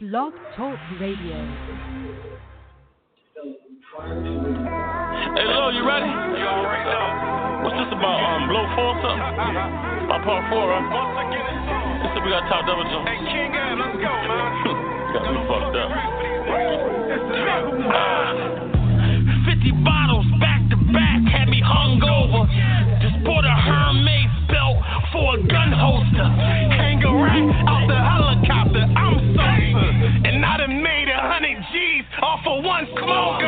Blog Talk Radio. Hey, Lil, you ready? What's this about? Um, blow four or something? About part four, huh? This is we got top double jump. Hey, King let's go, man. got me fucked up. 50 bottles back to back had me hungover. Just bought a Hermes belt for a gun holster. Hang a rack out the house. Come on,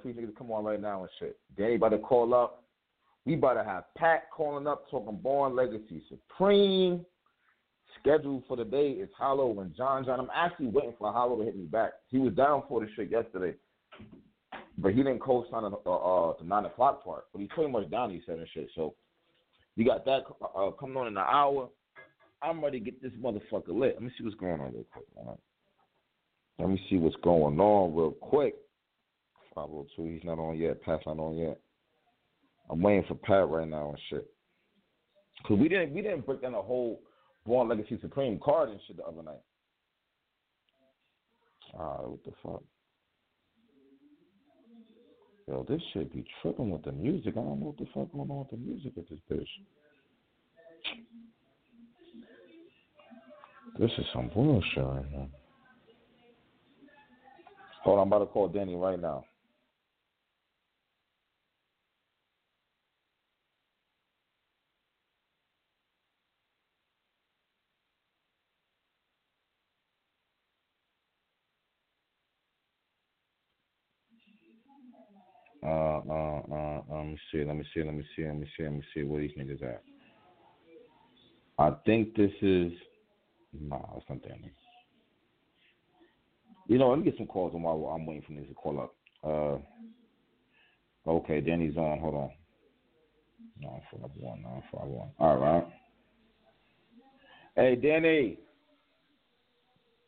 of these niggas come on right now and shit. Danny about to call up. We about to have Pat calling up talking Born Legacy Supreme. Scheduled for the day is Hollow and John John. I'm actually waiting for Hollow to hit me back. He was down for the shit yesterday, but he didn't co-sign the, uh, the nine o'clock part. But he's pretty much down. He said and shit. So we got that uh, coming on in an hour. I'm ready to get this motherfucker lit. Let me see what's going on real quick. Let me see what's going on real quick. 502, he's not on yet. Pat's not on yet. I'm waiting for Pat right now and shit. Cause we didn't we didn't break down the whole Born Legacy Supreme card and shit the other night. Alright, what the fuck? Yo, this shit be tripping with the music. I don't know what the fuck going on with the music at this bitch. This is some bullshit right here. Hold on, I'm about to call Danny right now. Uh, uh, uh, let me see, let me see, let me see, let me see, let me see where these niggas at. I think this is, nah, it's not Danny. You know, let me get some calls on while I'm waiting for niggas to call up. Uh, okay, Danny's on. Hold on. Nine five one nine five one. All right. Hey, Danny.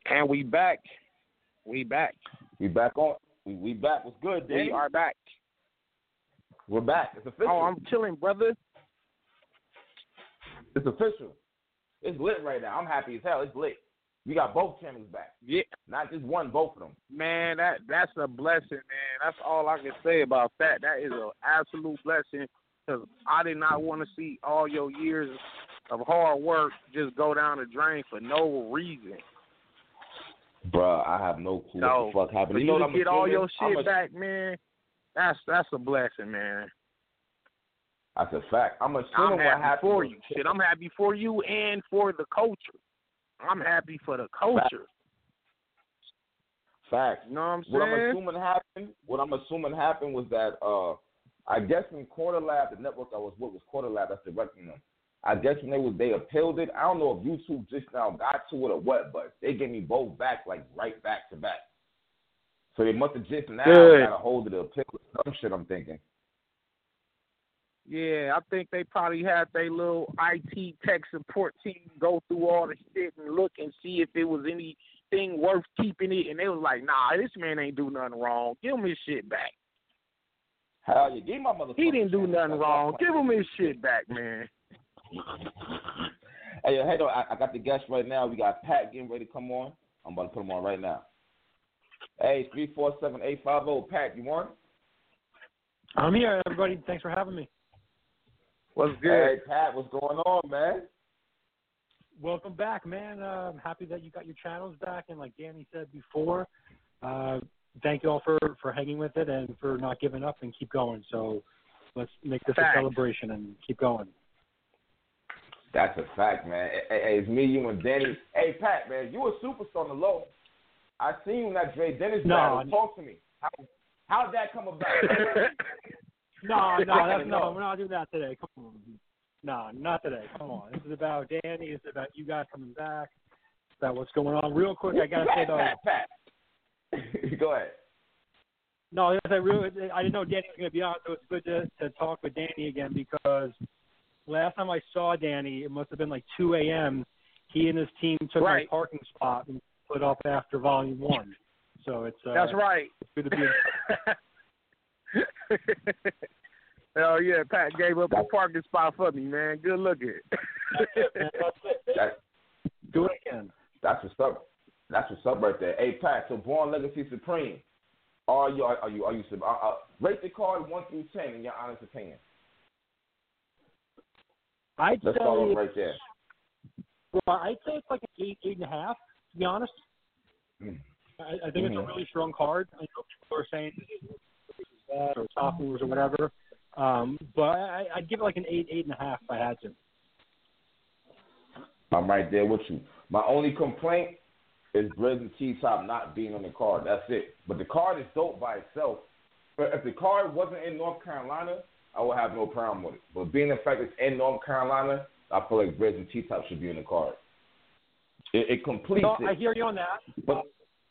And we back. We back. We back on. We we back. What's good, Danny? We are back. We're back. It's oh, official. Oh, I'm chilling, brother. It's official. It's lit right now. I'm happy as hell. It's lit. We got both channels back. Yeah, Not just one, both of them. man, that that's a blessing, man. That's all I can say about that. That is an absolute blessing because I did not want to see all your years of hard work just go down the drain for no reason. Bruh, I have no clue what the fuck happened. You you, know to what I'm get all your shit a- back, man, that's that's a blessing, man. That's a fact. I'm assuming I'm what happy happened. for you. Shit, I'm happy for you and for the culture. I'm happy for the culture. Facts. You know what I'm saying? What I'm assuming happened. What I'm assuming happened was that uh, I guess in Quarter Lab, the network I was with was Quarter Lab. That's directing them. I guess when they was they appealed it. I don't know if YouTube just now got to it or what, but they gave me both back like right back to back. So they must have just now Good. got a hold of the appeal or some shit. I'm thinking. Yeah, I think they probably had their little IT tech support team go through all the shit and look and see if it was anything worth keeping it. And they was like, nah, this man ain't do nothing wrong. Give him his shit back. Hell yeah, give my mother. He didn't do nothing wrong. Give him his shit back, man. Hey, hey, though, I, I got the guest right now. We got Pat getting ready to come on. I'm about to put him on right now. Hey, three four seven eight five zero. Pat, you want? I'm here, everybody. Thanks for having me. What's good? Hey, Pat, what's going on, man? Welcome back, man. Uh, I'm happy that you got your channels back. And like Danny said before, uh, thank you all for, for hanging with it and for not giving up and keep going. So let's make this Thanks. a celebration and keep going. That's a fact, man. Hey, hey, it's me, you, and Danny. Hey, Pat, man, you a superstar on the low. I seen you in that Dre Dennis No, battle. n- Talk to me. How how'd that come about? No, no, that's, no, No. we're not doing that today. Come on. No, not today. Come on. This is about Danny. This is about you guys coming back. It's about what's going on. Real quick, I gotta say though. Pat, Pat. Go ahead. No, I I really, I didn't know Danny was going to be on, so it's good to, to talk with Danny again because last time I saw Danny, it must have been like 2 a.m. He and his team took Right. my parking spot and put up after Volume One. So it's uh, That's right. It's good to be. Hell yeah, Pat gave up a parking spot for me, man. Good looking. That, Do it again. that's what's up. That's what's up right there. Hey, Pat. So, Born Legacy Supreme. Are you are you are you uh, uh, rate the card one through ten in your honest opinion? I'd Let's say, start right there. well, I'd say it's like an eight, eight and a half. To be honest, Mm. I, I think it's Mhm. a really strong card. I know people are saying this is bad or top moves or whatever, um, but I, I'd give it like an eight, eight and a half if I had to. I'm right there with you. My only complaint is and T Top not being on the card. That's it. But the card is dope by itself. But if the card wasn't in North Carolina, I would have no problem with it. But being the fact it's in North Carolina, I feel like Breds and T Top should be in the card. It, it completes No, it. I hear you on that. But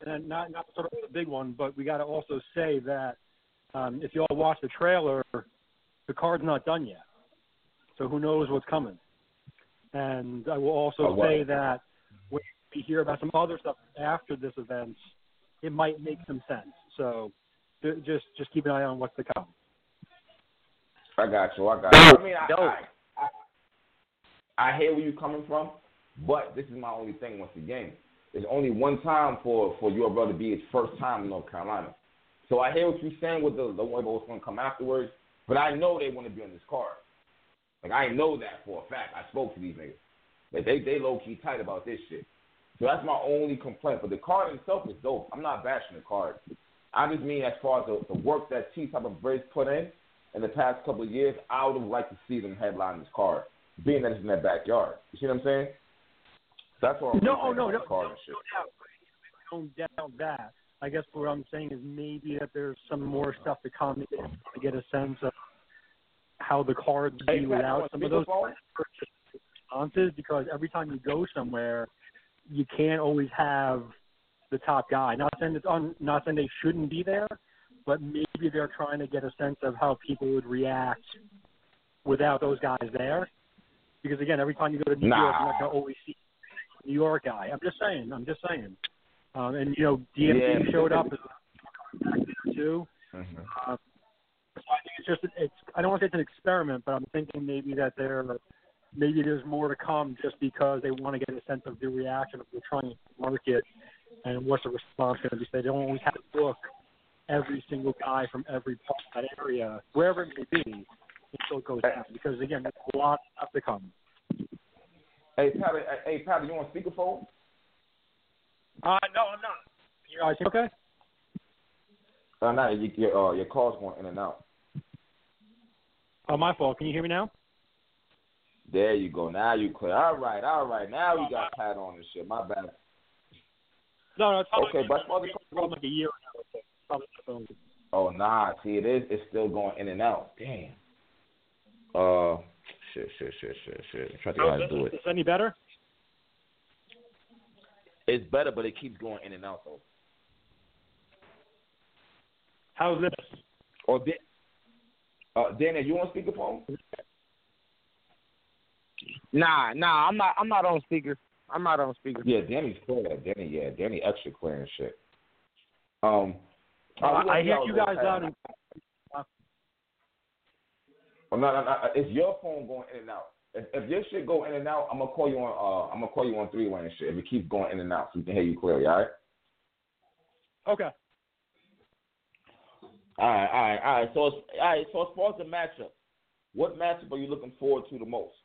and not not sort of the big one, but we got to also say that um, if you all watch the trailer, the card's not done yet, so who knows what's coming. And I will also Oh, what? say that when we hear about some other stuff after this event, it might make some sense. So just just keep an eye on what's to come. I got you. I got you. I mean, I, I, I, I hear where you're coming from, but this is my only thing. Once again, it's only one time for for your brother to be his first time in North Carolina. So I hear what you're saying with the the one what's going to come afterwards, but I know they want to be on this card. Like I know that for a fact. I spoke to these niggas. Like they they low key tight about this shit. So that's my only complaint. But the card itself is dope. I'm not bashing the card. I just mean as far as the, the work that T Top and Braids put in in the past couple of years, I would have liked to see them headline this card, being that it's in their backyard. You see what I'm saying? That's what I'm No, saying oh, no, no, the card and shit. don't doubt that. I guess what I'm saying is maybe that there's some more stuff to come to get, a sense of how the cards Hey, be without some of those responses because every time you go somewhere, you can't always have the top guy. Not saying it's on, not saying they shouldn't be there, but maybe they're trying to get a sense of how people would react without those guys there. Because again, every time you go to New York, you're not going to always see New York guy. I'm just saying. I'm just saying. Um, and you know, DMC Yeah. showed up as back there too. Mhm. Uh, so I think it's just it's. I don't want to say it's an experiment, but I'm thinking maybe that there, maybe there's more to come just because they want to get a sense of the reaction of the trying to market and what's the response going to be. So they don't always have to book every single guy from every part of that area, wherever it may be, until it goes down. Because again, there's a lot of stuff to come. Hey, Patty, hey, Patty, you on speakerphone? Uh, no, I'm not. You guys okay? Uh, no, you, your uh, your call's going in and out. Oh, my fault. Can you hear me now? There you go. Now you clear. All right, all right. Now we got Pat on and shit. My bad. No, no, it's probably Okay, but other from like a year ago. So it's probably the phone. Oh nah, see it is. It's still going in and out. Damn. Uh, shit, shit, shit, shit, shit. I'm to figure out how to do Is it. this any better? It's better, but it keeps going in and out though. How's this? Or Dan, uh, Danny, you on speakerphone? Nah, nah, I'm not. I'm not on speaker. I'm not on speaker. Yeah, Danny's clear. Danny, yeah, Danny extra clear and shit. Um, Uh, we I hear you guys out. And, Oh, no, no, no, it's your phone going in and out. If, if your shit go in and out, I'm gonna call you on. Uh, I'm gonna call you on three way and shit. If it keeps going in and out, so we can hear you clearly. All right. okay. All right, all right, all right. So, it's, all right. So, as far as the matchup, what matchup are you looking forward to the most?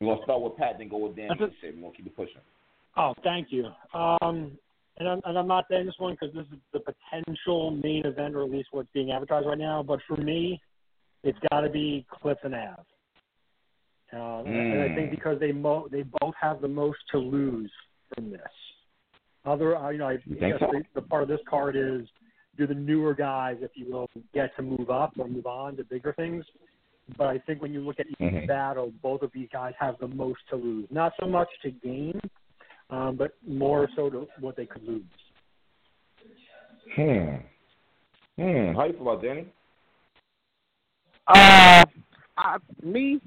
We're gonna start with Pat, then go with That's and shit. We're gonna keep it pushing. Oh, thank you. Um, and I'm, and I'm not saying this one because this is the potential main event, or at least what's being advertised right now. But for me, it's got to be Cliff and Av. Uh, And I think Mm. because they mo- they both have the most to lose from this. Other, uh, you know, I You guess so? the, the part of this card is do the newer guys, if you will, get to move up or move on to bigger things. But I think when you look at each Mhm. battle, both of these guys have the most to lose. Not so much to gain, um, but more so to what they could lose. Hmm. Hmm. How you feel about Danny? Uh, I, me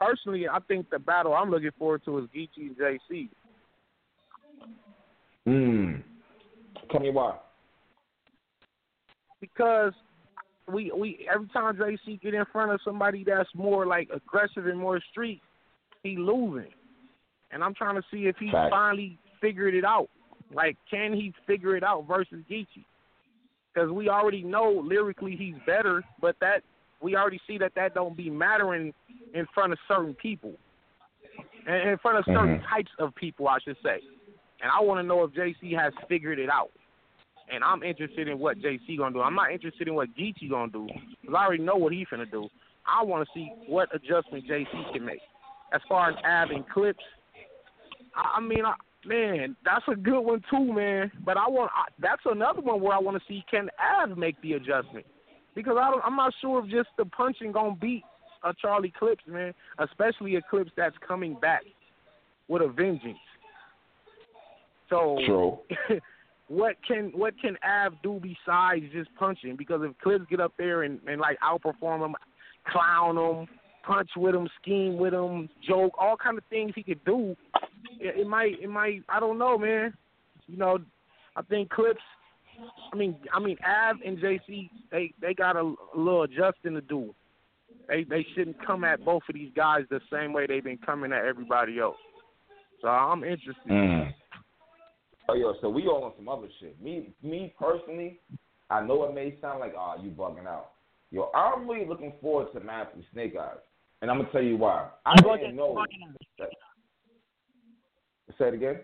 personally, I think the battle I'm looking forward to is Geechi and JC. Hmm. Tell me why. because we we every time JC get in front of somebody that's more like aggressive and more street, he losing. And I'm trying to see if he Fact. finally figured it out. Like, can he figure it out versus Geechi? Because we already know lyrically he's better, but that we already see that that don't be mattering in front of certain people, and in front of certain Mhm. types of people, I should say. And I want to know if JC has figured it out and I'm interested in what JC gonna do. I'm not interested in what Geechi gonna do because I already know what he finna do. I want to see what adjustment JC can make. As far as adding clips, I, I mean, I, man, that's a good one too, man. But I want I, that's another one where I want to see can Av make the adjustment because I don't, I'm not sure if just the punching gonna beat a Charlie Clips, man. Especially a Clips that's coming back with a vengeance. So True. what can what can Av do besides just punching? Because if Clips get up there and, and like outperform him, clown him, punch with him, scheme with him, joke, all kind of things he could do, it, it might it might I don't know, man. You know, I think Clips. I mean, I mean, Av and JC, they they got a, a little adjusting to do. They they shouldn't come at both of these guys the same way they've been coming at everybody else. So I'm interested. Mm. Oh yo, so we all on some other shit. Me me personally, I know it may sound like ah oh, you bugging out. Yo, I'm really looking forward to Matthew Snake Eyes, and I'm gonna tell you why. I didn't know. That, say it again.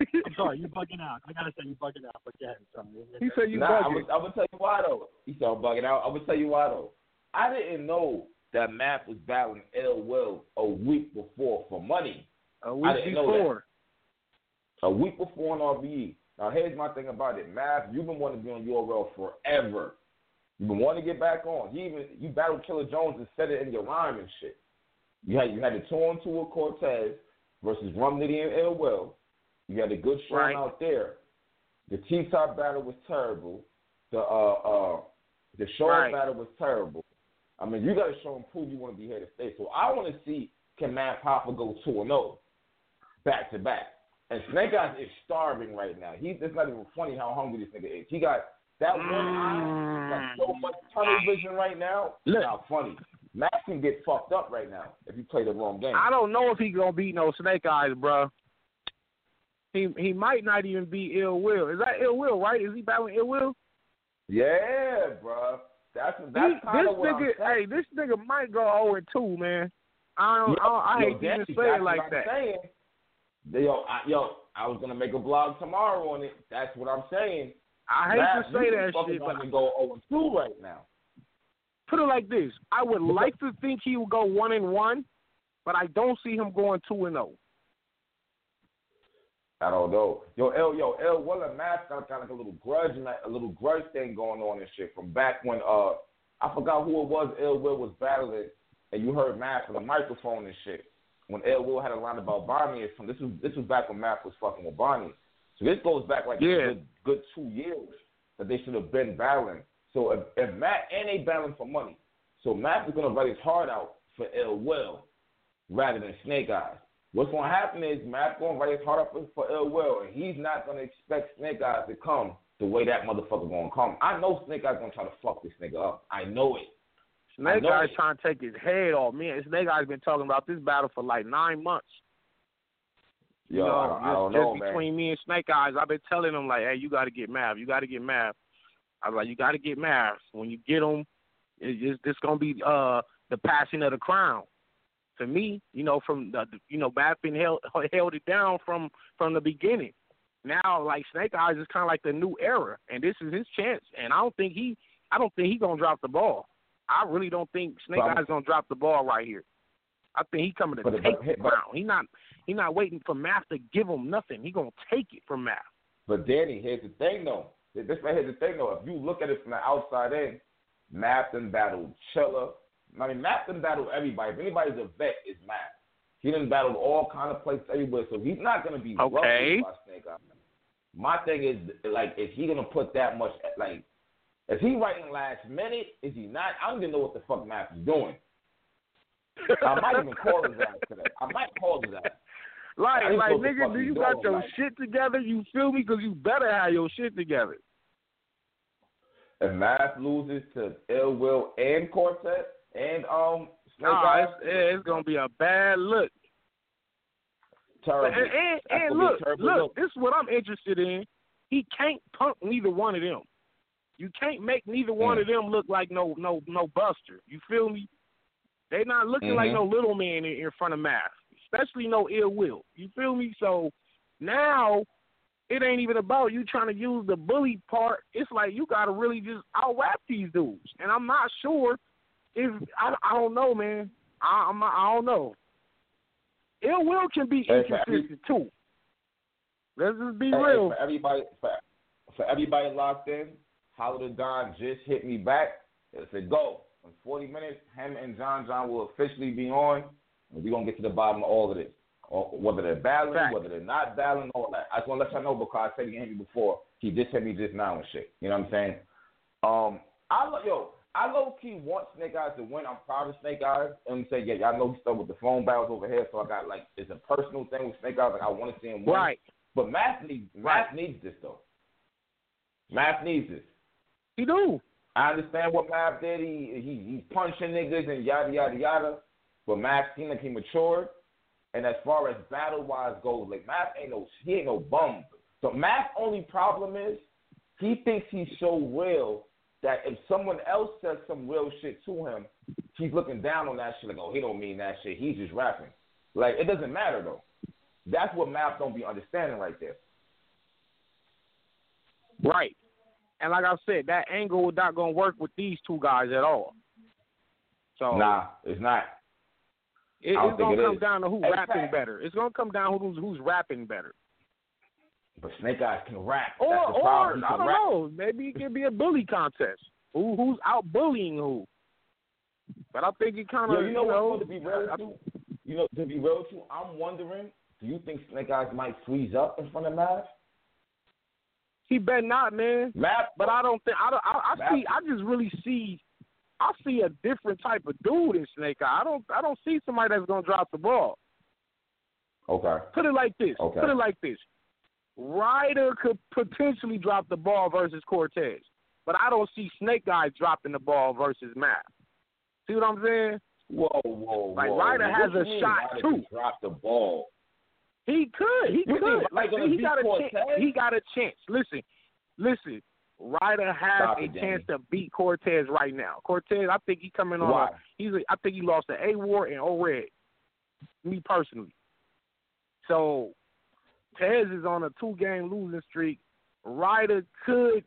I'm sorry, you bugging out. I gotta say you bugging out, but yeah, sorry. He said you nah, bugging. I'm gonna, I'm gonna tell you why though. He said I'm bugging out. I'm gonna tell you why though. I didn't know that Matt was battling Ill Will a week before for money. A week didn't know that. before. A week before on RBE. Now here's my thing about it, Matt. You've been wanting to be on URL forever. You've been wanting to get back on. You even you battled Chilla Jones and said it in your rhyme and shit. You had you had the two on two with Cortez versus Rum Nitty and Ill Will. You had a good show Right. out there. The T top battle was terrible. The uh uh the show Right. battle was terrible. I mean, you got to show and prove you want to be here to stay. So I want to see can Math Hoffa go two and zero back to back. And Snake Eyes is starving right now. He's it's not even funny how hungry this nigga is. He got that one eye, got so much tunnel vision right now. Look. Not funny. Matt can get fucked up right now if you play the wrong game. I don't know if he gonna beat no Snake Eyes, bro. He he might not even be Ill Will. Is that Ill Will, right? Is he battling Ill Will? Yeah, bro. That's He, that's this kind of what nigga, I'm hey, this nigga might go zero and two, man. I don't, I, don't, I Yo, hate to even say it like that. Saying. Yo, I, yo, I was gonna make a blog tomorrow on it. That's what I'm saying. I hate Matt, to say that shit, but gonna go 0 2 right now. put it like this: I would like to think he would go one and one, but I don't see him going two and oh. zero. I don't know. Yo, L, yo, L, Will and Matt got kind of like a little grudge, a little grudge thing going on and shit from back when uh, I forgot who it was. Ill Will was battling, and you heard Matt from the microphone and shit. When Ill Will had a line about Bonnie, and some, this was this was back when Matt was fucking with Bonnie. So this goes back like Yeah. a good, good two years that they should have been battling. So if, if Matt and they battling for money, so Matt is gonna write his heart out for Ill Will rather than Snake Eyes. What's gonna happen is Matt's gonna write his heart up for, Ill Will, and he's not gonna expect Snake Eyes to come the way that motherfucker gonna come. I know Snake Eyes gonna try to fuck this nigga up. I know it. Snake Eyes trying to take his head off. Man, Snake Eyes been talking about this battle for like nine months. Yo, you know, I, don't- I don't just, know, just man. between me and Snake Eyes, I've been telling him like, hey, you got to get Mav. You got to get Mav. I was like, you got to get Mav. When you get him, it's just this gonna be uh the passing of the crown. To me, you know, from the you know, been held held it down from from the beginning. Now, like Snake Eyes is kind of like the new era, and this is his chance. And I don't think he, I don't think he gonna drop the ball. I really don't think Snake But Eyes gonna drop the ball right here. I think he coming to But- take but- the crown. He not he not waiting for Math to give him nothing. He gonna take it from Math. But Danny, here's the thing though. This right here's the thing though. If you look at it from the outside in, Matt and battled Chilla. I mean, Matt done battled everybody. If anybody's a vet, it's Matt. He done battled all kind of places everywhere, so he's not gonna be Okay. by Snake Eyes. My thing is like, is he gonna put that much? Like, is he writing last minute? Is he not? I don't even know what the fuck Matt is doing. I might even call his ass today. I might call his ass. Like, like, nigga, do you do got your like- shit together? You feel me? Because you better have your shit together. If Math loses to Ill Will and Quartet and um Snake Nah, it's, it's gonna be a bad look. Terrible. and and, and gonna be a look, look, look. this is what I'm interested in. He can't punk neither one of them. You can't make neither one Mm. of them look like no no no buster. You feel me? They're not looking like Mhm. no little man in, in front of Math, especially no ill will. You feel me? So now it ain't even about you trying to use the bully part. It's like you got to really just out rap these dudes. And I'm not sure if I, I don't know, man. I, I'm I don't know. Ill will can be Hey, inconsistent too. Let's just be Hey, hey, real. for everybody for, for everybody locked in, the Don just hit me back. It said, go. In 40 minutes, him and John John will officially be on, and we're going to get to the bottom of all of this. Or whether they're battling, Fact. whether they're not battling, all that. I just want to let y'all know because I said he hit me before. He just hit me just now and shit. You know what I'm saying? Um, I lo- yo, I low key want Snake Eyes to win. I'm proud of Snake Eyes. And I'm yeah, y'all know he's stuck with the phone battles over here, so I got like it's a personal thing with Snake Eyes. Like I want to see him win. Right. But Math needs Math needs this though. Math needs this. He do. I understand what Math did. He he he's punching niggas and yada yada yada. But Math seemed like he matured. And as far as battle wise goes, like Math ain't no he ain't no bum. So Math's only problem is he thinks he's so real that if someone else says some real shit to him, he's looking down on that shit like, oh, he don't mean that shit. He's just rapping. Like it doesn't matter though. That's what Math don't be understanding right there. Right. And like I said, that angle is not gonna work with these two guys at all. So Nah, it's not. it, it's gonna come is. down to who rapping better. It's gonna come down to who's who's rapping better. But Snake Eyes can rap. Or That's the or problem. I don't rap. know. Maybe it could be a bully contest. Who who's out bullying who? But I think it kind of Yo, you know you know, what? To be real with you, you know, to be real you, I'm wondering. Do you think Snake Eyes might freeze up in front of Mav? he better not, man. Mav, But I don't think I don't, I, I see. I just really see. I see a different type of dude in Snake Eye. I don't. I don't see somebody that's gonna drop the ball. Okay. Put it like this. Okay. Put it like this. Ryder could potentially drop the ball versus Cortez, but I don't see Snake Eye dropping the ball versus Matt. See what I'm saying? Whoa, whoa, Like, whoa. Ryder has a mean shot, Ryder too. Drop the ball. He could. He You could. Like he got a Cortez? chance. He got a chance. Listen, listen. Ryder has Stop a it, chance Danny. to beat Cortez right now. Cortez, I think he coming on. Why? He's. A, I think he lost to A War and O Red. Me personally. So, Tez is on a two game losing streak. Ryder could.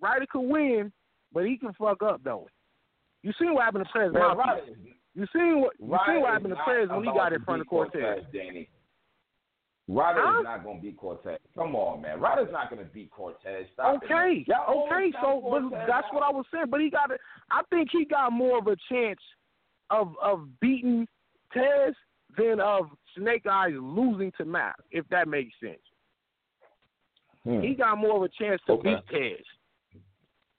Ryder could win, but he can fuck up though. You seen what happened to Mafia. Ryder You seen what you Ryder seen what happened to not when he got in front of beat Cortez. Danny. Ryder Huh? is not going to beat Cortez. Come on, man. Ryder's not going to beat Cortez. Stop. Okay, okay. So, but that's out. what I was saying. But he got it. I think he got more of a chance of of beating Tez than of Snake Eyes losing to Matt. If that makes sense, Hmm. he got more of a chance to Okay. beat Tez.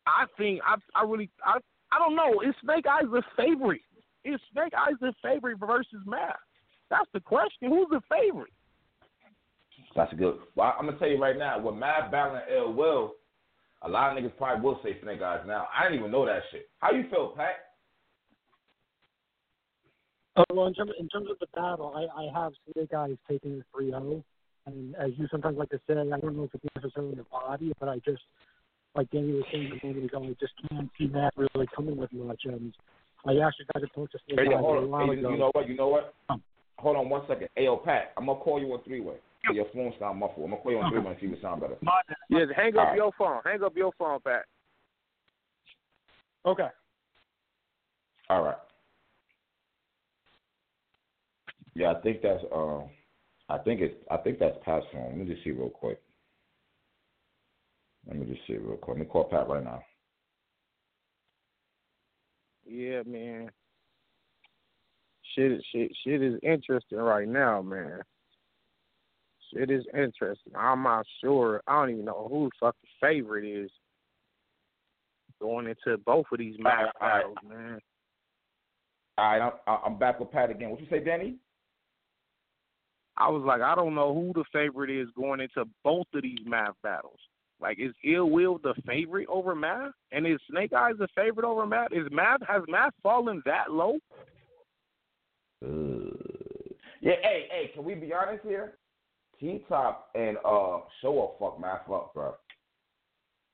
I think. I. I really. I. I don't know. Is Snake Eyes the favorite? Is Snake Eyes the favorite versus Matt? That's the question. Who's the favorite? That's a good. Well, I'm gonna tell you right now, with Matt battling Ill Will, a lot of niggas probably will say Snake Eyes now. I didn't even know that shit. How you feel, Pat? Uh, well, in terms in terms of the battle, I, I have Snake Eyes taking the 3-0. And as you sometimes like to say, I don't know if it's necessarily the body, but I just, like Danny was saying a moment ago, I just can't see that really coming with much. And I actually got to talk to Snake Hey, yo, Eyes a hold on. while Hey, ago. you know what? You know what? Um. Hold on one second. Hey, yo, Pat, I'm gonna call you on three way. Your phone sound muffled. I'm gonna call you on three way and see if it sound better. My- Yeah, hang up All right. your phone. Hang up your phone, Pat. okay. All right. Yeah, I think that's um, I think it's I think that's Pat's phone. Let me just see real quick. Let me just see real quick. Let me call Pat right now. Yeah, man. Shit, shit, shit is interesting right now, man. Shit is interesting. I'm not sure. I don't even know who the fucking favorite is going into both of these match battles, man. All right, I'm, I'm back with Pat again. What you say, Danny? I was like, I don't know who the favorite is going into both of these math battles. Like, is Ill Will the favorite over Math? And is Snake Eyes the favorite over Math? Is Math has Math fallen that low? Uh, yeah, hey, hey, can we be honest here? T Top and uh Show fucked Math up, bro.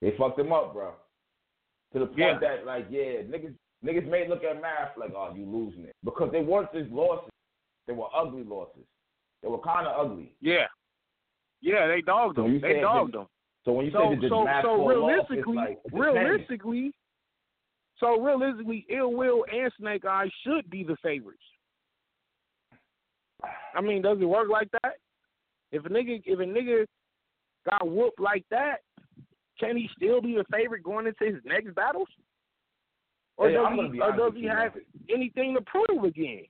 They fucked him up, bro. To the point Yeah. that like, yeah, niggas niggas may look at Math like, oh, you losing it. Because they weren't just losses. They were ugly losses. They were kinda ugly. Yeah. Yeah, they dogged So him. they dogged them. So when you So say so so fall off, it's realistically, like, it realistically, so realistically, Ill Will and Snake Eyes should be the favorites. I mean, does it work like that? If a nigga if a nigga got whooped like that, can he still be the favorite going into his next battles? Or Hey, does he, or does he have anything to prove again?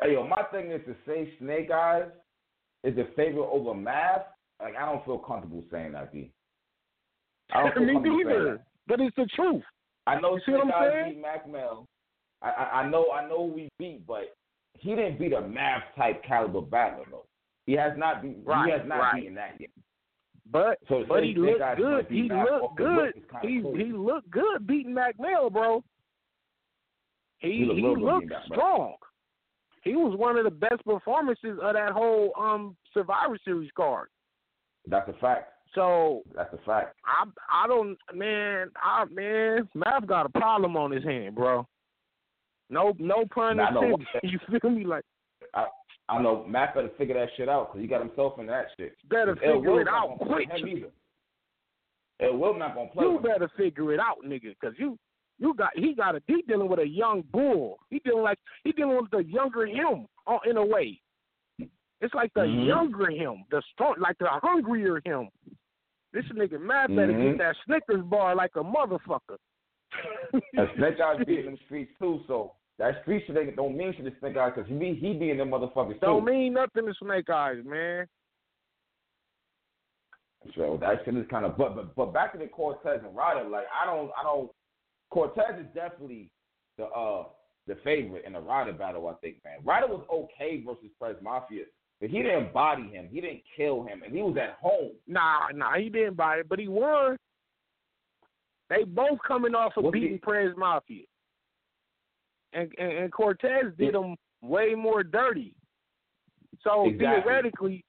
Hey yo, my thing is to say Snake Eyes is a favorite over Math. Like I don't feel comfortable saying that, B. I don't feel Me neither. But it's the truth. I know You see Snake what I'm Eyes saying? beat Mac Mel. I, I I know I know we beat, but he didn't beat a Math type caliber battler though. He has not beat. Right, he has not right. beaten that yet. But So but he looked good. He looked good. rip is kinda He cool. he looked good beating Mac Mel, bro. He He looked he looked Mel. He was one of the best performances of that whole um Survivor Series card. That's a fact. So That's a fact. I I don't man I man Math got a problem on his hand, bro. No no pun Nah, I know. intended. You feel me? Like I I know Matt better figure that shit out because he got himself in that shit. better figure it out quick. Ill Will not gonna play. You him. better figure it out, nigga, because you you got he got a he dealing with a young bull. He dealing like he dealing with the younger him in a way. It's like the Mhm. younger him, the strong, like the hungrier him. This nigga mad better Mhm. get that Snickers bar like a motherfucker. And Snake Eyes be in the streets too, so that street shit don't mean shit to Snake Eyes because he be he be in them motherfuckers Don't too. mean nothing to Snake Eyes, man. So that shit is kind of but but but back to the Cortez and Ryder, like I don't I don't Cortez is definitely the uh the favorite in the Ryder battle, I think, man. Ryder was okay versus Prez Mafia, but he didn't body him, he didn't kill him, and he was at home. Nah, nah, he didn't body, but he won. They both coming off of What beating did- Prez Mafia, and, and and Cortez did Yeah. them way more dirty. So Exactly. theoretically,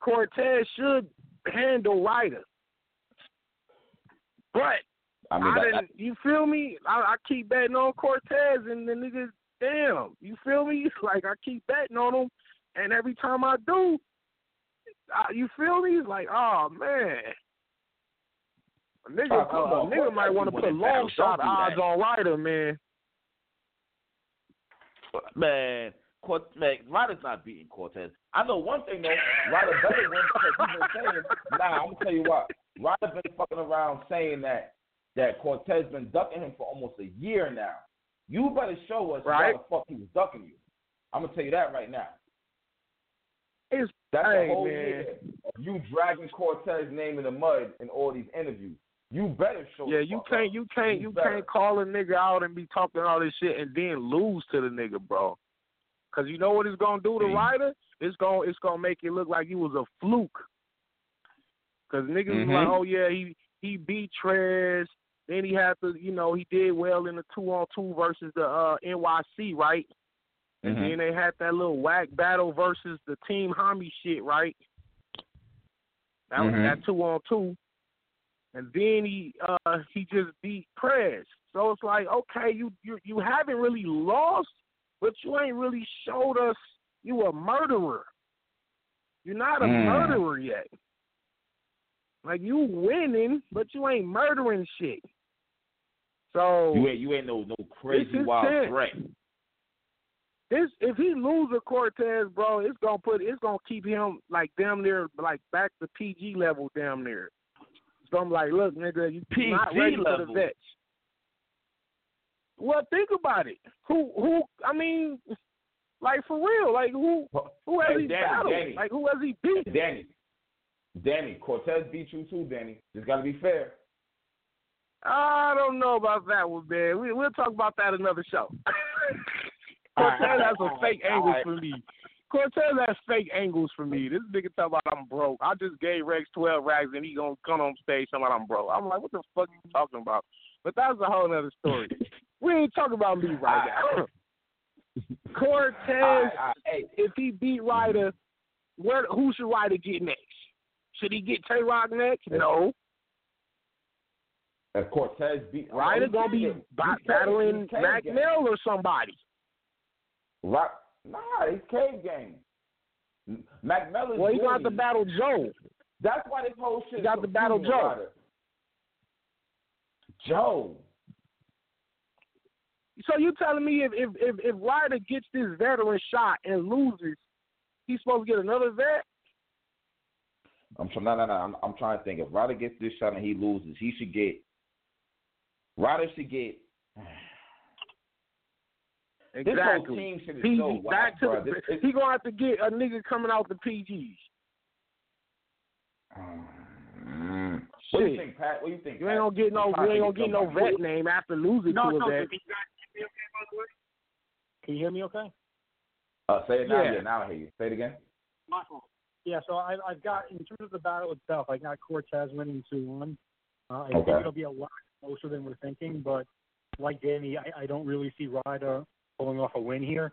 Cortez should handle Ryder. But I I, mean, that, didn't. You feel me? I, I keep betting on Cortez, and the niggas, damn, you feel me? Like I keep betting on him, and every time I do, I, you feel me? It's like, oh man, a nigga, come uh, a nigga might want to put long shot odds on Ryder, man. Man, Cort- man, Ryder's not beating Cortez. I know one thing though. Ryder better win because he's been saying, nah, I'm gonna tell you what. Ryder been fucking around saying that that Cortez been ducking him for almost a year now. You better show us Right. why the fuck he was ducking you. I'm gonna tell you that right now. It's That's the whole man. year. You dragging Cortez's name in the mud in all these interviews. You better show. Us. Yeah, you can't, up. you can't, You you can't call a nigga out and be talking all this shit and then lose to the nigga, bro. Cause you know what it's gonna do to? Ryder? It's gonna it's gonna make it look like he was a fluke. Cause niggas Mhm. like, oh yeah, he he beat Trez. Then he had to, you know, he did well in the two on two versus the uh NYC, right? And Mhm. then they had that little whack battle versus the Team Homie shit, right? That was Mhm. that two on two. And then he uh he just beat Prez. So it's like, okay, you you you haven't really lost, but you ain't really showed us you a murderer. You're not a Mm. murderer yet. Like you winning, but you ain't murdering shit. So You ain't you ain't no no crazy wild tense. threat. this if he lose a Cortez, bro, it's gonna put it's gonna keep him like damn near like back to PG level damn near. So I'm like, look, nigga, you PG not ready for level? the vets. Well, think about it. Who who I mean, like for real, like who who has Hey, he Danny, battled? Danny. Like who has he beat? Danny, Danny, Cortez beat you too, Danny. Just gotta be fair. I don't know about that one, man. We, we'll talk about that another show. All right, Cortez has some fake all angles right. for me. Cortez has fake angles for me. This nigga talk about I'm broke. I just gave Rex twelve rags and he gonna come on stage talking about I'm broke. I'm like, what the fuck are you talking about? But that's a whole other story. we ain't talking about me right now. Cortez, All right, all right. Hey, if he beat Ryder, where who should Ryder get next? Should he get Tay Rock next? No. If Cortez beat Ryder gonna be caged. ba- He's caged. battling Mac game. Mill or somebody. Right? Nah, he's cave game. Mac Mellon. Well, he got to battle Joe. That's why this whole shit. He got is to battle Joe. Ryder. Joe. So you telling me if if if, if Ryder gets this veteran shot and loses, he's supposed to get another vet? I'm trying. No, no, no. I'm, I'm trying to think. If Ryder gets this shot and he loses, he should get. Ryder should get. This whole Exactly. team shit is PG, so whack, back to bro. the, This- he gonna have to get a nigga coming out the PGs. Mm. What do you Shit. think, Pat? What do you think? You Pat? ain't gonna get no, You you ain't gonna get no somebody- vet name after losing No, to no, a vet. you guys hear me okay, by the? Can you hear me okay? Uh, say it now. Yeah. Yeah. now I hear you. Say it again. My fault. Yeah, so I, I've got in terms of the battle itself, I got Cortez winning two one. Uh, I think Okay. it'll be a lot closer than we're thinking, but like Danny, I, I don't really see Ryder pulling off a win here.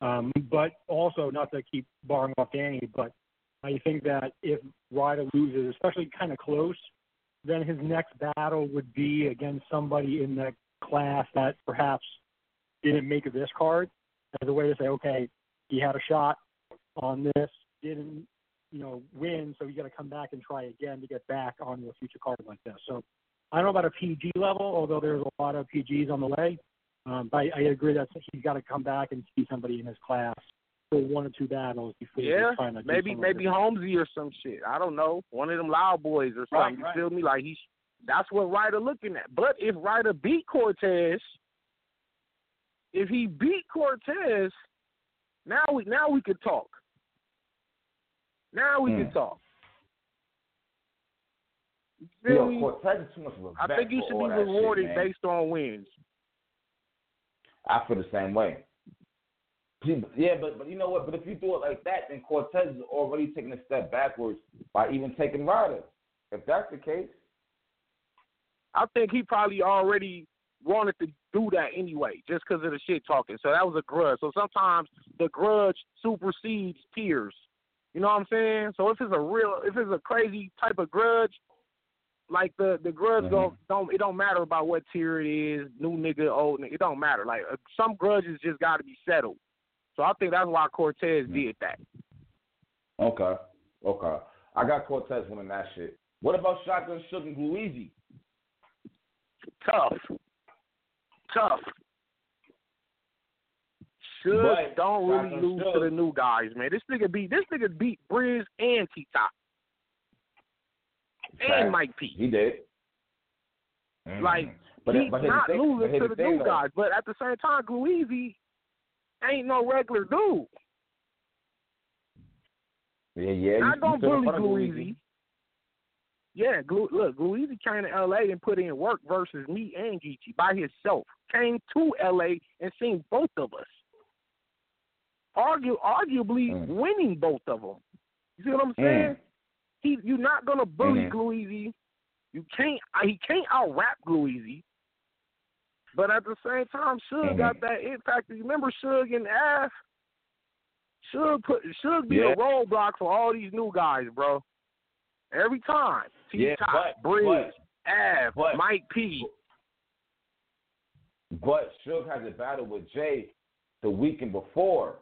Um, but also, not to keep barring off Danny, but I think that if Ryder loses, especially kind of close, then his next battle would be against somebody in the class that perhaps didn't make this card as a way to say, okay, he had a shot on this, didn't, you know, win, so you got to come back and try again to get back on a future card like this. So I don't know about a PG level, although there's a lot of PGs on the way. Um, but I, I agree that he's got to come back and see somebody in his class for one or two battles before Yeah, he's trying to do maybe something maybe different. Holmesy or some shit. I don't know. One of them loud boys or Right, something. You right. feel me? Like he's that's what Ryder looking at. But if Ryder beat Cortez, if he beat Cortez, now we now we could talk. Now we Hmm. can talk. Yo? Cortez is too much of a I think you should be that shit, rewarded based on wins. I feel the same way. Yeah, but but you know what? But if you do it like that, then Cortez is already taking a step backwards by even taking Ryder. If that's the case, I think he probably already wanted to do that anyway, just because of the shit talking. So that was a grudge. So sometimes the grudge supersedes tears. You know what I'm saying? So if it's a real, if it's a crazy type of grudge, like the the grudge Mhm. don't don't it don't matter about what tier it is, new nigga, old nigga, it don't matter. Like uh, some grudges just got to be settled. So I think that's why Cortez Mhm. did that. okay, okay. I got Cortez winning that shit. What about Shotgun Suge and Easy? Tough, tough. Should But don't really lose to the new guys, man. This nigga beat this nigga beat Briz and T Top And Mike P. He did. Mhm. Like, but He's but not thing, losing to the thing, new guys, but at the same time, Gluezy ain't no regular dude. Yeah, yeah. Not you gonna bully front of Glue Gluezy. Yeah, Glue, look, Gluezy came to L.A. and put in work versus me and Geechi by himself. Came to L.A. and seen both of us. Argue, arguably Mm. winning both of them. You see what I'm Mm. He, you're not gonna bully. Gluezy. You can't. uh, He can't out rap Gluezy. But at the same time, Suge Mhm. got that it factor. You remember Suge and Af? Suge put Suge be Yeah. a roadblock for all these new guys, bro. Every time. T Yeah, Top, but- Breeze, but- Av, Mike P. But Suge has a battle with Jay the weekend before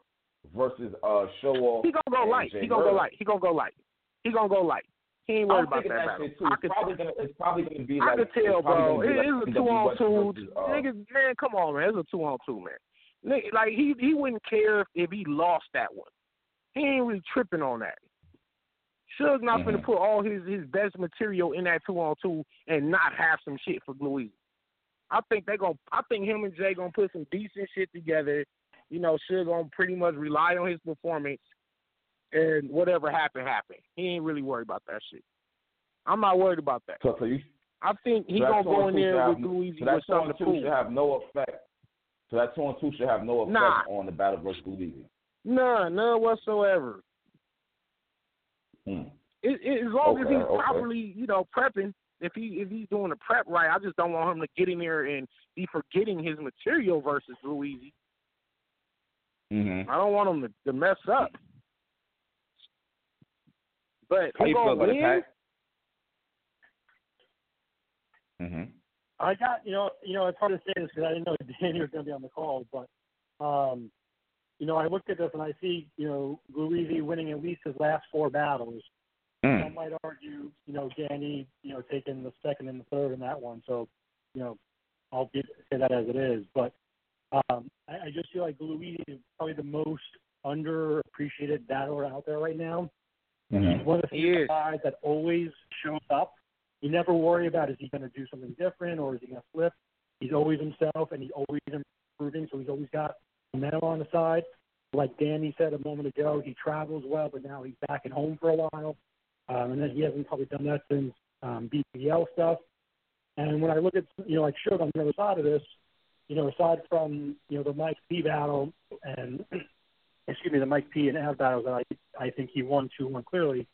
versus uh Show Off. He gonna go light. Jay He gonna go light. He gonna go light. He gonna go light. He ain't worried about that that battle. too. I It's could, probably gonna it's probably gonna be I like could tell, it's bro. gonna It like is a two on two. Niggas, man, come on, man. It's a two on two, man. Nigga, like he he wouldn't care if, he lost that one. He ain't really tripping on that. Suge not gonna Mhm. put all his his best material in that two on two and not have some shit for Louis. I think they gonna. I think him and Jay gonna put some decent shit together. You know, Suge gonna pretty much rely on his performance, and whatever happened happened. He ain't really worried about that shit. I'm not worried about that. So, so you I think he so gonna go in there with Louis so that with something to prove. should have no effect. So that two on two should have no effect Nah. on the battle versus Luigi. None, none whatsoever. Hmm. It, it, as long as he's okay. properly, you know, prepping. If he if he's doing the prep right, I just don't want him to get in there and be forgetting his material versus Luigi. Mm-hmm. I don't want him to, to mess up. But How who you feel gonna about it, win? Pat? Mm-hmm. I got you know you know it's hard to say this because I didn't know Danny was going to be on the call, but um, you know I looked at this and I see you know Luigi winning at least his last four battles. Mm. I might argue you know Danny you know taking the second and the third in that one, so you know I'll be, say that as it is. But um, I, I just feel like Luigi is probably the most underappreciated battler out there right now. Mhm. He's one of the few guys that always shows up. You never worry about is he going to do something different or is he going to flip. He's always himself and he's always improving, so he's always got momentum on the side. Like Danny said a moment ago, he travels well, but now he's back at home for a while, um, and then he hasn't probably done that since um, BPL stuff. And when I look at you know like Suge on the other side of this, you know aside from you know the Mike P battle and excuse me the Mike P and Av battles that I I think he won two one clearly.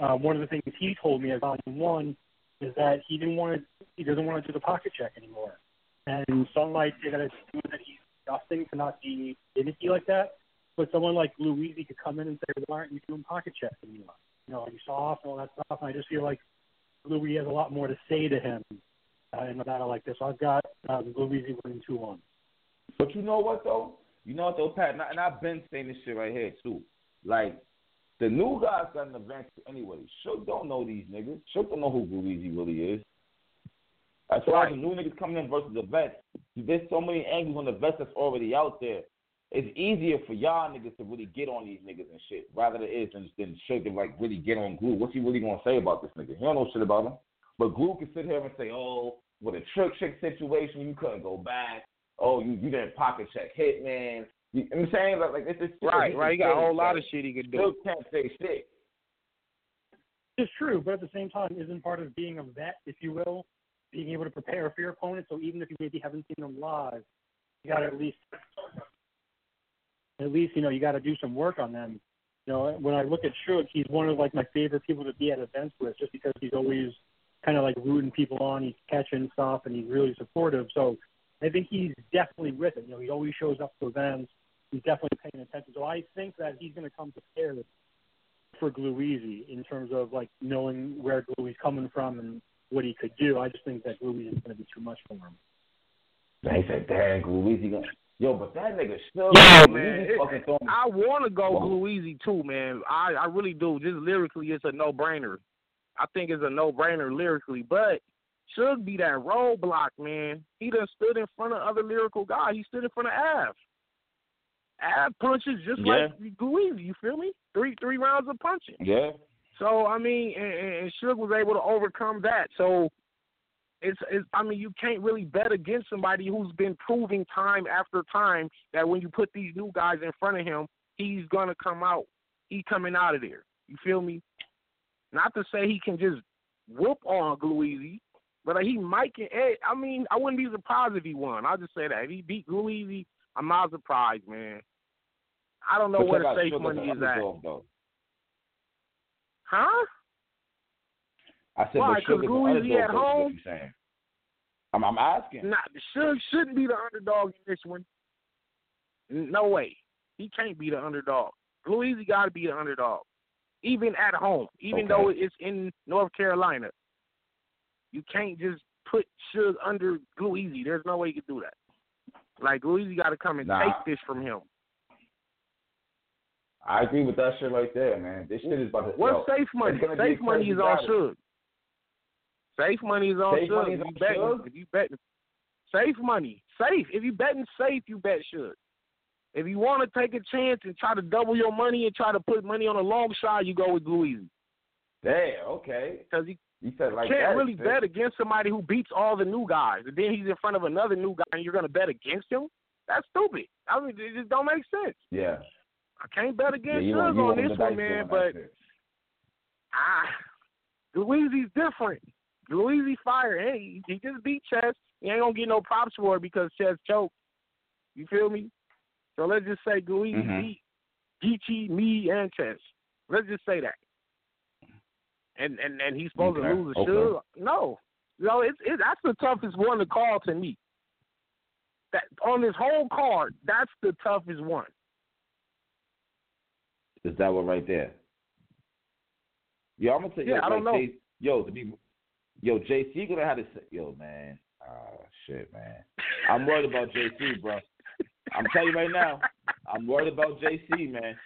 Um, one of the things he told me at volume one is that he didn't want to he doesn't want to do the pocket check anymore. And some might say that he's disgusting to not be gimmicky like that. But someone like Easy could come in and say, Why aren't you doing pocket checks anymore? You know, you soft and all that stuff? And I just feel like Louis has a lot more to say to him uh, in a battle like this. I've got um, Blue winning 2 1. But you know what though? You know what though, Pat? And, I, I've been saying this shit right here too. Like the new guys got an advantage anyway. Suge don't know these niggas. Suge don't know who Greasy really is. That's why the new niggas coming in versus the vets. There's so many angles on the vets that's already out there. It's easier for y'all niggas to really get on these niggas and shit, rather than it is than, than Suge to like really get on Glue. What's he really gonna say about this nigga? He don't know shit about him. But Glue can sit here and say, "Oh, with a trick trick situation, you couldn't go back. Oh, you you didn't pocket check Hitman." You, you I'm saying like, like it's just shit that Right, he right. He can got a whole lot of shit he could do. Still can't say shit. It's true, but at the same time, isn't part of being a vet, if you will, being able to prepare for your opponent? So even if you maybe haven't seen them live, you got to at least, at least, you know, you got to do some work on them. You know, when I look at Suge, he's one of like my favorite people to be at events with, just because he's always kind of like rooting people on. He's catching stuff, and he's really supportive. So I think he's definitely with it. You know, he always shows up to events. He's definitely paying attention. So I think that he's going to come prepared for Glueasy in terms of like knowing where Gluey's coming from and what he could do. I just think that Gluey is going to be too much for him. They said, "Dang, Luigi gonna." Yo, but that nigga still. Yo, man, it- fucking throwing- I want to go Whoa. Too, man. I I really do. Just lyrically, it's a no brainer. I think it's a no brainer lyrically, but should be that roadblock, man. He done stood in front of other lyrical guys. He stood in front of Av. Av punches just Yeah. like Easy. You feel me? Three three rounds of punching. Yeah. So I mean, and, and Suge was able to overcome that. So it's, it's I mean, you can't really bet against somebody who's been proving time after time that when you put these new guys in front of him, he's gonna come out. He coming out of there. You feel me? Not to say he can just whoop on Glueasy, but he might can. eh, I mean, I wouldn't be surprised if he won. I'll just say that if he beat Glueasy, I'm not surprised, man. I don't know But where the safe money is at, though. huh? I said, Why, but 'cause Suge is an Glueasy underdog, at home? I'm, I'm asking. Not Suge shouldn't be the underdog in this one. No way. He can't be the underdog. Louise got to be the underdog, even at home, even Okay. though it's in North Carolina. You can't just put Suge under Louise. There's no way you can do that. Like Louise got to come and Nah. take this from him. I agree with that shit right there, man. This shit is about to. What's yo, safe money? Safe money is on. Suge. Safe money is on Safe Suge. money is If on you betting, Suge? if you betting safe money, safe. If you betting safe, you bet Suge. If you want to take a chance and try to double your money and try to put money on a long shot, you go with Louise Damn. Okay. because you You said like can't that. really bet against somebody who beats all the new guys, and then he's in front of another new guy, and you're gonna bet against him. That's stupid. I mean, it just don't make sense. Yeah. I can't bet against you Suge on this one, man. But ah, Louise's different. Louise fire. Hey, he just beat Chess. He ain't gonna get no props for it because Chess choked. You feel me? So let's just say Louise Mhm. beat Geechi, me, and Chess. Let's just say that. And and and he's supposed Okay, to lose a okay. Suge? No, no. It's it, that's the toughest one to call to me. That on this whole card, that's the toughest one. Is that one right there? Yeah, I'm gonna tell you. Yeah, I don't know. Yo, to be, yo, JC gonna have to say, yo, man. Oh shit, man. I'm worried about JC, bro. I'm telling you right now. I'm worried about JC, man.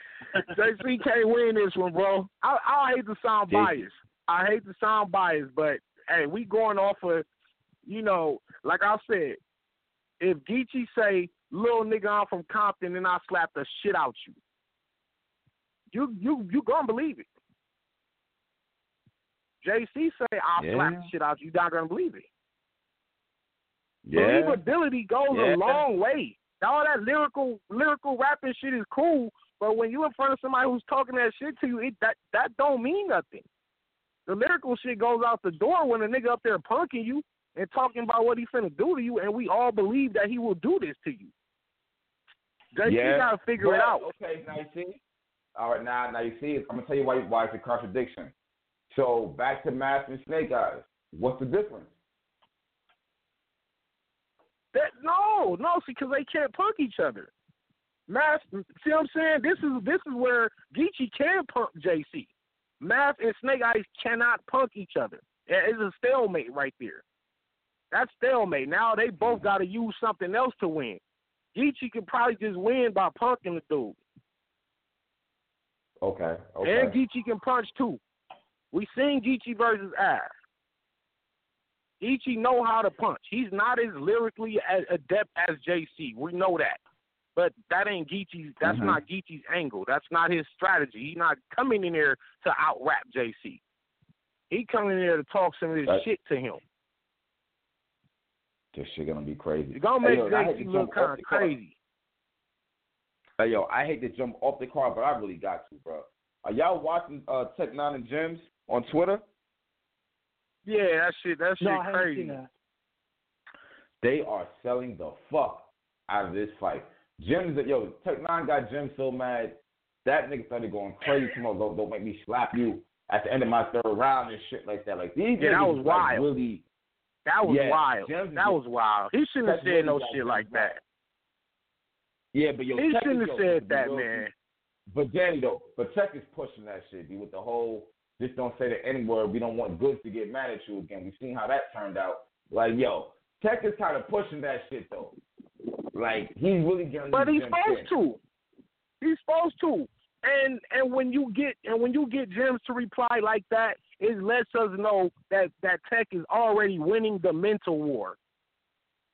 JC can't win this one, bro. I I hate to sound biased. I hate to sound biased, but hey, we going off of, you know, like I said, if Geechi say, "Little nigga, I'm from Compton," and I slap the shit out you, you you you gonna believe it. JC say I'll Yeah. slap the shit out you, you're not gonna believe it. Yeah. Believability goes Yeah. a long way. All that lyrical lyrical rapping shit is cool, but when you in front of somebody who's talking that shit to you, it that that don't mean nothing. The lyrical shit goes out the door when a nigga up there punking you and talking about what he finna do to you, and we all believe that he will do this to you. JC yeah. gotta figure it out. Okay, now you see. All right, now now you see. I'm gonna tell you why why it's a contradiction. So back to Math and Snake Eyes. What's the difference? That no, no, see, because they can't punk each other. Math, see what I'm saying? This is this is where Geechi can punk JC. Math and Snake Eyes cannot punk each other. It's a stalemate right there. That's stalemate. Now they both got to use something else to win. Geechi can probably just win by punking the dude, Okay. Okay. and Geechi can punch too. We seen Geechi versus Ass. Geechi know how to punch. He's not as lyrically a- adept as JC. We know that. But that ain't Geechi's. That's Mhm. not Geechi's angle. That's not his strategy. He's not coming in there to out rap JC. He coming in there to talk some of this Right. shit to him. this shit gonna be crazy. You're gonna Hey, make yo, I hate JC look kind of crazy. Hey yo, I hate to jump off the car, but I really got to, bro. Are y'all watching uh, Tech Nine and Gems on Twitter? Yeah, that shit. That shit No, I haven't crazy. seen that. They are selling the fuck out of this fight. Gems, yo, Tech Nine got Jim so mad that nigga started going crazy. Come on, don't, don't make me slap you at the end of my third round and shit like that. Like these Yeah, that niggas was like, wild. really That was Yeah, wild. Gems is That was wild. He shouldn't have said no shit Gems like back. that. Yeah, but yo, He Tech shouldn't have said to be that, real, man. But Danny though, but Tech is pushing that shit, dude, with the whole just don't say the N word. We don't want goods to get mad at you again. We've seen how that turned out. Like, yo, Tech is kind of pushing that shit though. Like, he's really getting. But he's supposed in. to. He's supposed to. And and when you get and when you get Gems to reply like that, it lets us know that that Tech is already winning the mental war.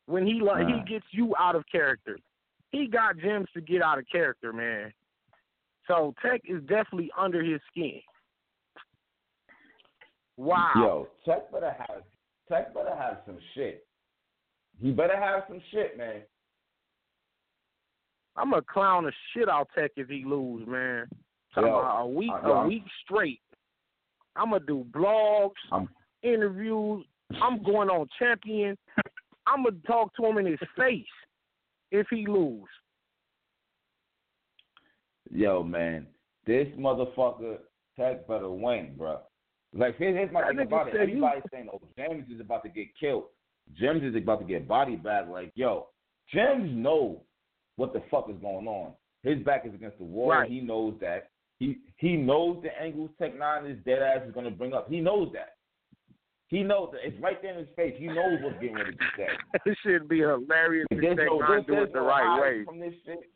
When he like he gets you out of character, he got Gems to get out of character, man. So Tech is definitely under his skin. Wow. Yo, Tech better have Tech better have some shit. He better have some shit, man. I'm gonna clown of shit out Tech if he lose, man. Yo, a week, uh, yo, a I'm- week straight. I'm gonna do blogs, I'm- interviews. I'm going on champion. I'm gonna talk to him in his face if he lose. Yo, man, this motherfucker Tech better win, bro. Like, here's, here's my thing about it. said you- saying, "Oh, James is about to get killed. James is about to get body bag." Like, yo, James know what the fuck is going on. His back is against the wall. Right. He knows that. He he knows the angles Tech Nine is dead ass is gonna bring up. He knows that. He knows that it's right there in his face. He knows what's getting ready to be said. it should be hilarious if Tech no, Nine do it the right way. from this shit.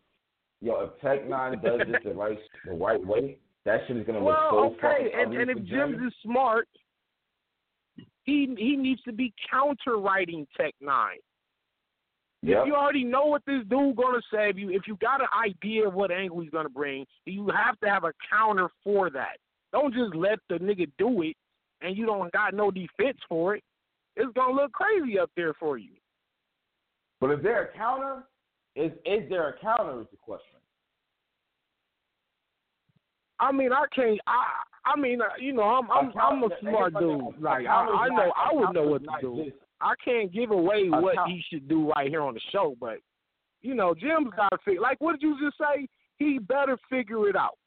Yo, if Tech Nine does this the right the right way, that shit is gonna Well, look so okay, and, and if Jims is smart, he he needs to be counter writing Tech Nine. Yep. If you already know what this dude gonna say, if you if you got an idea of what angle he's gonna bring, you have to have a counter for that. Don't just let the nigga do it and you don't got no defense for it. It's gonna look crazy up there for you. But is there a counter? Is is there a counter? Is the question. I mean, I can't. I I mean, uh, you know, I'm I'm I'm a smart dude. Like I, I know not- would know what to do. I can't give away what he should do right here on the show, but you know, Jim's got to figure. Like, what did you just say? He better figure it out.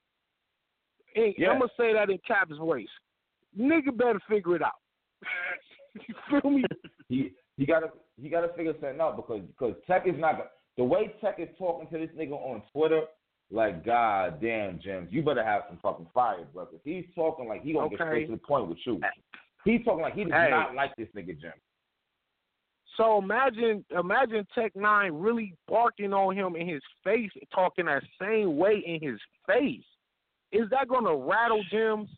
And Yeah. I'm gonna say that in Cap's voice. Nigga better figure it out. you feel me? He he gotta he gotta figure something out because because Tech is not the way Tech is talking to this nigga on Twitter. Like God damn, James, you better have some fucking fire, brother. he's talking like he gonna get straight to the point with you. He's talking like he does Hey. not like this nigga Jim. So imagine, imagine Tech Nine really barking on him in his face, talking that same way in his face. Is that going to rattle Jims?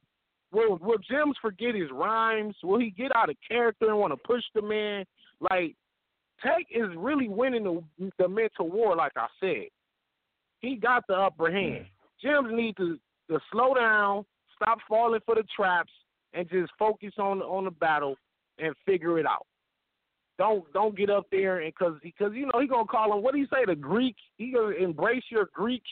Will Will Jims forget his rhymes? Will he get out of character and want to push the man? Like Tech is really winning the the mental war. Like I said, he got the upper hand. Jims need to to slow down, stop falling for the traps, and just focus on on the battle and figure it out. Don't don't get up there and because because you know he gonna call him what do you say the Greek he gonna embrace your Greek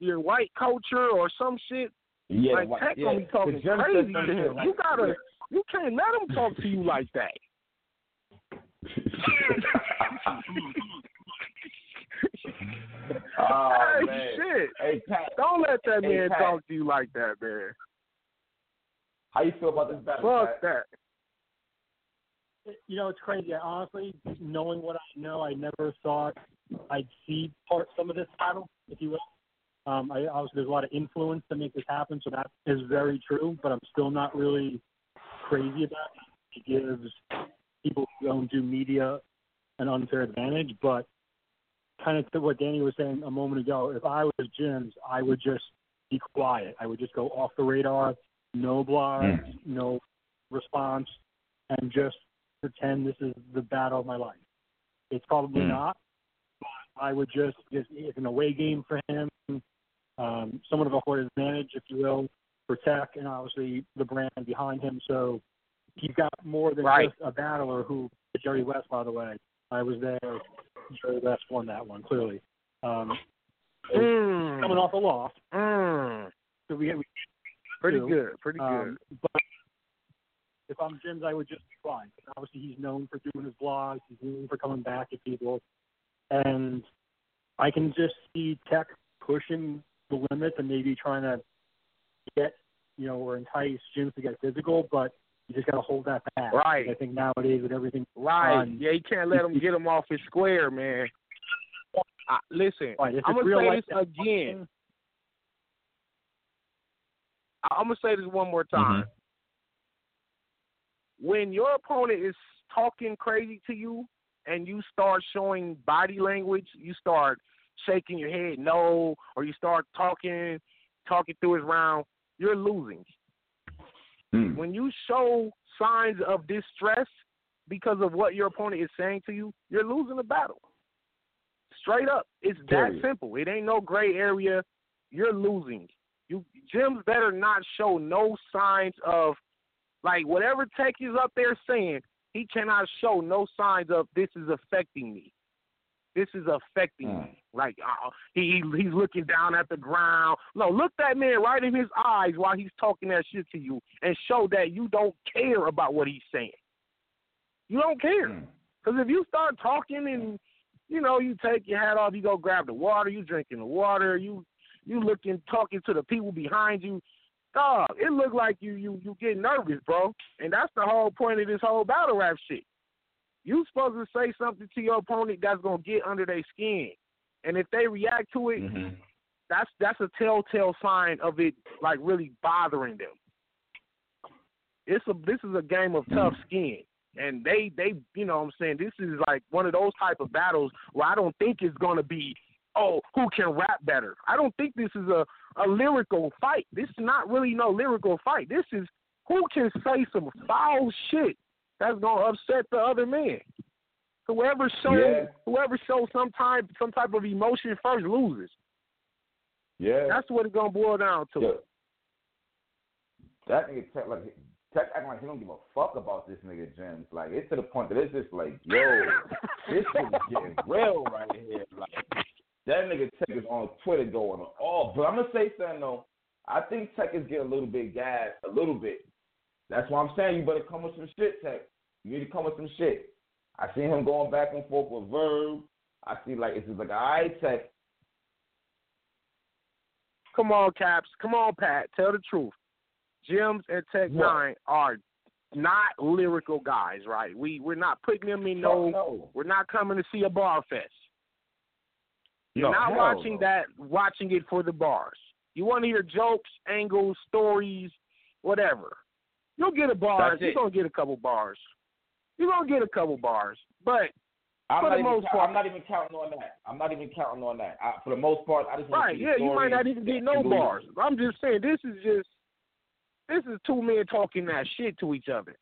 your white culture or some shit. Yeah, like wha- Tech yeah. gonna be talking crazy to him. like- You gotta you can't let him talk to you like that. oh hey, man. shit. Hey Pat, Don't let that Hey, man Pat. talk to you like that, man. how you feel about this battle? Fuck Pat? that. you know, it's crazy. I honestly, knowing what I know, I never thought I'd see part some of this battle, if you will. Um, I obviously there's a lot of influence to make this happen, so that is very true. But I'm still not really crazy about it. It gives people who don't do media an unfair advantage. But kind of to what Danny was saying a moment ago, if I was Jim's, I would just be quiet. I would just go off the radar, no blogs, no response, and just pretend this is the battle of my life. It's probably Mm. not, but I would just, just it's an away game for him, um, somewhat of a hard advantage, if you will, for Tech, and obviously the brand behind him. So he's got more than Right. just a battler who, Jerry West, by the way. I was there. Jerry West won that one, clearly. Um, Mm. coming off a loss, Mm. so we, we Pretty too. good. Pretty good. Um, but if I'm Jim's, I would just be quiet. Obviously, he's known for doing his blogs. He's known for coming back to people, and I can just see Tech pushing the limits and maybe trying to get, you know, or entice Jim to get physical. But you just got to hold that back. Right. I think nowadays with everything, Right. Um, yeah, you can't let him get him off his square, man. I, listen, right, I'm gonna say life, this again. I- I'm gonna say this one more time. When your opponent is talking crazy to you and you start showing body language, you start shaking your head no, or you start talking talking through his round, you're losing. Mm. When you show signs of distress because of what your opponent is saying to you, you're losing the battle. Straight up. It's that simple. It ain't no gray area. You're losing. You Jim's better not show no signs of like whatever Tech is up there saying, he cannot show no signs of this is affecting me. This is affecting Mm. me. Like uh, he he- he's looking down at the ground. No, look that man right in his eyes while he's talking that shit to you, and show that you don't care about what he's saying. You don't care. Mm. Because if you start talking and you know you take your hat off, you go grab the water, you drinking the water, you you looking talking to the people behind you, dog, it look like you you you get nervous, bro. And that's the whole point of this whole battle rap shit. You supposed to say something to your opponent that's gonna get under their skin, and if they react to it, Mhm. that's that's a telltale sign of it like really bothering them. It's a this is a game of tough skin. And they they you know what I'm saying, this is like one of those type of battles where I don't think it's gonna be, oh, who can rap better. I don't think this is a, a lyrical fight. This is not really no lyrical fight. This is who can say some foul shit that's gonna upset the other man. Whoever shows Yeah. whoever shows some type some type of emotion first loses. Yeah. That's what it's gonna boil down to. Yeah. That nigga Tech like Tech acting like he don't give a fuck about this nigga James. Like it's to the point that it's just like, yo, this is getting real right here. Like that nigga Tech is on Twitter going off. But I'm gonna say something though. I think Tech is getting a little bit gas, a little bit. That's why I'm saying you better come with some shit, Tech. You need to come with some shit. I see him going back and forth with Verb. I see like it's just like, all right, Tech. Come on, Caps. Come on, Pat. Tell the truth. Jims and Tech What? Nine are not lyrical guys, right? We we're not putting them in no. no. We're not coming to see a bar fest. You're No, not watching no. that. Watching it for the bars. You want to hear jokes, angles, stories, whatever. You'll get a bar. You're gonna get a couple bars. You're gonna get a couple bars, but I'm For the most part. I'm not even counting on that. I'm not even counting on that. I, for the most part, I just Right, yeah, you might not even get no bars. I'm just saying this is just this is two men talking that shit to each other.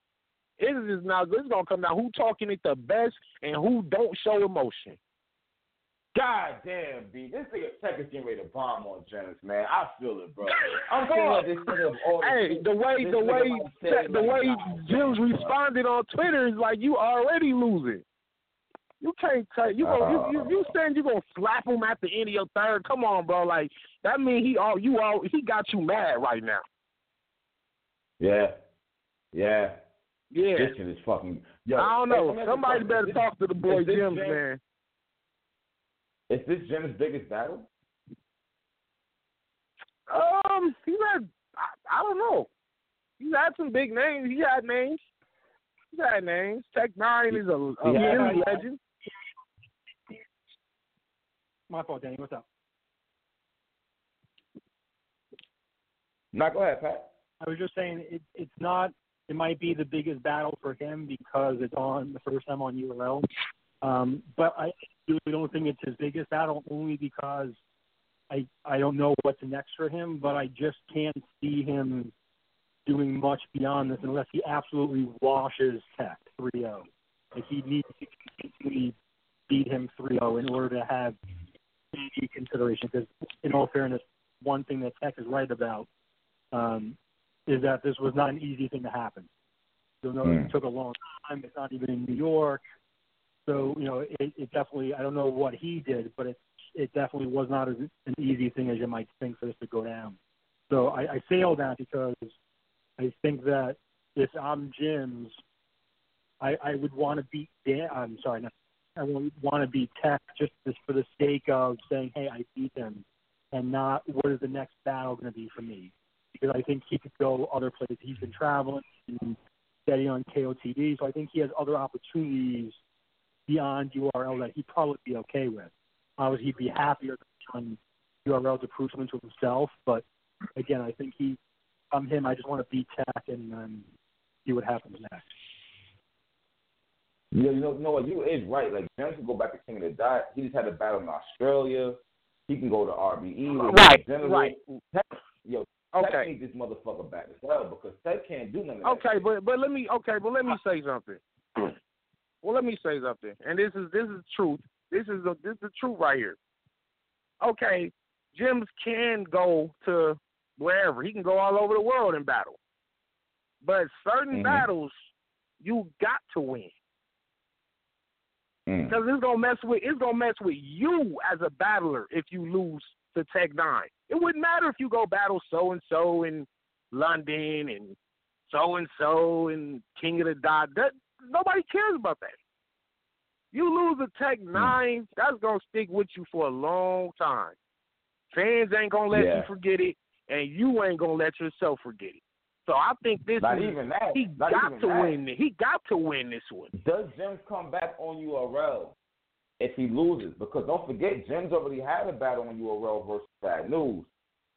It is just now this is gonna come down who talking it the best and who don't show emotion. God damn, B. This nigga Tech is getting ready to bomb on Jennings, man. I feel it, bro. I'm feeling this nigga of all Hey, the way the way the way Jim's responded on Twitter is like you already losing. You can't take you go you, you you uh. saying you gonna slap him at the end of your third. Come on, bro. Like that mean he all you all he got you mad right now. Yeah. Yeah. Yeah. This shit is fucking. Yo, I don't know. let me ask you a Somebody better talk to the boy Jim- man. Is this Jim's biggest battle? Um, he had I, I don't know. He's had some big names. He had names. He's had names. Tech Nine is a, a He had- Philly legend. My fault, Danny. What's up? Now go ahead, Pat. I was just saying it, it's not. It might be the biggest battle for him because it's on the first time on URL. Um, but I really don't think it's his biggest battle, only because I I don't know what's next for him. But I just can't see him doing much beyond this unless he absolutely washes Tech 3-0. Like he needs to consistently beat him 3-0 in order to have any consideration. Because in all fairness, one thing that Tech is right about um, is that this was not an easy thing to happen. So, no, Mm. it took a long time. It's not even in New York. So, you know, it, it definitely, I don't know what he did, but it, it definitely was not as an easy thing as you might think for this to go down. So I, I say all that because I think that if I'm Jim's, I, I would want to beat Dan. I'm sorry, not, I would want to beat Tech just for the sake of saying, hey, I beat him, and not what is the next battle going to be for me because I think he could go other places. He's been traveling and steady on KOTD, so I think he has other opportunities beyond URL that he'd probably be okay with. Obviously, he'd be happier on URL to prove something to himself, but again, I think he, I'm him. I just want to beat Tech and um, see what happens next. Yeah, you know, you know what? You is right. Like Jennings can go back to King of the Dot. He just had a battle in Australia. He can go to RBE. Right, General. right. Tech, yo, Tech Okay. need this motherfucker back as well because Tech can't do nothing. of that Okay, but but let me okay, but let me say something. Well, let me say something, and this is this is truth. This is the this is the truth right here. Okay, Jims can go to wherever he can go all over the world and battle, but certain Mhm. battles you got to win Mm. because it's gonna mess with it's gonna mess with you as a battler if you lose to Tech Nine. It wouldn't matter if you go battle so and so in London and so and so in King of the Dot. That nobody cares about that. You lose a Tech hmm. Nine, that's gonna stick with you for a long time. Fans ain't gonna let Yeah. you forget it, and you ain't gonna let yourself forget it. So I think this Not is even that. he Not got even to that. win. He got to win this one. Does Jim's come back on URL if he loses? Because don't forget, Jim's already had a battle on URL versus Bad News,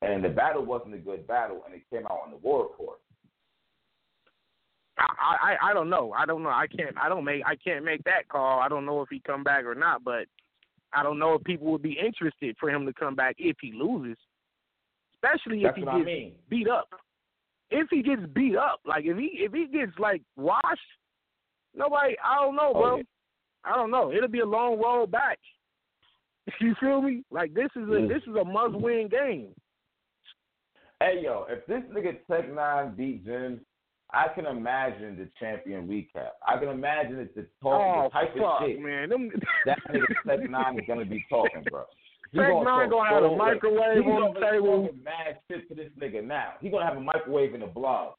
and the battle wasn't a good battle, and it came out on the war report. I, I I don't know. I don't know. I can't. I don't make. I can't make that call. I don't know if he come back or not. But I don't know if people would be interested for him to come back if he loses, especially That's if he what I gets mean. beat up. If he gets beat up, like if he if he gets like washed, nobody. I don't know, bro. Oh, yeah. I don't know. It'll be a long road back. You feel me? Like this is a Mm. this is a must win game. Hey yo, if this nigga Tech Nine beat Jim, I can imagine the champion recap. I can imagine it's the talk, oh the type fuck, of shit man! Them, that nigga Tech Nine is gonna be talking, bro. He Tech Nine talk gonna have a microwave He's on the table. Mad shit to this nigga now. He gonna have a microwave in the blog.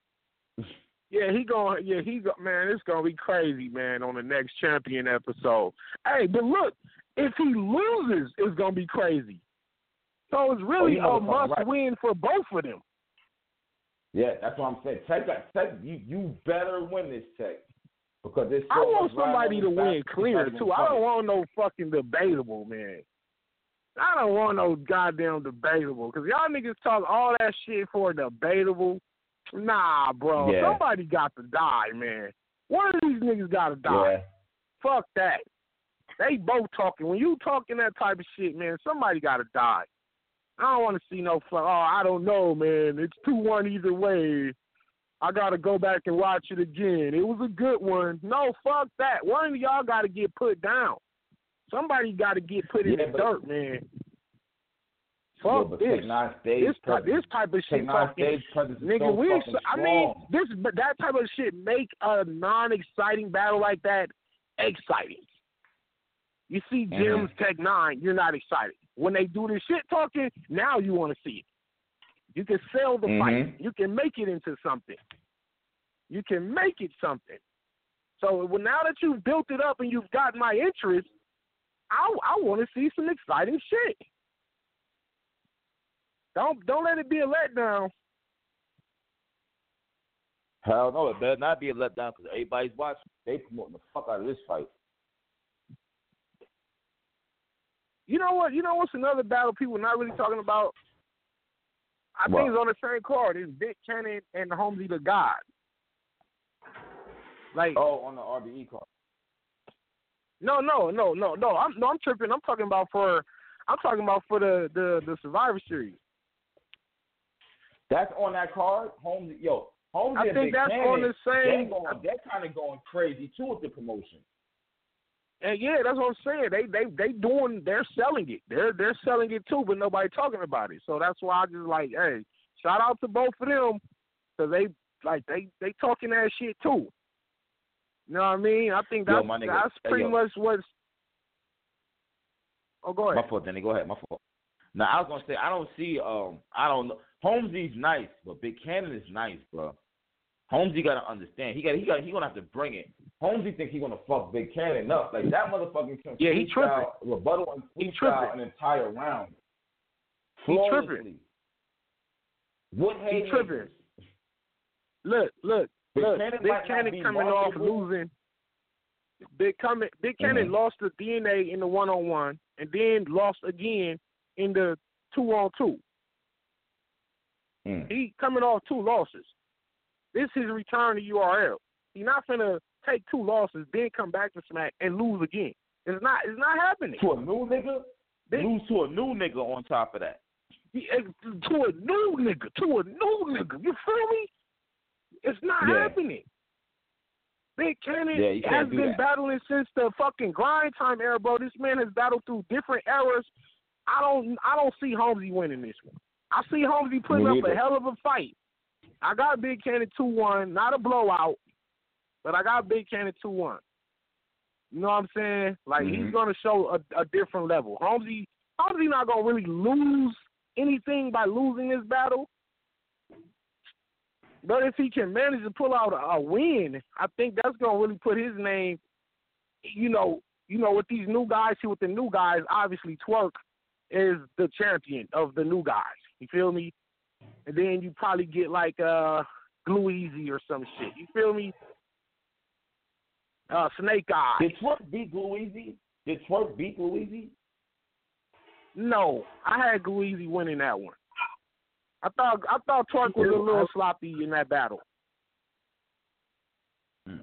Yeah, he going. Yeah, he go. Man, it's gonna be crazy, man. On the next champion episode. Hey, but look, if he loses, it's gonna be crazy. So it's really Oh, a must right. win for both of them. Yeah, that's what I'm saying. Tech, Tech, you you better win this Tech because there's. So I want somebody to win clear too. I don't want no fucking debatable, man. I don't want no goddamn debatable because y'all niggas talk all that shit for debatable. Nah, bro. Yeah. Somebody got to die, man. One of these niggas got to die. Yeah. Fuck that. They both talking. When you talking that type of shit, man, somebody got to die. I don't want to see no fuck. Oh, I don't know, man. It's two one either way. I got to go back and watch it again. It was a good one. No, fuck that. One of y'all got to get put down. Somebody got to get put in Yeah, the dirt, man. Fuck but this. Nine This type, this type of shit, fucking, stage presence is nigga. so we, fucking I mean, this, but that type of shit make a non-exciting battle like that exciting. You see. Mm-hmm. Jim's Tech Nine, you're not excited. When they do this shit talking, now you want to see it. You can sell the Mhm. fight. You can make it into something. You can make it something. So well, now that you've built it up and you've got my interest, I I want to see some exciting shit. Don't don't let it be a letdown. Hell no, it better not be a letdown because everybody's watching. They promoting the fuck out of this fight. You know what? You know what's another battle people not really talking about? I What? think it's on the same card. It's Big Cannon and Holmesy the God. Like Oh, on the RBE card. no, no, no, no, no. I'm no, I'm tripping. I'm talking about for I'm talking about for the the the Survivor Series. That's on that card. Holmes, yo, Holmes I think that's Cannon, on the same. going, they're kind of going crazy too with the promotion. And yeah, that's what I'm saying. They they they doing they're selling it. They're they're selling it too, but nobody talking about it. So that's why I just like, hey, shout out to both of them because they like they they talking that shit too. You know what I mean? I think that's nigga, that's pretty yo. much what's. Oh, go ahead. My fault, Danny. Go ahead. My fault. Now I was gonna say I don't see um I don't know Holmesy's nice, but Big Cannon is nice, bro. Holmesy gotta understand. He got he got he gonna have to bring it. Holmesy thinks he gonna fuck Big Cannon up. Like that motherfucking can Yeah, he freestyle, rebuttal and He tripping. an entire round. He tripping. Wood He tripping. Look, look, Big look. Cannon Big Cannon coming off losing. Big coming, Big Cannon Mhm. lost the DNA in the one on one, and then lost again in the two on two. He coming off two losses. This is his return to URL. He's not gonna take two losses, then come back to Smack and lose again. It's not. It's not happening. To a new nigga? Big, Lose to a new nigga on top of that. eh, to a new nigga, to a new nigga. You feel me? It's not Yeah. happening. Big Cannon Yeah, has been that. battling since the fucking grind time era, bro. This man has battled through different eras. I don't I don't see Holmesy winning this one. I see Holmesy putting Me up a hell of a fight. I got Big Cannon two one, not a blowout, but I got Big Cannon two one. You know what I'm saying? Like he's Mhm. gonna show a, a different level. Holmesy Holmesy not gonna really lose anything by losing this battle. But if he can manage to pull out a, a win, I think that's gonna really put his name. You know, you know, with these new guys, see with the new guys, obviously Twerk is the champion of the new guys. You feel me? And then you probably get like uh Glue Easy or some shit. You feel me? Uh Snake Eye. Did Twerk beat Louisi? Did Twerk beat Louisi? No, I had Glue Easy winning that one. I thought I thought Twerk was a little sloppy in that battle. Hmm.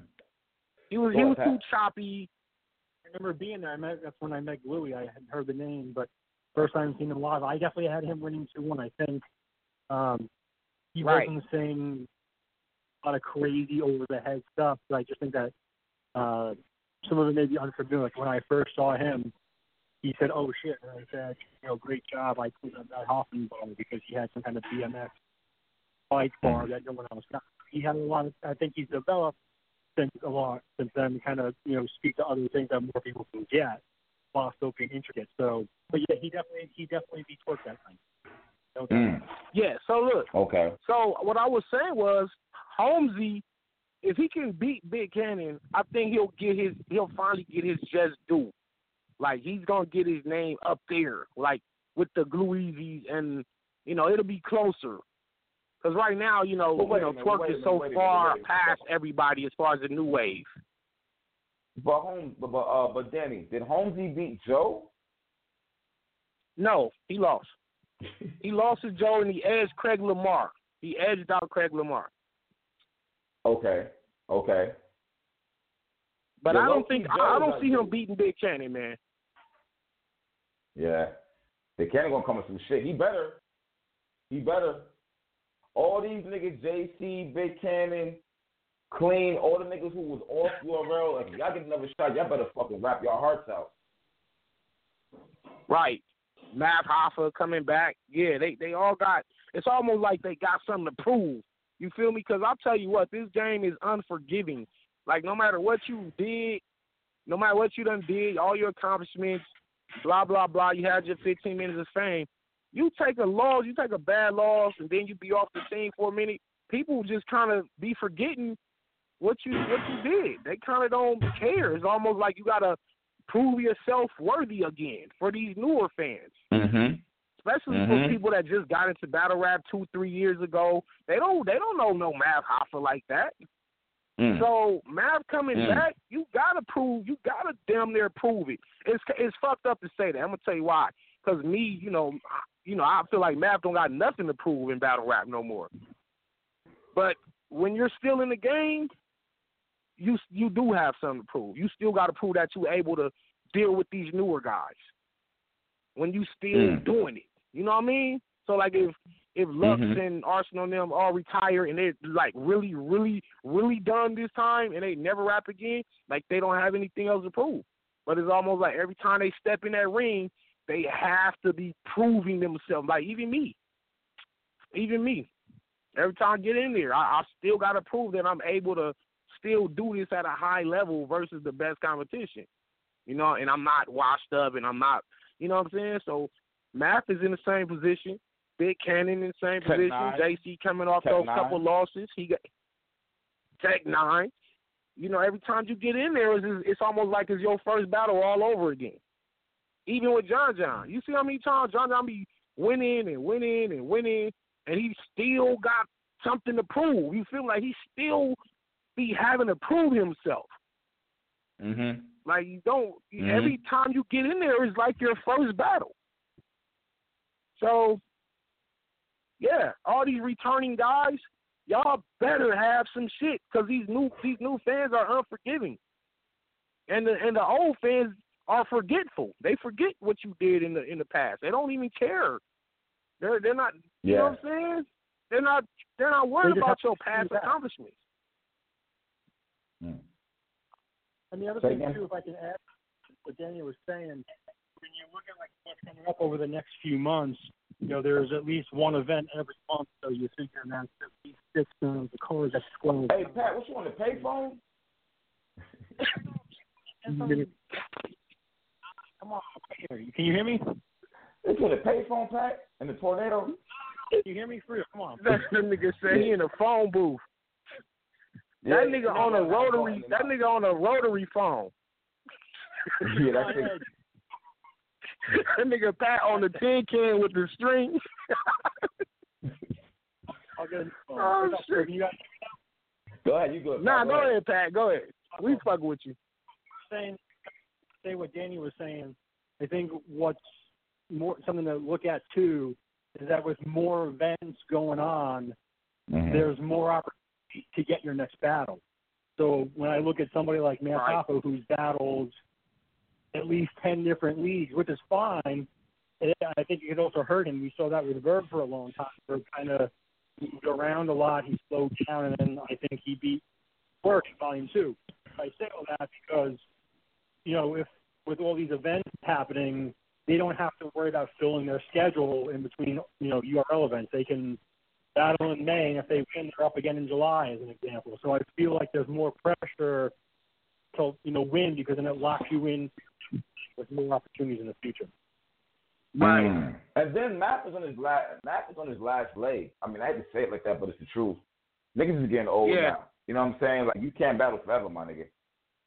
He was he was too choppy. I remember being there. I met, that's when I met Louie. I hadn't heard the name, but first time seeing him live, I definitely had him winning two one. I think um, he Right. wasn't saying a lot of crazy over the head stuff, but I just think that uh, some of it may be unfamiliar. Like when I first saw him, he said, "Oh shit!" And I said, "You know, great job." I put him that Hoffman bar because he had some kind of BMX bike bar that no one else got. He had a lot of. I think he's developed since a lot since then. Kind of you know speak to other things that more people can get while still being intricate. So, but yeah, he definitely he definitely Twerk that time. Doubt. Mm. Yeah, so look, Okay. So what I was saying was Holmesy, if he can beat Big Cannon, I think he'll get his he'll finally get his just due. Like he's gonna get his name up there, like with the Glueezies, and you know it'll be closer. Because right now, you know, you know, minute, Twerk is minute, so far minute. past everybody as far as the new wave. But Holmes, but but, uh, but Danny, did Holmesy beat Joe? No, he lost. He lost his Joe, and he edged Craig Lamar. He edged out Craig Lamar. Okay. Okay. But I don't think I, I don't see him beating Big Cannon, man. Yeah. Big Cannon gonna come with some shit. He better. He better. All these niggas, JC, Big Cannon, Clean, all the niggas who was off URL, if y'all get another shot, y'all better fucking wrap your hearts out. Right. Math Hoffa coming back. Yeah, they they all got. It's almost like they got something to prove. You feel me? Because I'll tell you what, this game is unforgiving. Like no matter what you did, no matter what you done did, all your accomplishments, blah blah blah. You had your 15 minutes of fame. You take a loss, you take a bad loss, and then you be off the scene for a minute. People just kind of be forgetting what you what you did. They kind of don't care. It's almost like you gotta prove yourself worthy again for these newer fans. Mm-hmm. Especially Mhm. for people that just got into battle rap two, three years ago. They don't they don't know no Math Hoffa like that. Mm. So Math coming Mm. back, you gotta prove, you gotta damn near prove it. It's it's fucked up to say that. I'm gonna tell you why. Because me, you know, I- you know, I feel like Math don't got nothing to prove in battle rap no more. But when you're still in the game, you you do have something to prove. You still got to prove that you're able to deal with these newer guys. When you still Mm. doing it, you know what I mean? So like if if Lux Mhm. and Arsenal and them all retire and they're like really, really, really done this time and they never rap again, like they don't have anything else to prove. But it's almost like every time they step in that ring, they have to be proving themselves. Like even me, even me, every time I get in there, I, I still got to prove that I'm able to still do this at a high level versus the best competition. You know, and I'm not washed up and I'm not, you know what I'm saying? So Math is in the same position. Big Cannon in the same Tech position. Nine. JC coming off Tech those Nine. couple losses. He got Tech Nine. You know, every time you get in there, it's, it's almost like it's your first battle all over again. Even with John John, you see how many times John John be winning and winning and winning, and he still got something to prove. You feel like he still be having to prove himself. Mm-hmm. Like you don't Mhm. every time you get in there is like your first battle. So yeah, all these returning guys, y'all better have some shit because these new these new fans are unforgiving, and the and the old fans are forgetful. They forget what you did in the in the past. They don't even care. They're they're not. You know what I'm saying? They're not they're not worried about your past accomplishments. Mm. And the other Say thing again? too, if I can add what Daniel was saying, when you look at like what's coming up over the next few months, you know, there's at least one event every month, so you figure that's at least six of the cars that's disclosed. Hey Pat, what you on the payphone? Come on, here. Can you hear me? Can It's on the payphone, Pat, and the tornado. you hear me? For real? Come on. That nigga said he in a phone booth. That nigga on a rotary. That nigga on a rotary phone. Yeah, that's it. that nigga Pat on the tin can with the string. I'll get a new phone. Oh, What's shit. Can you guys Go ahead, you go. nah, Pat, go ahead, Pat. Go ahead. We fucking with you. saying say what Danny was saying. I think what's more something to look at too is that with more events going on, Mhm. there's more opportunity to get your next battle. So when I look at somebody like Math Right. Who's battled at least ten different leagues, which is fine, I think it could also hurt him. We saw that with Verb for a long time. Verb kind of moved around a lot. He slowed down, and then I think he beat Work in Volume Two. I say all that because you know if with all these events happening, they don't have to worry about filling their schedule in between you know URL events. They can battle in May, and if they win, they're up again in July, as an example. So I feel like there's more pressure to you know win because then it locks you in with more opportunities in the future. Mm. And then Math is on his last. Math is on his last leg. I mean, I hate to say it like that, but it's the truth. Niggas is getting old Yeah. now. You know what I'm saying? Like you can't battle forever, my nigga.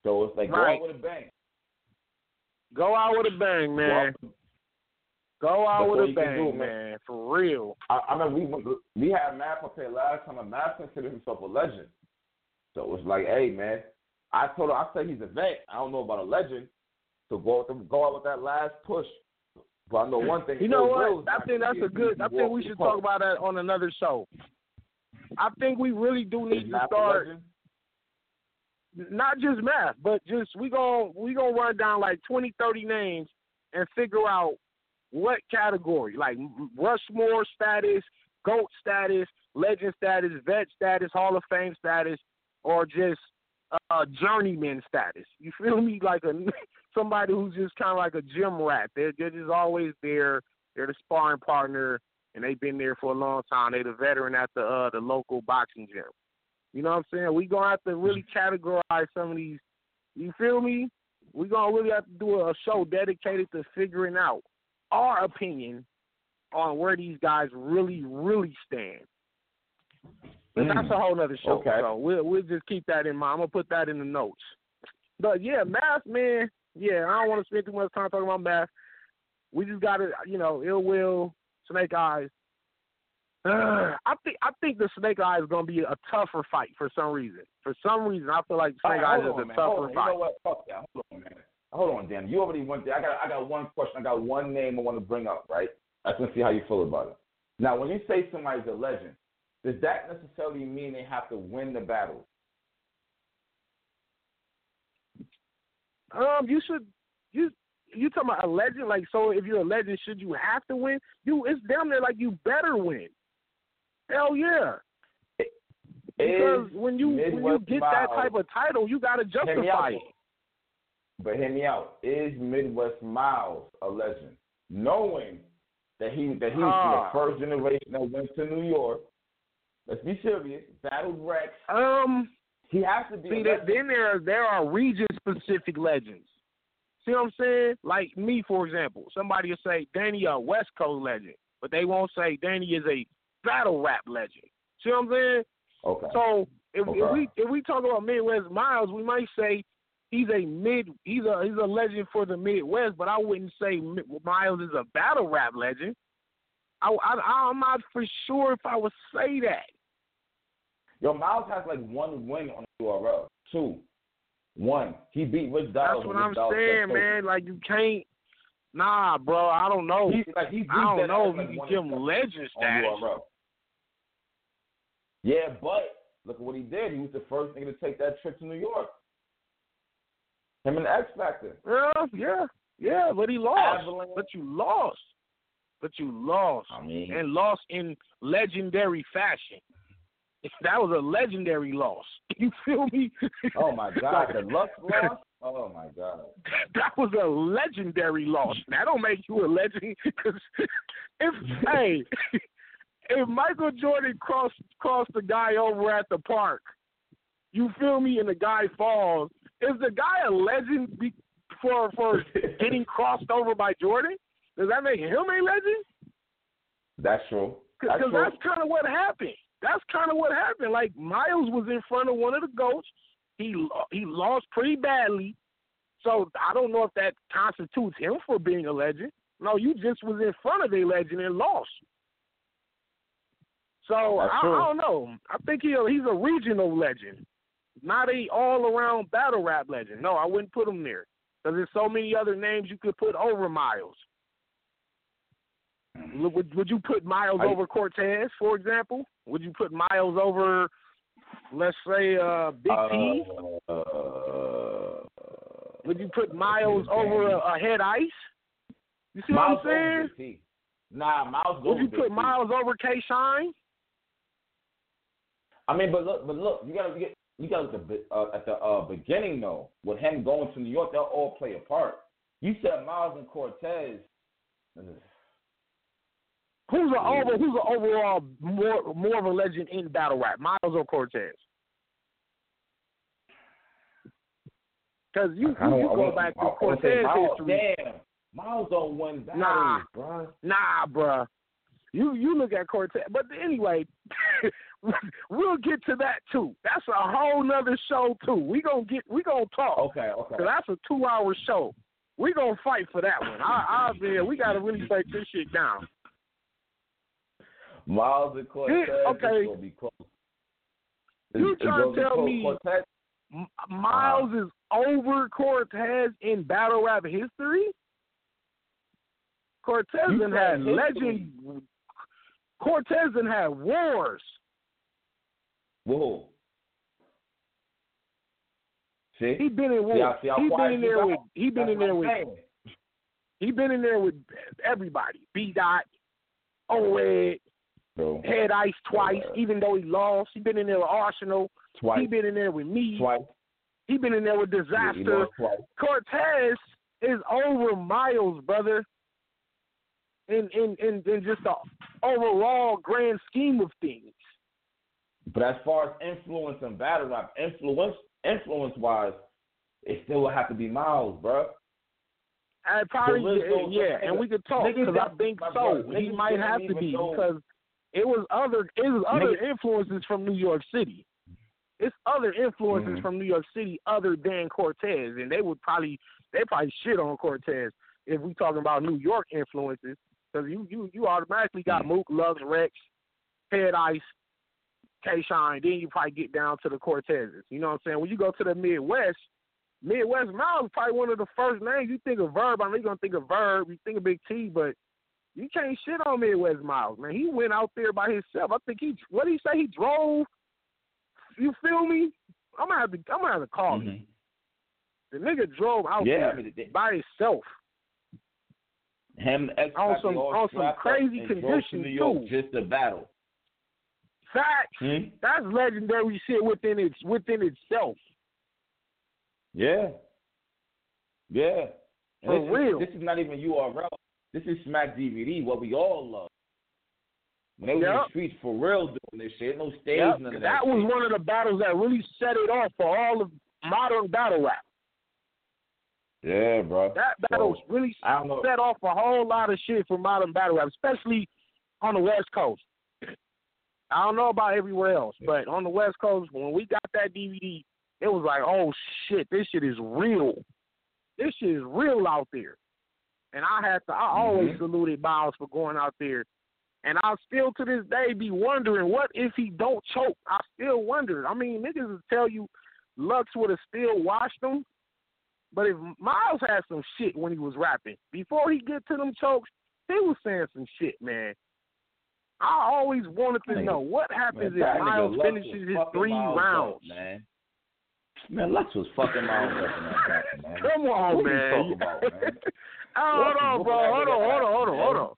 So it's like Right. go out with a bang. Go out with a bang, Go man. Go out with a bang, do, man. For real. I, I remember we we had Math up last time, and Math considered himself a legend. So it's like, hey man, I told him I said he's a vet. I don't know about a legend. So go out, with- go out with that last push. But I know one thing. You know what? I think that's a good. I think we should talk about that on another show. I think we really do need to start not just Math, but just we gon' we gonna run down like 20, 30 names and figure out what category, like Rushmore status, GOAT status, legend status, vet status, Hall of Fame status, or just uh journeyman status. You feel me? Like a somebody who's just kind of like a gym rat. They're they're just always there. They're the sparring partner, and they've been there for a long time. They're the veteran at the uh the local boxing gym. You know what I'm saying? We gonna have to really categorize some of these. You feel me? We gonna really have to do a show dedicated to figuring out our opinion on where these guys really, really stand. But Mm. that's a whole other show. Okay. So we'll we'll just keep that in mind. I'm gonna put that in the notes. But yeah, Math, man. Yeah, I don't want to spend too much time talking about Math. We just got to, you know, Ill Will, snake eyes. Uh, I think I think the snake eye is gonna be a tougher fight for some reason. For some reason, I feel like snake All right, eyes hold is on, a man. tougher on. fight. You know what? Fuck that. Hold on, man. Hold on, Dan. You already went there. I got I got one question. I got one name I want to bring up, right? I just want to see how you feel about it. Now, when you say somebody's a legend, does that necessarily mean they have to win the battle? Um, you should you you talking about a legend? Like, so if you're a legend, should you have to win? You, it's damn there like you better win. Hell yeah! Because when you when you get that type of title, you got to Hear me out, justify it. But hear me out. Is Midwest Miles a legend? Knowing that he that he's Ah. the first generation that went to New York. Let's be serious. Battled Rex. Um, He has to be. see, a that, legend. then there there are region specific legends. See what I'm saying? Like me, for example, somebody will say Danny a West Coast legend, but they won't say Danny is a battle rap legend. See what I'm saying? Okay. So if, Okay. if we if we talk about Midwest Miles, we might say he's a mid he's a he's a legend for the Midwest, but I wouldn't say Mi- Miles is a battle rap legend. I, I I'm not for sure if I would say that. Yo, Miles has like one win on the URL. Two. One. He beat Rich Dollars. That's what I'm saying, man. Like you can't. Nah, bro. I don't know. He, like, he I don't know if like, you give him legend status. Yeah, but look at what he did. He was the first nigga to take that trip to New York. Him and X Factor. Yeah, yeah, yeah. But he lost. Avalanche. But you lost. But you lost. I mean, and lost in legendary fashion. That was a legendary loss. You feel me? oh my God, the Lux loss. Oh my God. that was a legendary loss. That don't make you a legend. Cause if hey, if Michael Jordan crossed crossed the guy over at the park, you feel me, and the guy falls, is the guy a legend be, for for getting crossed over by Jordan? Does that make him a legend? That's true. Because That's that's kind of what happened. That's kind of what happened. Like Miles was in front of one of the goats. He he lost pretty badly. So I don't know if that constitutes him for being a legend. No, you just was in front of a legend and lost. So I. I don't know. I think he he's a regional legend, not a all around battle rap legend. No, I wouldn't put him there because there's so many other names you could put over Miles. Would, would you put Miles I- over Cortez, for example? Would you put Miles over, let's say, uh, Big T? Uh, Would you put Miles over a, a Head Ice? You see Miles what I'm saying? Nah, Miles Would you put. Miles over K Shine? I mean, but look, but look, you gotta get, you look at the, uh, at the uh, beginning though. With him going to New York, they'll all play a part. You said Miles and Cortez. Who's a over? Who's an overall more more of a legend in battle rap, Miles or Cortez? Because you, don't- you go back to Cortez Miles, history. Damn, Miles don't win battles, Nah. bruh. Nah, bruh. You you look at Cortez, but anyway, we'll get to that too. That's a whole nother show too. We gonna get we gonna talk. Okay, okay. So that's a two hour show. We gonna fight for that one. I, I man, we gotta really break this shit down. Miles and Cortez Yeah, okay. is gonna be close. You trying gonna tell me Cortez, Miles uh-huh. is over Cortez in battle rap history? Cortez said had history. legend. Cortez done had wars. Whoa. See, He been in See how- see how he been in there with. He been That's in there with. saying. He been in there with everybody. B dot, Oed, Bro, Head Ice twice. Uh, even though he lost, he been in there with Arsenal. twice, He been in there with me. twice. He been in there with disaster. twice. Cortez is over Miles, brother. In in in, in just the overall grand scheme of things. But as far as influence and battle rap, influence influence wise, it still would have to be Miles, bro. I probably yeah, and we could talk because I think so. brother, He might have to be know- because it was other it was other Niggas- influences from New York City. It's other influences Mhm. from New York City other than Cortez, and they would probably they probably shit on Cortez if we talking about New York influences because you you you automatically got Mhm. Mook, Lux, Rex, Head Ice, K Shine. Then you probably get down to the Cortezes. You know what I'm saying? When you go to the Midwest, Midwest Miles is probably one of the first names you think of Verb. I know you're gonna think of Verb, you think of Big T, but you can't shit on Midwest Miles, man. He went out there by himself. I think he what did he say? He drove. You feel me? I'm gonna have to I'm gonna have to call him. Mhm. The nigga drove out Yeah, there I mean, they- by himself. him On some- on some crazy drove to conditions, New York too. just a battle. Facts. Hmm? That's legendary shit within its within itself. Yeah. Yeah. For this real. Is, this is not even URL. This is Smack DVD, what we all love. When they was in the streets for real doing this shit, no stage, Yep. none of that. That was shit. one of the battles that really set it off for all of modern battle rap. Yeah, bro. That battle So, really set off a whole lot of shit for modern battle rap, especially on the West Coast. I don't know about everywhere else, but on the West Coast, when we got that DVD, it was like, oh shit, this shit is real. This shit is real out there. And I had to, I always Mhm. saluted Miles for going out there. And I still to this day be wondering, what if he don't choke? I still wonder. I mean, niggas will tell you Lux would have still washed him. But if Miles had some shit when he was rapping, before he get to them chokes, he was saying some shit, man. I always wanted to know what happens Man, if Miles finishes his three rounds. Up, man. Man, Lux was fucking Miles up in that man. Come on, What man. about, man? oh, hold on, bro. Hold on, hold on, hold on, hold on.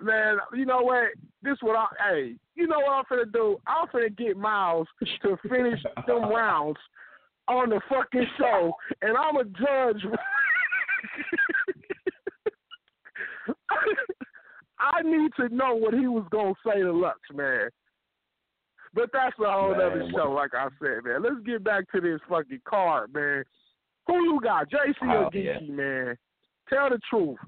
Man, you know what? This what I hey, you know what I'm finna do? I'm finna get Miles to finish them rounds on the fucking show and I'm a judge. I need to know what he was gonna say to Lux, man. But that's a whole Man, other show, like I said, man. Let's get back to this fucking card, man. Who you got, JC or Oh, yeah. Man? Tell the truth.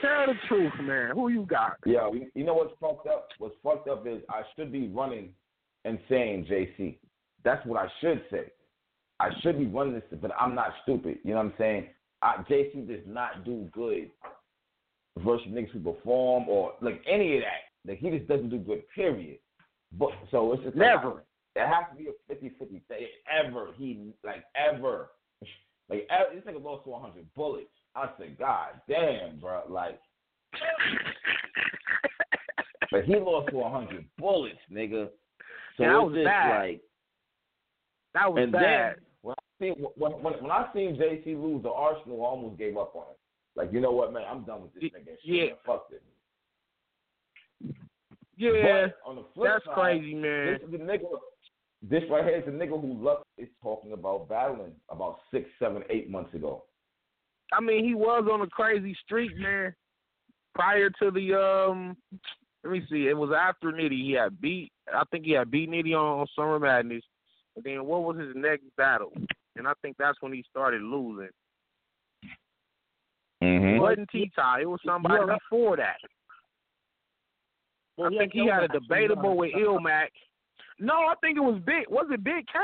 Tell the truth, man. Who you got? Yeah, you you know what's fucked up? What's fucked up is I should be running and saying JC. That's what I should say. I should be running this, but I'm not stupid. You know what I'm saying? I, JC does not do good versus niggas who perform or like any of that. Like he just doesn't do good. Period. But so it's just like, Never. it has to be a 50-50 thing. Ever he like ever like ever, this nigga lost to 100 bullets. I said, God damn, bro. Like, but he lost to 100 bullets, nigga. So that was just bad. like, That was and bad. then when I seen when, when when I seen JC lose the Arsenal, I almost gave up on it. Like, you know what, man? I'm done with this nigga. Shit, yeah. man. Fuck this. yeah, But on the flip that's side, crazy, man. This is the nigga. This right here is the nigga who Lux is talking about battling about six, seven, eight months ago. I mean, he was on a crazy streak, man. Prior to the um, let me see, it was after Nitty. He had beat, I think he had beat Nitty on, on Summer Madness. And then what was his next battle? And I think that's when he started losing. It Mm-hmm. wasn't T Top. It was somebody Yeah. before that. Well, I think he had a debatable with Ilmac. No, I think it was Big. Was it Big K?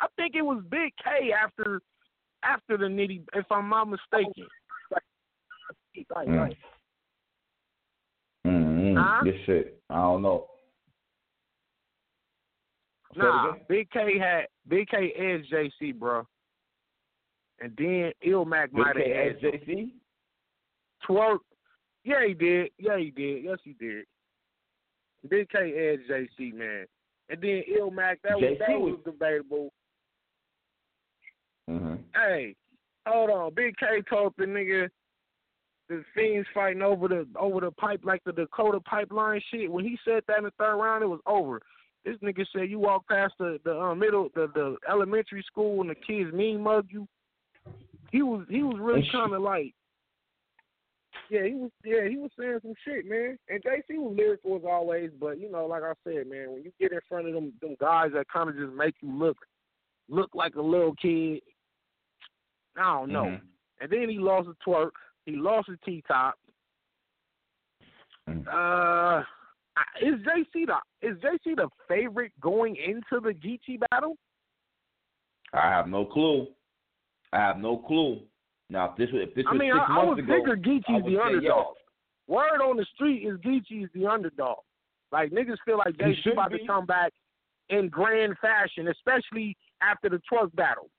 I think it was Big K after after the Nitty, if I'm not mistaken. Right, Mm. right. Mm-hmm. Huh? This shit. I don't know. Nah. Big K had Big K edged JC, bro. And then Ilmac might have Big K edged him. Twerk. Yeah, he did. Yeah, he did. Yes, he did. Big K edged JC, man. And then Ilmac, that was that was debatable. Mm-hmm. Hey, hold on. Big K told the nigga the fiends fighting over the over the pipe like the Dakota pipeline shit. When he said that in the third round, it was over. This nigga said you walk past the the uh, middle the the elementary school and the kids mean mug you. He was he was really And kind of like, yeah, he was yeah he was saying some shit, man. And JC was lyrical as always, but you know, like I said, man, when you get in front of them them guys that kind of just make you look look like a little kid, I don't know. Mhm. And then he lost his twerk. He lost his T top. Mm. Uh, is JC the is JC the favorite going into the Geechi battle? I have no clue. I have no clue. Now, if this was if this I was mean, six I, I months would ago, figure I Geechi's the underdog. Word on the street is Geechi's the underdog. Like niggas feel like He JC should about be. to come back in grand fashion, especially after the truck battle.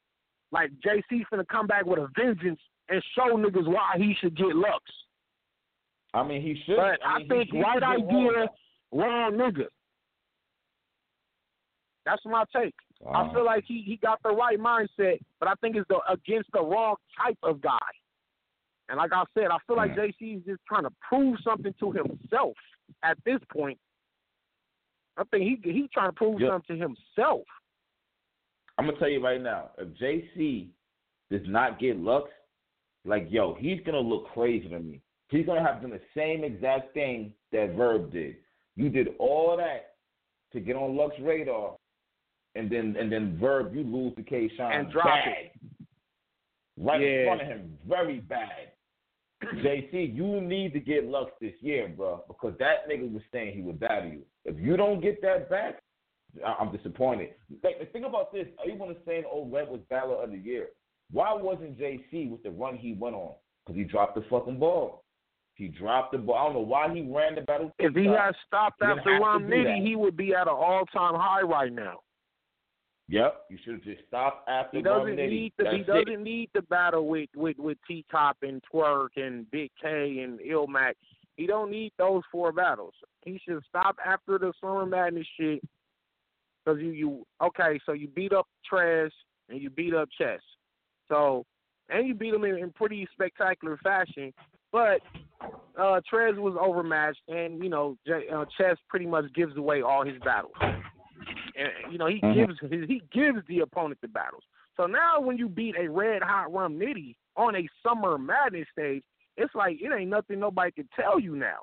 Like JC finna come back with a vengeance and show niggas why he should get Lux. I mean, he should. But I, mean, he think right idea, wrong. wrong nigga. That's my take. I feel like he, he got the right mindset, but I think it's the against the wrong type of guy. And like I said, I feel like Mm. JC is just trying to prove something to himself at this point. I think he he's trying to prove Yep. something to himself. I'm gonna tell you right now, if JC does not get Lux, like yo, he's gonna look crazy to me. He's gonna have done the same exact thing that Verb did. You did all that to get on Lux radar, and then and then Verb, you lose to K Shine And drop bad. it. right Yeah. in front of him, very bad. JC, you need to get Lux this year, bro, because that nigga was saying he would battle you. If you don't get that back, I'm disappointed. Like, the thing about this, you everyone is saying O Red was battler of the year. Why wasn't JC with the run he went on? Because he dropped the fucking ball. He dropped the ball. I don't know why he ran the battle. If he had stopped after to Rum Nitty, he would be at an all time high right now. Yep, you should have just stopped after He doesn't need the he That's it. doesn't need the battle with with with T Top and Twerk and Big K and Ilmac. He don't need those four battles. He should stop after the Summer Madness shit. Cause you you okay, so you beat up Trash and you beat up Chess. So and you beat him in, in pretty spectacular fashion. But uh Trez was overmatched, and you know J, uh, Chess pretty much gives away all his battles. And you know he Mhm. gives he gives the opponent the battles. So now when you beat a red hot Rum Nitty on a summer madness stage, it's like it ain't nothing nobody can tell you now.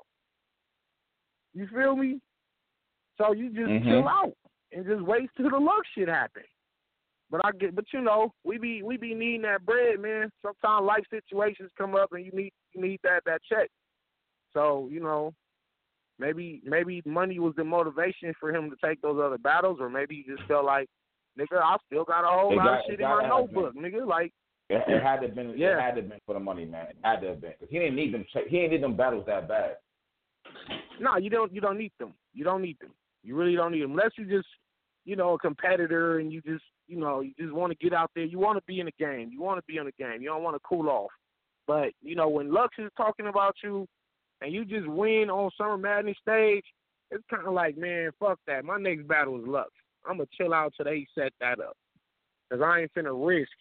You feel me? So you just Mhm. chill out and just wait till the Lux shit happen. But I get, but you know, we be we be needing that bread, man. Sometimes life situations come up and you need you need that that check. So you know, maybe maybe money was the motivation for him to take those other battles, or maybe he just felt like, nigga, I still got a whole It lot got- of shit in my notebook, nigga. Like, It, it had to have been. Yeah. It had to have been for the money, man. It had to have been because he didn't need them. He didn't need them battles that bad. no, you don't you don't need them. You don't need them. You really don't need them unless you just you know a competitor and you just you know you just want to get out there. You want to be in the game. You want to be in the game. You don't want to cool off. But you know when Lux is talking about you and you just win on Summer Madness stage, it's kind of like man, fuck that. My next battle is Lux. I'm gonna chill out till they set that up because I ain't finna risk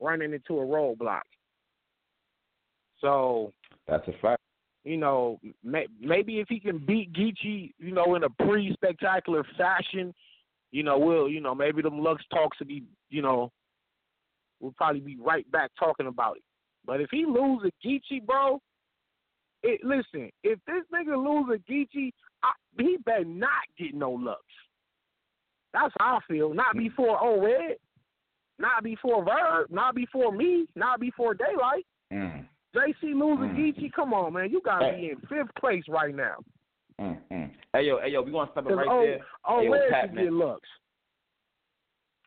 running into a roadblock. So That's a fact. you know, may, maybe if he can beat Geechi, you know, in a pretty spectacular fashion, you know, we'll, you know, maybe them Lux talks will be, you know, we'll probably be right back talking about it. But if he loses Geechi, bro, it listen, if this nigga lose a Geechi, I, he better not get no Lux. That's how I feel. Not before O Red, not before Verb, not before me, not before Daylight. Mm, JC losing Mm. Geechi, come on, man. You gotta Hey. be in fifth place right now. mm, mm. Hey yo, hey yo, we gonna stop it right there. oh, Hey, yo, where Pat, should man. get looks?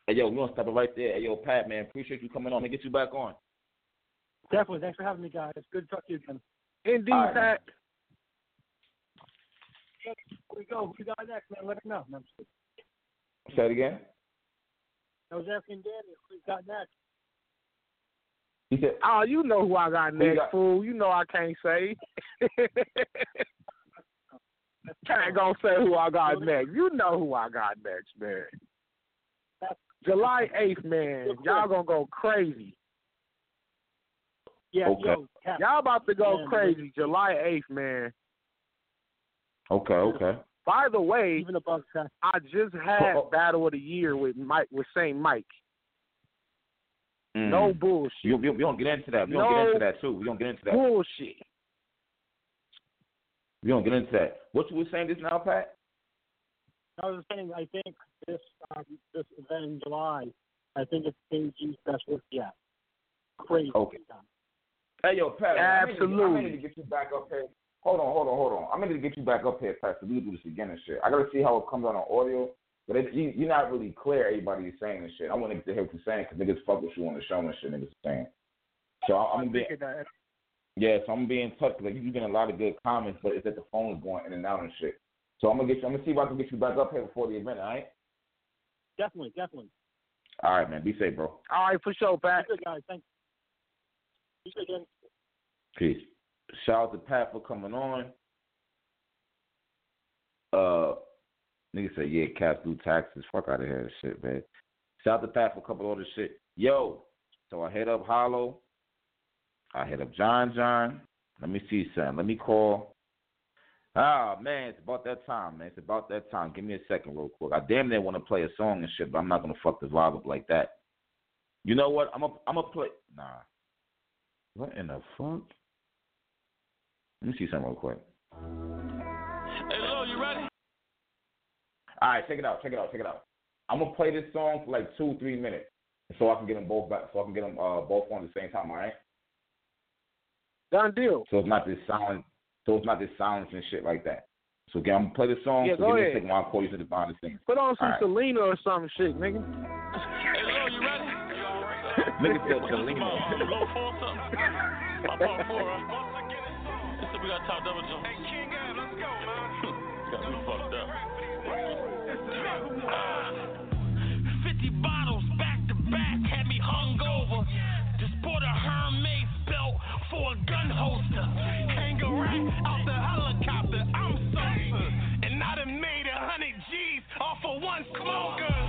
Hey yo, we gonna stop it right there. Hey yo, Pat, man, appreciate you coming on and get you back on. Definitely. Thanks for having me, guys. Good to talk to you again. Indeed, All right, Pat. We go. You got next, man? Let me know. No, I'm just kidding. Say it again. I was asking Danny Who you got next. He said, Oh, you know who I got next, got? fool. You know I can't say. can't gonna say who I got next. You know who I got next, man. July eighth, man. Y'all gonna go crazy. Yeah, Okay. yo, Y'all about to go Man, crazy. July eighth, man. okay, okay. By the way, even above I just had Oh, oh. Battle of the Year with Mike with Saint Mike. Mm. No bullshit. You, you, we don't get into that. We don't No get into that too. We don't get into that. Bullshit. We don't get into that. What you were saying just now, Pat? I was saying, I think this um, this event in July, I think it's KG's best work yet. Crazy. Okay. Hey, yo, Pat. I need, to, I Absolutely. need to get you back up here. Hold on, hold on, hold on. I'm going to get you back up here, Pat, so we can do this again and shit. I got to see how it comes out on audio. But it, you, you're not really clear, everybody is saying and shit. I want niggas to hear what you're saying because niggas fuck with you on the show and shit, niggas are saying. So I, I'm being, thinking that yeah, so I'm gonna be in touch. Like you're getting a lot of good comments, but it's that the phone is going in and out and shit. So I'm gonna get you. I'm gonna see if I can get you back up here before the event. All right. definitely, definitely. All right, man. Be safe, bro. All right, for sure, Pat. Good guys, thanks. Peace. Shout out to Pat for coming on. Uh, nigga said, yeah, cats do taxes. Fuck out of here, shit, man. Shout out to Pat for coming on this shit. Yo, so I hit up Hollow. I hit up John John. Let me see son. Let me call. Ah, man, it's about that time, man. It's about that time. Give me a second real quick. I damn near want to play a song and shit, but I'm not to fuck the vibe up like that. You know what? I'm a, I'm a play. Nah. What in the fuck? Let me see something real quick. Hey, Lil, you ready? All right, check it out, check it out, check it out. I'm gonna play this song for like two, three minutes, so I can get them both back, so I can get them uh, both on at the same time. All right. Done deal. So it's not this silence. So it's not this silence and shit like that. So again, I'm gonna play this song. Yeah, so go give me a ahead. second while I call you to the behind the scenes. Put on some All right. Selena or some shit, nigga. Part four, huh? This we got top double jump. Hey, King let's go, man. got me fucked up. Ah. 50 bottles back to back had me hungover. Just bought a Hermes belt for a gun holster. Hang a rack out the helicopter. I'm sober. And I done made a hundred G's off of one smoker.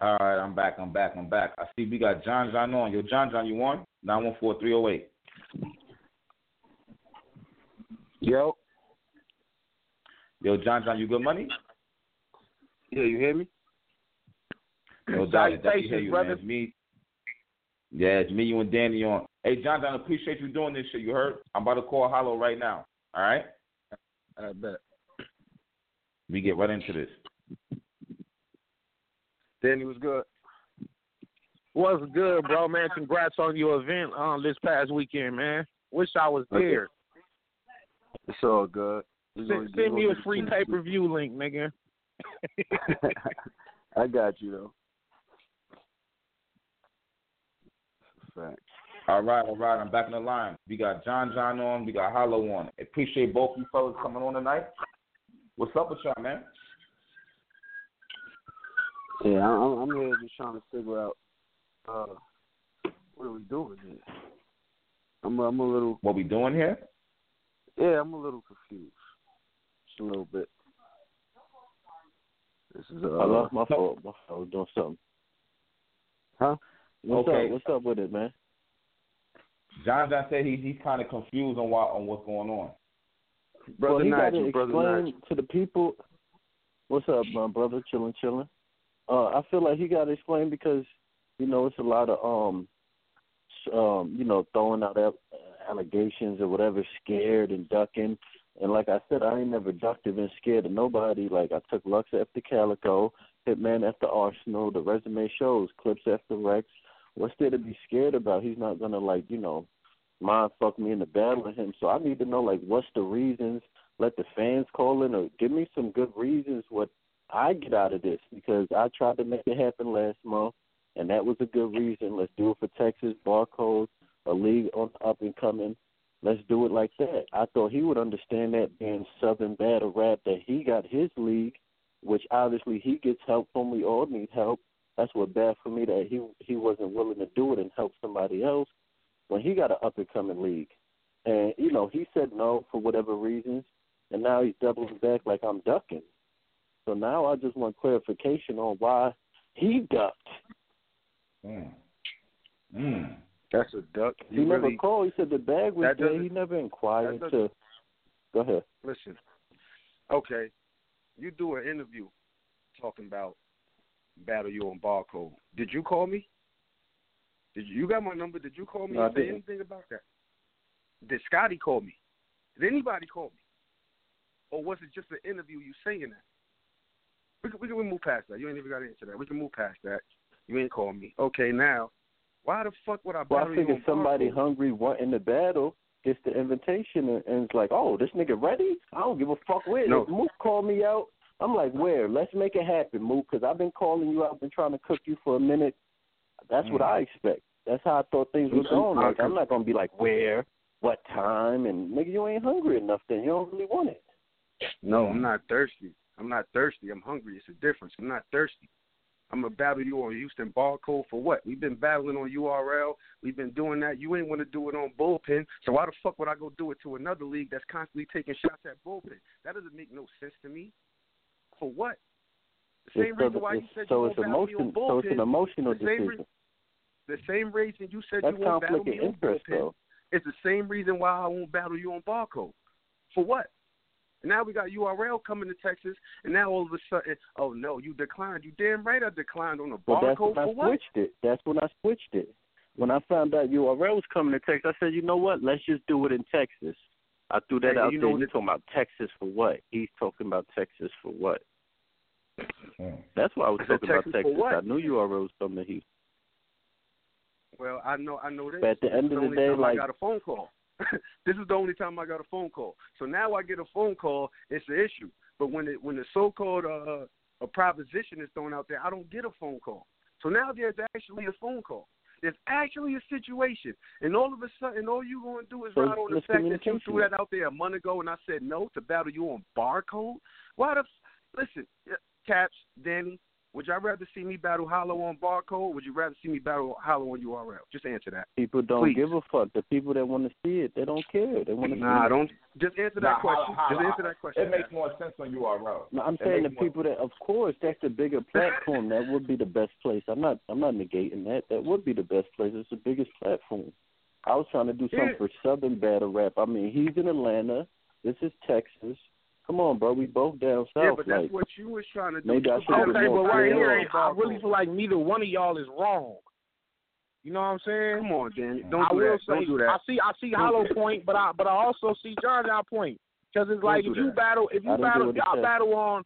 All right, I'm back. I'm back. I'm back. I see we got John John on. Yo, John John, you on? Nine one four three zero eight. Yo, Yo, John John, you good money? yeah, you hear me? Yo, John, I definitely hear you, brother. man. It's me. Yeah, it's me, you, and Danny on. Hey, John John, appreciate you doing this shit. You heard? I'm about to call Hollow right now. All right? I bet. We get right into this. Danny was good. What's good, bro, man? Congrats on your event um this past weekend, man. Wish I was there. It's all good. We're Send, gonna- send me a free get pay per view link, nigga. I got you though. Fact. All right, all right. I'm back in the line. We got John John on. We got Hollow on. Appreciate both of you fellas coming on tonight. What's up with y'all, man? Yeah, I'm, I'm here just trying to figure out uh, what are we doing here. I'm I'm a little What we doing here? yeah, I'm a little confused, just a little bit. This is uh, I lost my phone. My fault. I was doing something. Huh? What's Okay. up? What's up with it, man? John John said he he's kind of confused on why on what's going on. brother well, he got Nigel, to brother explain Nigel. to the people. What's up, my brother? Chilling, chilling. Uh, I feel like he got to explain because you know it's a lot of um, um, you know, throwing out al- allegations or whatever, scared and ducking. And like I said, I ain't never ducked or been scared of nobody. Like I took Lux after Calico, Hitman after Arsenal. The resume shows Clips after Rex. What's there to be scared about? He's not gonna like you know mind fuck me in the battle with him. So I need to know like what's the reasons. Let the fans call in or give me some good reasons what I get out of this because I tried to make it happen last month and that was a good reason. Let's do it for Texas, Barcode, a league on up and coming. Let's do it like that. I thought he would understand that being Southern Battle Rap that he got his league, which obviously he gets help from. We all need help. That's what bad for me that he he wasn't willing to do it and help somebody else when he got an up and coming league. And you know he said no for whatever reasons, and now he's doubling back like I'm ducking. So now I just want clarification on why he ducked. Mm. Mm. That's a duck. He You never really called. He said the bag was there. He never inquired to. Go ahead. listen. Okay, you do an interview talking about battle you on barcode. Did you call me? Did you, you got my number? Did you call me No, I and say didn't. anything about that? Did Scotty call me? Did anybody call me? Or was it just an interview you saying that? We can, we can move past that. You ain't even got to answer that. We can move past that. You ain't call me. Okay, now, why the fuck would I Well, battle I you figured on somebody barcode? hungry wanting the battle gets the invitation and, and it's like, oh, this nigga ready? I don't give a fuck where. No. If Mook called me out I'm like, where? Let's make it happen, Mook, because I've been calling you. I've been trying to cook you for a minute. That's what Mm. I expect. That's how I thought things were going. Like, I'm not gonna be like, where, what time, and nigga, you ain't hungry enough. Then you don't really want it. No, I'm not thirsty. I'm not thirsty. I'm hungry. It's a difference. I'm not thirsty. I'm gonna battle you on Houston barcode for what? We've been battling on URL. We've been doing that. You ain't want to do it on bullpen. So why the fuck would I go do it to another league that's constantly taking shots at bullpen? That doesn't make no sense to me. For what? The same It's reason so, why you said so you it's won't battle me emotion. on So it's an emotional The decision. The same reason you said That's you won't battle me on interest, bullpen. though. It's the same reason why I won't battle you on barcode. For what? And now we got URL coming to Texas, and now all of a sudden, oh no, you declined. You damn right I declined on the Well, that's barcode when I for what? switched it. That's when I switched it. When I found out URL was coming to Texas, I said, you know what? Let's just do it in Texas. I threw that Hey, out you there. know You that- talking about Texas for what? He's talking about Texas for what? Mm. That's why I was I said talking about Texas for Texas. what? I knew URL was coming to Houston. Well, I know, I know this. But at the end is of the only day, time like- I got a phone call. this is the only time I got a phone call. So now I get a phone call, it's an issue. But when it when the so-called uh, a proposition is thrown out there, I don't get a phone call. So now there's actually a phone call. There's actually a situation, and all of a sudden, all you're going to do is So ride on the fact that you threw that out there a month ago, and I said no to battle you on barcode. Why the? f- Listen, uh, Caps, Danny, would y'all rather see me battle Hollow on barcode? Would you rather see me battle Hollow on URL? Just answer that. People don't Please. give a fuck. The people that want to see it, they don't care. They want to Nah, see don't. Just answer that Nah, question. how- just answer that question. It makes more sense on URL. No, I'm It saying the makes more- people that, of course, that's the bigger platform. that would be the best place. I'm not, I'm not negating that. That would be the best place. It's the biggest platform. I was trying to do something Yeah. for Southern battle rap. I mean, he's in Atlanta. This is Texas. Come on, bro. We both down south. yeah, but that's like, what you was trying to do. maybe I should was have Okay, been but more right here, I really feel like neither one of y'all is wrong. You know what I'm saying? Come on, Dan. Don't I do that. say Don't do that. I see I see Don't Hollow point, but I but I also see John John point because it's like if you that. battle if you battle if y'all says. battle on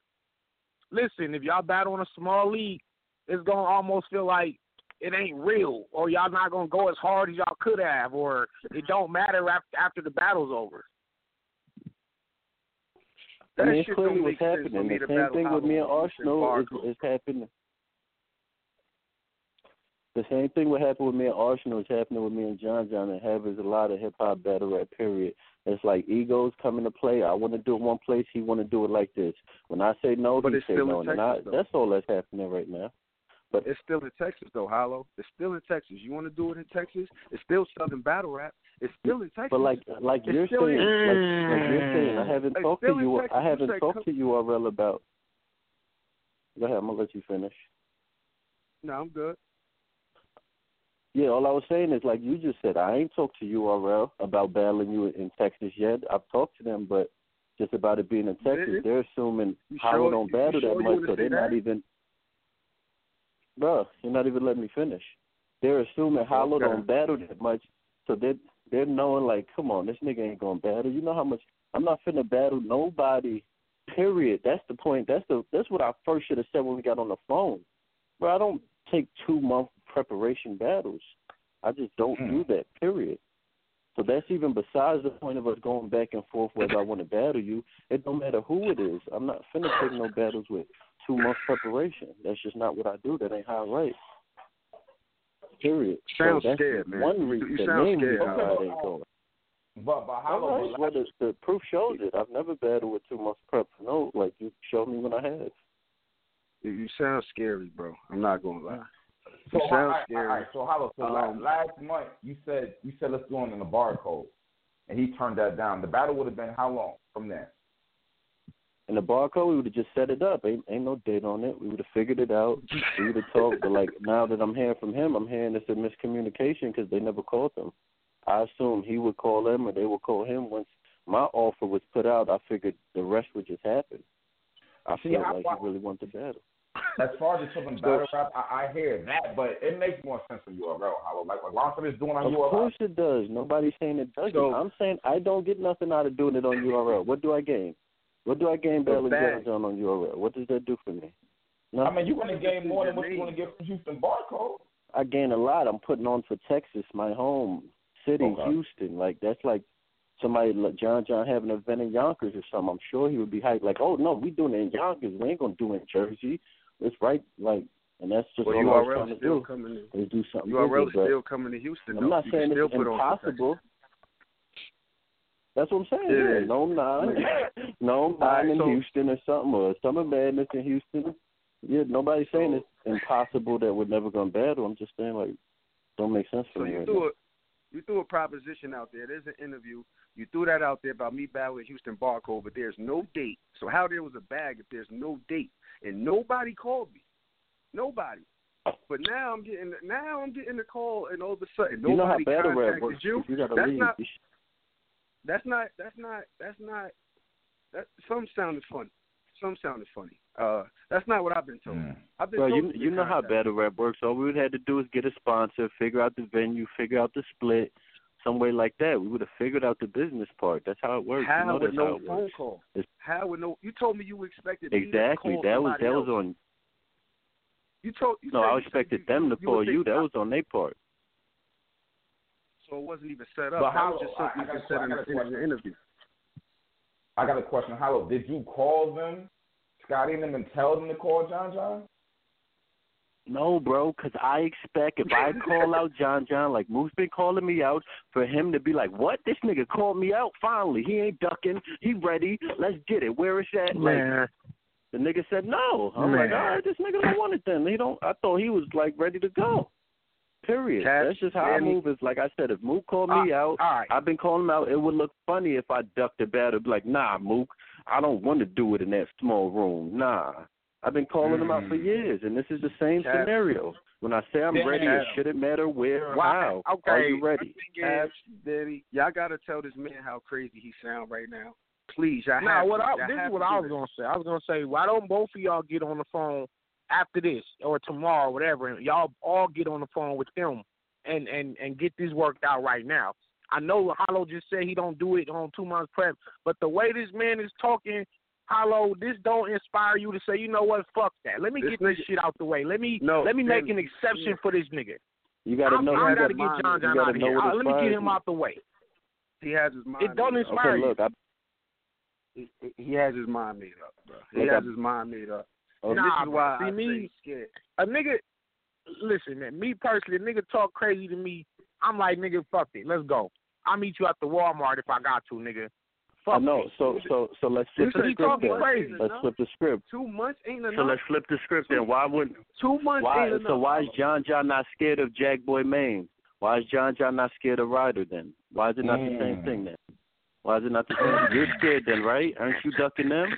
listen if y'all battle on a small league, it's gonna almost feel like it ain't real or y'all not gonna go as hard as y'all could have or it don't matter after after the battle's over. That I mean, shit clearly what's make sense for happening. The same thing with me and Hollow on Houston Arsenal is, is happening. The same thing what happened with me and Arsenal is happening with me and John John and have is a lot of hip hop battle rap period. It's like egos come into play. I want to do it one place, he want to do it like this. When I say no, But he say no, in and I, though. that's all that's happening right now. But It's still in Texas though, Hollow. It's still in Texas. You want to do it in Texas? It's still Southern battle rap. It's still in Texas. but like like It's you're saying, in- like, like you're mm. saying, I haven't It's talked to you. Texas. I haven't say talked come- to URL about. Go ahead. I'm gonna let you finish. no, I'm good. Yeah, all I was saying is like you just said, I ain't talked to URL about battling you in Texas yet. I've talked to them, but just about it being in Texas, Really? they're assuming You Hollow sure- don't battle sure that much, so they're not that? even. Bro, you're not even letting me finish. They're assuming Hollow Okay. don't battle that much, so they're they're knowing like, come on, this nigga ain't gonna battle. You know how much I'm not finna battle nobody. Period. That's the point. That's the that's what I first should have said when we got on the phone. Bro, I don't take two month preparation battles. I just don't Hmm. do that. Period. So that's even besides the point of us going back and forth whether I want to battle you. It don't matter who it is. I'm not finna take no battles with two month preparation. That's just not what I do. That ain't how I write. Period. Sounds so scared, man. One You- reason, you the sound scared, reason Okay, why but, it ain't going. But but how long? right. Well, the, the proof shows it. I've never battled with two months prep. No, like you showed me when I have. You, you sound scary, bro. I'm not gonna lie. So You sound right, scary. all right. So how? So la- Um, last month you said you said let's do it in the barcode, and he turned that down. The battle would have been how long from there? In the barcode, we would have just set it up. Ain't ain't no date on it. We would have figured it out. We would have talked. But like now that I'm hearing from him, I'm hearing it's a miscommunication because they never called them. I assumed he would call them or they would call him. Once my offer was put out, I figured the rest would just happen. I See, felt I- like he really wanted to battle. As far as the Southern battle rap, I, I hear that, but it makes more sense on URL. How like what Lonson is doing on Of URL. Of course it does. Nobody's saying it doesn't. So- I'm saying I don't get nothing out of doing it on URL. What do I gain? What do I gain bad. John John on URL? What does that do for me? No. I mean, you're going to gain more than what you're going to get from Houston barcode. I gain a lot. I'm putting on for Texas, my home city, Okay. Houston. Like that's like somebody like John John having an event in Yonkers or something, I'm sure he would be hyped. Like, oh no, we doing it in Yonkers. We ain't gonna do it in Jersey. It's right, like, and that's just Well, what I was URL trying to still do. coming to Is do something URL bigger, but still coming to Houston. I'm though. not You saying it's impossible. That's what I'm saying. Yeah, no nine, no nine right, in so- Houston or something, or Summer Madness in Houston. Yeah, nobody's saying it's impossible that we're never gonna battle. I'm just saying like, don't make sense for So me. you right threw now. a you threw a proposition out there. There's an interview. You threw that out there about me battling Houston Barcode, but there's no date. So how there was a bag if there's no date and nobody called me, nobody. But now I'm getting now I'm getting the call and all of a sudden You know how nobody battle rap works. you. You gotta That's leave. not that's not that's not that's not that some sounded funny. Some sounded funny. Uh that's not what I've been told. I've been Bro, told you you know how contacted. battle rap works. All we would have had to do is get a sponsor, figure out the venue, figure out the split, some way like that. We would have figured out the business part. That's how it works. How you know with that's how no it phone works. call? It's- How with no? You told me you expected me to exactly. call That was somebody that was on. You told you No, said I expected you, them to you call would you. That I- was on their part. So it wasn't even set up. But how- was just I- something I got you a- said I in, got a in question. the interview. I got a question. Hollow, did you call them, Scotty and them, and tell them to call John John? No, bro, because I expect if I call out John John, like Moose been calling me out, for him to be like, "What? This nigga called me out. Finally, he ain't ducking. He ready. Let's get it. Where is that?" Like the nigga said no. I'm like, Man. all right, this nigga don't want it then. He don't. I thought he was like ready to go. Period. Cash, That's just how I Danny. move. It's like I said, if Mook called me out, all right. I've been calling him out. It would look funny if I ducked the battle. Be like, nah, Mook, I don't want to do it in that small room. Nah. I've been calling him out for Mm. years, and this is the same Cash. scenario. When I say I'm ready, it shouldn't matter where or Why- how. Are okay, you ready? Cash, Daddy, y'all gotta tell this man how crazy he sound right now. Please, y'all Now, have what to. I, Y'all this is what I was this. gonna say. I was gonna say, why don't both of y'all get on the phone after this or tomorrow, or whatever, and y'all all get on the phone with them and and and get this worked out right now. I know Hollow just said he don't do it on two months prep, but the way this man is talking, Hollow, this don't inspire you to say, you know what, fuck that. Let me This get this shit out the way. Let me No, let me make an exception for this nigga. You gotta I'm, know. I you gotta gotta, get mind- John John out of here. what Uh, let me get him you. out the way. He has his mind. It don't inspire Okay, you. look, I, He, he has his mind made up, bro. He Look, has I- his mind made up. Oh, Nah, this is bro. why See, I me- scared. a nigga, listen, man. Me personally, a nigga talk crazy to me. I'm like, nigga, fuck it. Let's go. I'll meet you at the Walmart if I got to, nigga. Fuck I know. me. So, so, so let's flip the script talking then. crazy. Let's flip the script. Two months ain't enough. So let's flip the script then. Why wouldn't? Two months Why? ain't enough. So why is John John not scared of Jack Boy Maine? Why is John John not scared of Ryder then? Why is it not the same Mm. thing then? Why is it not the same? You're scared then, right? Aren't you ducking them?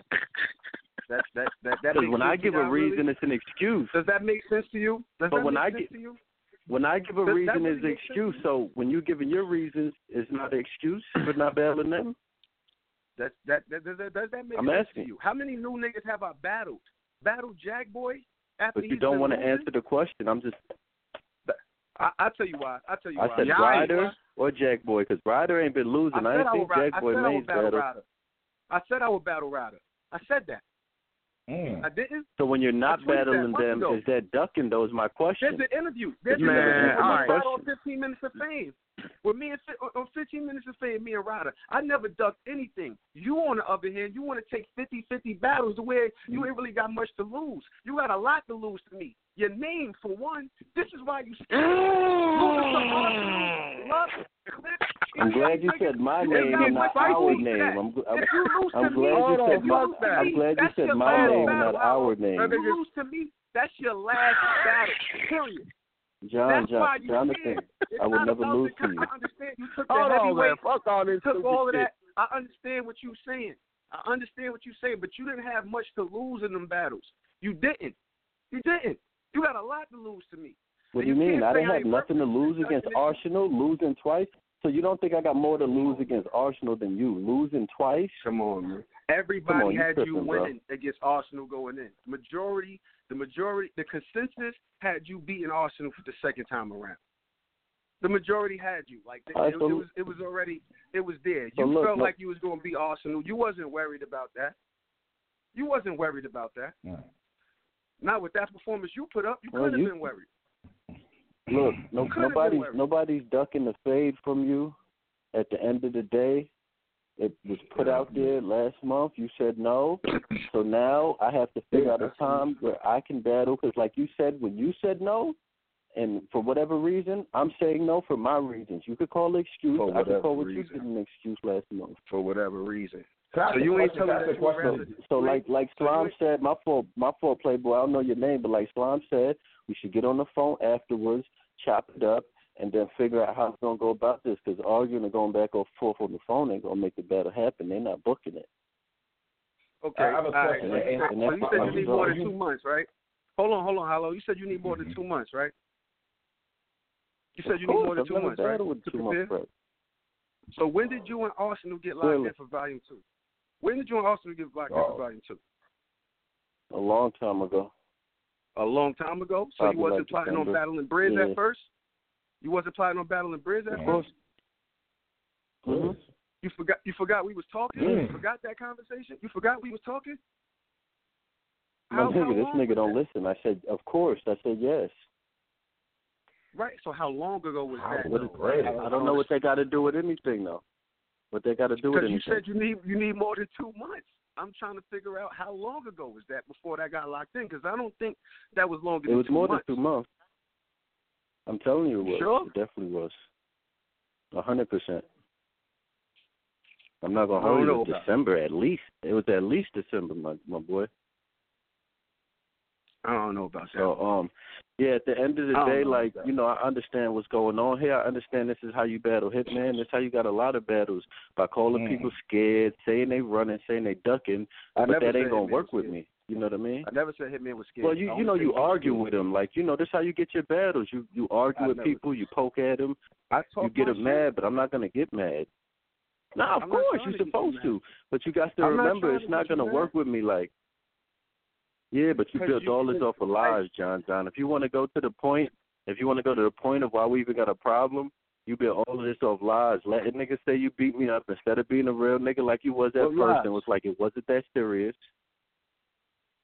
That that that that Because when I give a y'all, really? reason, it's an excuse. does that make sense to you? Does But that when make I sense get- to you? When I give a Does reason, it's an excuse. So when you're giving your reasons, it's not an excuse for not battling them. That that, that, that, that does that make I'm sense asking. to you? How many new niggas have I battled? Battled Jack Boy after But you don't want to answer the question. I'm just. I I tell you why. I tell you I why. I said Y'all- Ryder or Jack Boy because Ryder ain't been losing. I I, said ain't I seen would, ra- Jack Boy would battle. Ryder. I said I would battle Ryder. I said that. Mm. I didn't. So when you're not I tweeted that battling them, ago. is that ducking? Though is my question. There's an interview. There's you an interview answered with my me Ryder on question. 15 Minutes of Fame. With me and on 15 Minutes of Fame, me and Ryder. I never ducked anything. You, on the other hand, you want to take 50-50 battles to where you ain't really got much to lose. You got a lot to lose to me. Your name, for one. This is why you. I'm glad you said my name and not our name. I'm, I'm, If you lose I'm glad you said my. I'm glad you said my name and not our name. If you lose to me, that's your last battle. Period. John, That's John, you Jonathan, I would never lose the, to you. I understand you took Hold on, heavyweight. man. Fuck all this. took all of that. I understand what you're saying. I understand what you're saying, but you didn't have much to lose in them battles. You didn't. You didn't. You got a lot to lose to me. What do you you mean? I didn't have ain't nothing to lose against. Arsenal, losing twice. So you don't think I got more to lose against Arsenal than you? Losing twice? Come on, man. Everybody Come on, had you tripping, bro. winning against Arsenal going in. Majority, the majority, the consensus had you beating Arsenal for the second time around. The majority had you. Like it, All right, it, so- it was, it was already, it was there. So You look, felt no- like you was going to beat Arsenal. You wasn't worried about that. You wasn't worried about that. Mm. Not with that performance you put up. You Well, could have been worried. Look, no, Could've nobody's nobody's ducking the fade from you. At the end of the day, It was put out mm-hmm. there last month. You said no, so now I have to figure Yeah, out a time where I can battle. Because, like you said, when you said no, and for whatever reason, I'm saying no for my reasons. You could call it excuse. For I whatever could call what reason. you did an excuse last month. for whatever reason. Can I ask So you ain't question? Can I telling ask that a you would question? rather- So like like so Slime said, my fault my fault, Playboy. I don't know your name, but like Slime said, we should get on the phone afterwards, chop it up, and then figure out how it's gonna go about this. Because arguing and going back and forth on the phone ain't gonna make the battle happen. They're not booking it. Okay. I have a question. So you And- said- and so that's you said you need more than two months, right? Hold on, hold on, Hollow. You said you need more Mm-hmm. than two months, right? You said you need more than I've two never months, right? battled with two months prep. So when did you and Arsenal get locked Clearly. in for Volume Two? When did you and Arsenal get locked in Oh. for Volume Two? A long time ago. A long time ago. So Probably you wasn't like plotting on December. battling Briz Yeah. at first. You wasn't plotting on battling Briz at Of first. Mhm. You forgot. You forgot we was talking. Mm. You forgot that conversation. You forgot we was talking. My How- how this nigga don't that? listen. I said, of course. I said yes. Right. So how long ago was How that? was though? it? I don't know what they got to do with anything though. What they got to do with Because you said you need you need more than two months. I'm trying to figure out how long ago was that before that got locked in? Because I don't think that was longer It was more months. than two months. I'm telling you, it was. Sure? It definitely was. A hundred percent. I'm not gonna hold you. December at least. It was at least December, my my boy. I don't know about that. So um, yeah. At the end of the day, like you know, I understand what's going on here. I understand this is how you battle hitman. This is how you got a lot of battles by calling Mm. people scared, saying they running, saying they ducking, I but that ain't gonna work with me. You know what I mean? I never said Hitman was scared. Well, you you know you said he was argue with them, like you know this how you get your battles. You you argue I with people, you poke at them, I talk you get them shit. mad, but I'm not gonna get mad. Nah, of I'm course you're to get you supposed to, but you got to I'm remember trying it's not gonna work with me. Like, yeah, but you built all this off of lies, John. John, if you want to go to the point, if you want to go to the point of why we even got a problem, you built all of this off lies. Letting niggas say you beat me up instead of being a real nigga like you was at What first lies? and was like it wasn't that serious.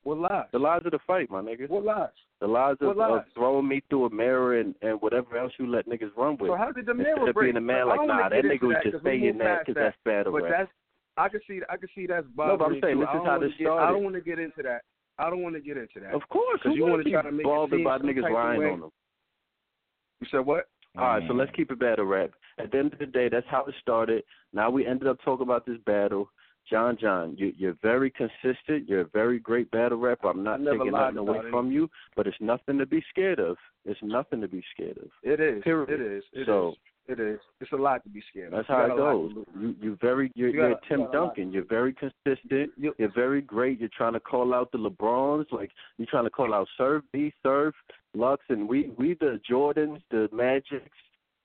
What lies? The lies of the fight, my nigga. What lies? The lies of, lies? of throwing me through a mirror and, and whatever else you let niggas run with. So how did the mirror Instead of break? being a man like, nah, that nigga was just saying that because that's battle But that's I can see I can see that's No, but I'm saying this is how this get, I don't want to get into that. I don't want to get into that. Of course, because you wanna be try to make it bothered seem by niggas lying on them. You said what? All right, so let's mm. keep it battle rap. At the end of the day, that's how it started. Now we ended up talking about this battle. John, John, you, you're very consistent. You're a very great battle rapper. I'm not taking nothing away about from you, but it's nothing to be scared of. It's nothing to be scared of. It is. Period. It is. It is. It is. It's a lot to be scared. of. that's You how it goes. You you very you're, You you are Tim you got a lot Duncan. You're very consistent. You're very great. You're trying to call out the LeBrons, like you're trying to call out Surf, B, Surf, Lux, and we we the Jordans, the Magics,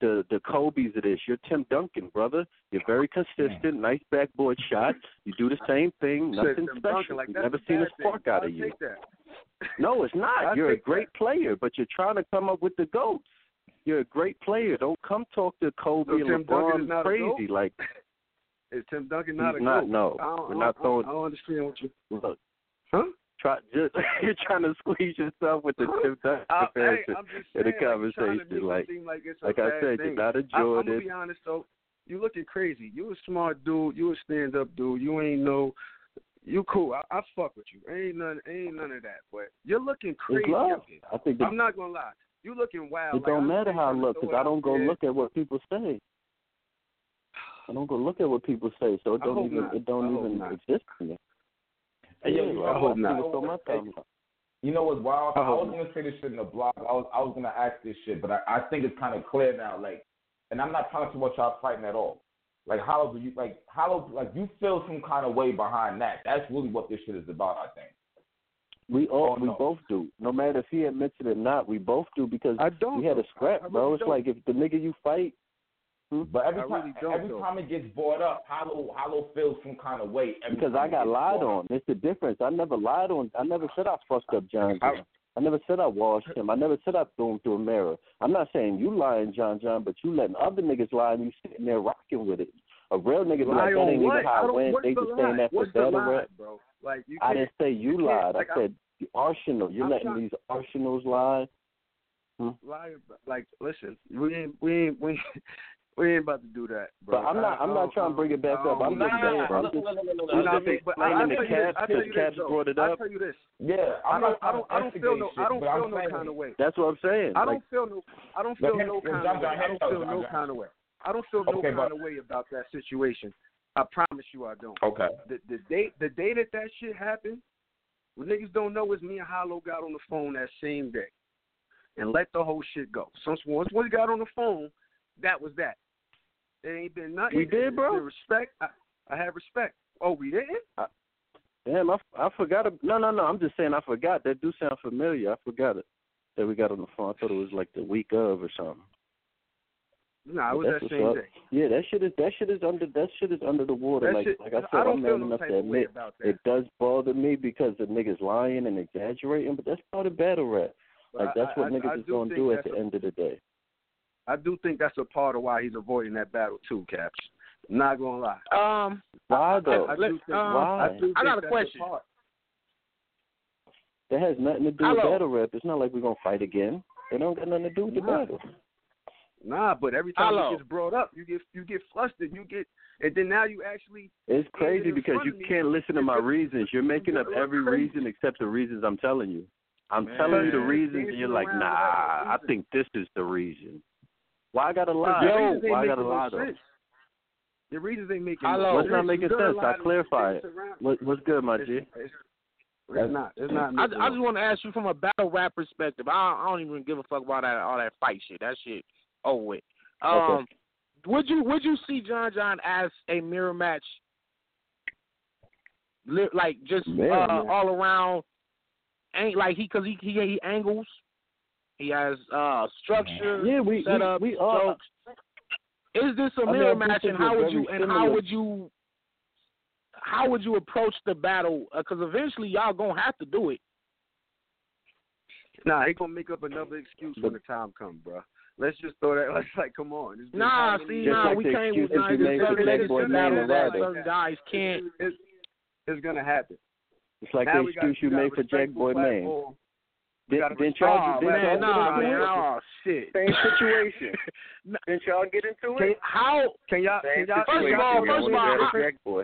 the the Kobe's of this. You're Tim Duncan, brother. You're very consistent. Nice backboard shot. You do the same thing. Nothing Tim special. Like, never seen a spark thing. out I'll of you. that. No, it's not. I'll You're a great player, but you're trying to come up with the goats. You're a great player. Don't come talk to Kobe So and Tim LeBron crazy. Like Is Tim Duncan not He's a not, goat? no. We're not throwing- I don't understand what you. look, Huh? try just you're trying to squeeze yourself with the Tim Duncan hey, comparison I'm just in saying, the like, you're trying to conversation. Like, like like I said, thing. you're not a I'm, I'm gonna be honest though. You looking crazy. You a smart dude. You a stand up dude. You ain't no. You cool. I, I fuck with you. Ain't none. Ain't none of that. But you're looking crazy. It's love. out here. I think that I'm not gonna lie. You looking wild. it like, don't I'm matter how I trying look because I don't go there. look at what people say. I don't go look at what people say, so it don't even not. it don't even not. exist to me. Hey, yo, Yeah, you I know hope not. You know So what? Hey. You know what's wild? I I, hope was gonna say this shit in the blog. I was I was gonna ask this shit, but I, I think it's kind of clear now. Like, and I'm not trying to watch y'all fighting at all. Like, how do you like how like you feel some kind of way behind that? That's really what this shit is about. I think. We all Oh, we no. both do. No matter if he admits it or not, we both do because I don't. we had a scrap, I bro. really It's don't. like if the nigga you fight, hmm? But every I time really every though. time it gets brought up, Hollow Hollow feels some kind of weight. Every because I got lied on. It's the difference. I never lied on. I never said I fucked up John I- John. I never said I washed him. I never said I threw him through a mirror. I'm not saying you lying, John John, but you letting other niggas lie and you sitting there rocking with it. A real nigga be Lie like, that ain't what? even I how I don't- went. what's They the just saying lie? that for What's the battle lie, bro? Like you I didn't say you, you lied. like, I I'm- said the arsenal. You're I'm letting trying- these arsenals lie. Hmm? lie. Like, listen, we ain't, we ain't, we. Ain't, We ain't about to do that, bro. But I'm not. I'm not trying to bring it back up. I'm just saying. Just, I'm just I- explaining the you this, Caps I'll tell because you Caps this, though. brought it up. I'll tell you this. Yeah, I I'm don't. I don't. I don't feel no. I don't feel no saying- kind of way. That's what I'm saying. I don't feel no. I don't feel no kind of way. I don't feel no kind of way. I don't feel no kind of way about that situation. I promise you, I don't. Okay. The the day the day that that shit happened, what niggas don't know is me and Hollow got on the phone that same day, and let the whole shit go. So once we got on the phone, that was that. There ain't been nothing. We did, bro? Respect. I, I have respect. Oh, we didn't. damn, I, I forgot. it. No, no, no. I'm just saying I forgot. That do sound familiar. I forgot it. That we got on the phone. I thought it was like the week of or something. Nah, it was that's that same up. day. Yeah, that shit is that shit is under that shit is under the water. That like shit- like I I said, don't I'm feel man no enough to admit about that. it does bother me because the niggas lying and exaggerating, but that's part of battle rap. Like that's what I- niggas I is gonna do at the a- end of the day. I do think that's a part of why he's avoiding that battle too, Caps. Not gonna lie. Um, Why though? I, I do think, um, Why? I, do I got a question. part. That has nothing to do with battle rap. It's not like we're gonna fight again. It don't got nothing to do with the Nah. battle. Nah, but every time Hello. it gets brought up, you get you get flustered. You get, and then now you actually It's crazy in because you can't listen to my reasons. You're making up every reason except the reasons I'm telling you. I'm Man. telling you the reasons, and you're like, nah, around without a I think this is the reason. Why I gotta lie? The reasons ain't Why I making gotta no lie though? sense. The reasons ain't making Hello. What's not making sense? I clarify it. What, what's good, my It's, G? it's, it's not. It's not. I, I just want to ask you from a battle rap perspective. I, I don't even give a fuck about that all that fight shit. That shit over with. Um, would you would you see John John as a mirror match? Like just Mirror uh, match. all around, ain't like he because he, he he angles. He has uh structure, Yeah, we we, setup, we are. jokes. Is this a mirror I do match, and how would you and how would you how would you approach the battle? Because eventually y'all gonna have to do it. Nah, he gonna make up another excuse when the time comes, bro. Let's just throw that. Let's like, come on. It's Nah, how many see, years? Just nah, like we the can't. excuses Nah, you there's made for certain Jack Boy that Man battles and that Ryder. certain guys can't. It's, it's gonna happen. It's like now the we got, excuse you we got made for Jack respectable Boy Man. platform. We Did, got a didn't respectable y'all, Oh didn't man, y'all nah, get into man, it? oh shit. Same situation. didn't y'all get into Can, it? How? can y'all? Same Can y'all? First can of y'all- all, can y'all- first of all, I- Jack Boy.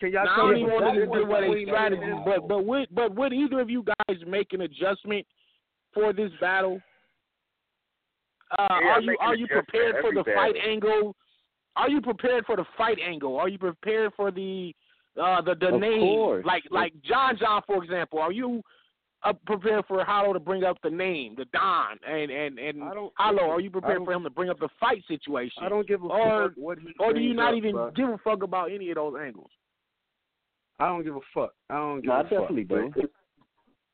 Can y'all Now, I tell don't me even what want the niggas to difference give away their between- strategies, but but would but would either of you guys make an adjustment for this battle? Uh, Yeah, are you are you prepared for the battle. fight angle? Are you prepared for the fight angle? Are you prepared for the uh the the Of name? course. Like like John John for example. Are you uh, prepared for Hollow to bring up the name, the Don, and and and I Hollow? Are you prepared for him to bring up the fight situation? I don't give a Or- fuck what he or do you not up, even bro. give a fuck about any of those angles? I don't give a fuck. I don't give No, I a fuck. definitely do.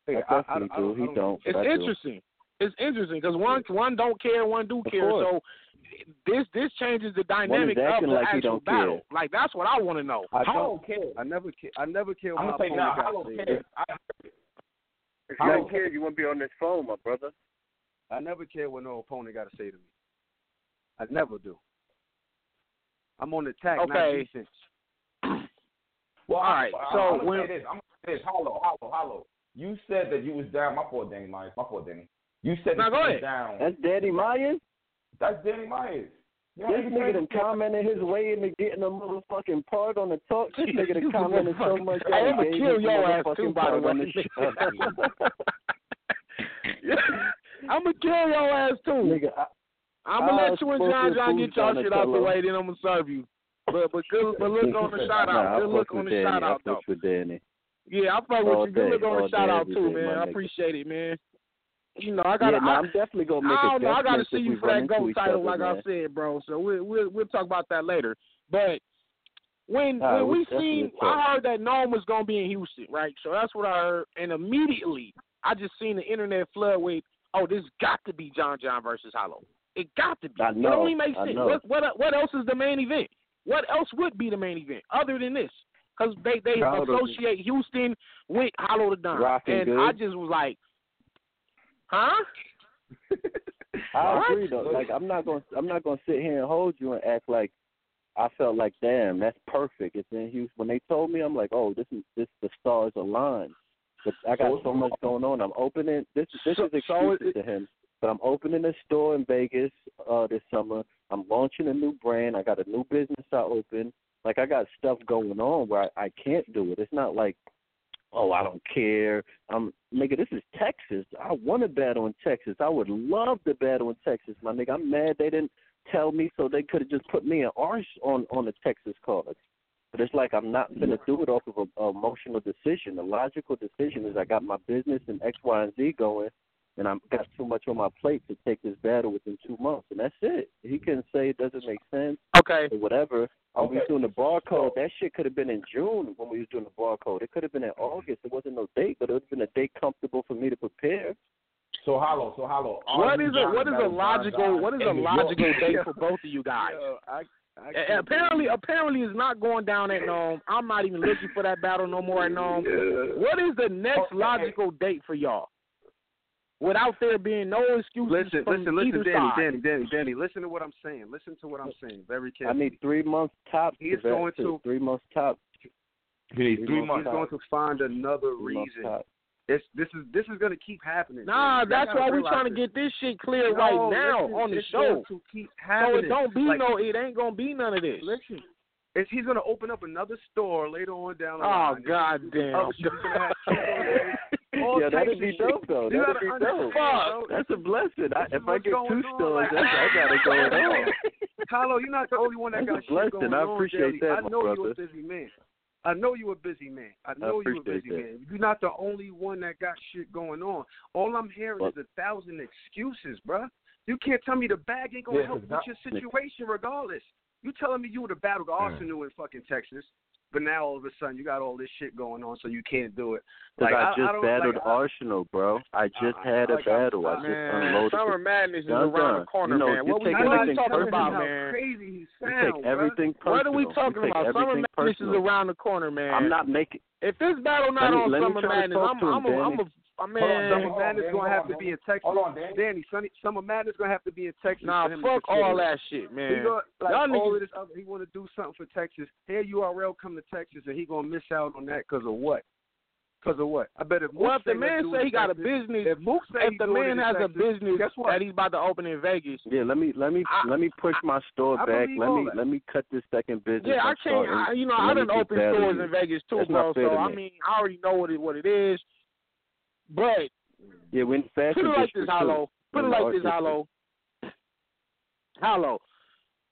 Hey, I definitely I, I, do. I He don't. don't. It's but I do. interesting. It's interesting because one one don't care, one do care. So this this changes the dynamic of the like actual don't care. battle. Like that's what I want to know. I I don't. don't care. I never care. I never care I'm gonna say now. I don't care. I, If I you don't don't care, you wouldn't be on this phone, my brother. I never care what no opponent got to say to me. I never do. I'm on attack, not Okay. defense. well, All right, I, so I'm gonna when- say this. I'm gonna say this. Hollow, hollow, hollow. You said that you was down. My poor Danny Myers. My poor Danny. You said Now go ahead. down. That's Danny Myers. That's Danny Myers. You know, This nigga can't- done commented his way into getting a motherfucking part on the talk. This nigga done commented so much. I am gonna kill his your ass too, by the way. I'm gonna kill your ass too. nigga, I, I'm gonna I let you and John John get y'all shit out the way, then I'm gonna serve you. But but good but look on the shout out. I Good look on the Danny. shout I out though. with Danny. Yeah, I fuck with you. Good day, look on the shout out every too, man. I appreciate it, man. You know, I gotta yeah, nah, I, I'm definitely gonna make I don't know. I gotta see you we for that GOAT title, other, like man. I said, bro. So we'll we'll we'll talk about that later. But when right, when we we seen. I heard that NOME was gonna be in Houston, right? So that's what I heard, and immediately I just seen the internet flood with, "Oh, this got to be John John versus Hollow. It got to be. I It only makes sense. What what what else is the main event? What else would be the main event other than this? Because they they doesn't- associate Houston with Hollow the Don, and good. I just was like, huh? I What? agree though. Like I'm not gonna I'm not gonna sit here and hold you and act like I felt like damn that's perfect. It's in Houston. When they told me, I'm like, oh, this is this the stars aligned. But I got So- much going on. I'm opening. This this is excuses to him. But I'm opening a store in Vegas uh this summer. I'm launching a new brand. I got a new business I open. Like I got stuff going on where I, I can't do it. It's not like, oh, I don't care. I'm nigga, this is Texas. I want to battle in Texas. I would love to battle in Texas, my nigga. I'm mad they didn't tell me so they could have just put me an arse on on the Texas card. But it's like I'm not gonna do it off of a, a emotional decision. The logical decision is I got my business and X, Y, and Z going, and I've got too much on my plate to take this battle within two months, and that's it. He can say it doesn't make sense Okay. or whatever. When we was doing the barcode, that shit could have been in June when we was doing the barcode. It could have been in August. It wasn't no date, but it would have been a date comfortable for me to prepare. So hollow, so hollow. What is a what is a logical what is a logical date for both of you guys? Yo, I, I A- can't apparently, apparently, it's not going down at NOME. I'm not even looking for that battle no more at NOME. Yeah. What is the next Okay. logical date for y'all? Without there being no excuses Listen, from listen, listen, either Danny, side. Danny, Danny, Danny. Listen to what I'm saying. Listen to what I'm saying. Very careful. I need three months top. He's to going to to- three months top. He needs three Three months. He's going to find another Three reason. It's this is this is going to keep happening. Nah, Danny. that's why we're realize trying to get this shit clear No, right now listen, on the it's show. going to keep happening. So it don't be Like, no, it ain't gonna be none of this. Listen, it's, he's going to open up another store later on down the Oh line. god damn. Oh, he's gonna have all yeah, types that'd of be shit. dope though. You That'd be understand, dope. bro. That's a blessing. I, if I get two on. stores, Like, I got it going on. Carlo, you're not the only one that That's a got shit blessing. going I on. appreciate Daily. that, I my know you're a busy man. I know you're a busy man. I know you're a busy that. man. You're not the only one that got shit going on. All I'm hearing Well- is a thousand excuses, bruh. You can't tell me the bag ain't gonna Yeah, help it's with not- your situation regardless. You telling me you would have battled mm. Arsenal in fucking Texas, but now all of a sudden you got all this shit going on, so you can't do it. Because Like, I I- just I don't- battled like, Arsenal, bro. I just I- had a like, battle. I, I- just Man, unloaded. summer madness is Done, around the corner, You know, man. What we, are we talking personal. about, how man? crazy he You take bruh. everything personal. What are we talking take about? Summer everything madness is around the corner, man. I'm not making. If this battle not Let me- on let me Summer Madness, I'm to him, I'm a, I'm Danny. a I Hold on, man. Summer Hold on, Madness Danny, gonna have on, to be in Texas. Hold on, Danny. Danny, Sunny, Summer Madness gonna have to be in Texas. Nah, for him to fuck all that shit, He man. gonna, like Y'all all niggas- of this other, he want to do something for Texas. Here URL come to Texas and he gonna miss out on that because of what? Because of what? I bet if Mook Well, if the man do say he got a business, if Mook say if the man in has a business guess what? that he's about to open in Vegas, Yeah, let me let me I- let me push my store I back. believe Let me that. let me cut this second business. yeah, I can't. I, you know, I let me done just open stores you. in Vegas too, That's bro. So to I mean, I already know what it what it is. But Yeah, we're in the fashion put it like this. Hollow. Put it the like this. Hollow. Hollow.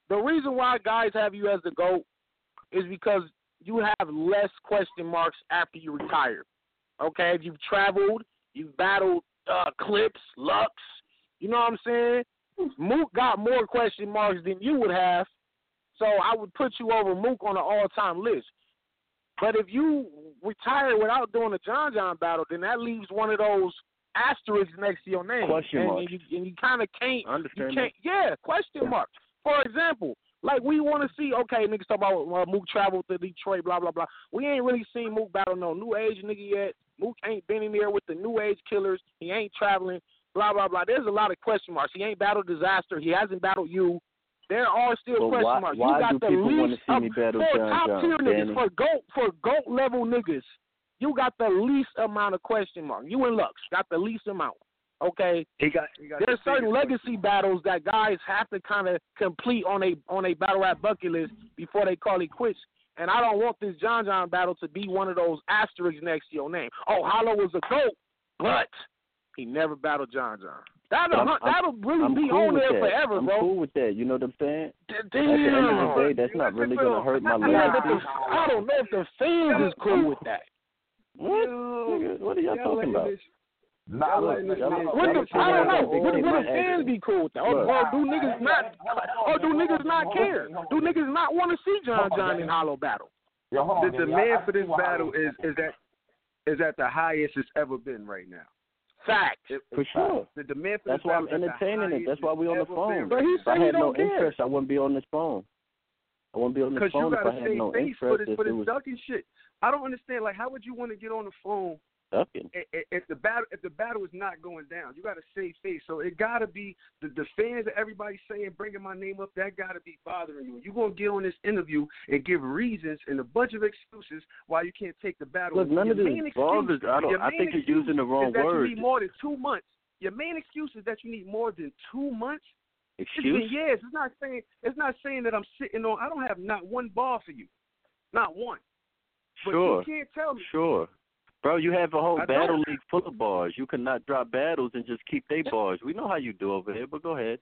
The reason why guys have you as the GOAT is because you have less question marks after you retire. Okay? if You've traveled, you've battled uh, Clips, Lux. You know what I'm saying? Mook got more question marks than you would have. So I would put you over Mook on an all time list. But if you retire without doing a John John battle, then that leaves one of those asterisks next to your name. Question and, and you, and you kind of can't I understand can't, yeah, question marks. For example, like we want to see, okay, niggas talk about uh, Mook traveled to Detroit, blah blah blah. We ain't really seen Mook battle no new age nigga yet. Mook ain't been in there with the new age killers. He ain't traveling, blah blah blah. There's a lot of question marks. He ain't battled disaster. He hasn't battled you. There are still But question why- marks. why you got do the people least wanna see of, me battle for John top John, tier niggas Danny? for goat for goat level niggas. You got the least amount of question marks. You and Lux got the least amount. Okay, he got, he got there's certain legacy battles that guys have to kind of complete on a on a battle rap bucket list before they call it quits. And I don't want this John John battle to be one of those asterisks next to your name. Oh, Hollow was a goat, but he never battled John John. That'll I'm- I'm- that'll really I'm be cool on there that. forever, I'm bro. cool with that. You know what I'm saying? D- At the end of the Damn. day, that's not really gonna hurt my legacy. I don't know if the fans is cool with that. What? What are y'all Y'all talking about? This- Nah, Y'all look, letting this y'all- man- y'all- What the, y'all- I don't know. Y'all Would, dictate would my the fans action. be cool with that? Oh, or, or oh, do niggas not? Or oh, do niggas not care? Do niggas not want to see John John in Hollow battle? Yo, on, The Danny. I- I demand for this battle is is that is at the highest it's ever been right now. Fact. It- For sure. The demand for That's this why I'm battle is the entertaining it. highest That's why we on the it's ever phone. been But he If I said he had no don't care. interest, I wouldn't be on this phone. I wouldn't be on this Because you phone if gotta I had save no face for interest. this If for this was ducking shit. I don't understand. Like, how would you want to get on the phone ducking. i- i- if the battle if the battle is not going down? You got to save face. So it got to be the the fans that everybody's saying bringing my name up. That got to be bothering you. You're gonna get on this interview and give reasons and a bunch of excuses why you can't take the battle. Look, none Your of this main bothers. excuse- I don't. I think you're using the wrong that word. You need more than two months. your main excuse is that you need more than two months. It's Excuse? been years. It's not saying it's not saying that I'm sitting on. I don't have not one ball for you, not one. But Sure. you can't tell me. Sure. Bro, you have a whole I battle don't. league full of bars. You cannot drop battles and just keep they bars. We know how you do over here, but go ahead.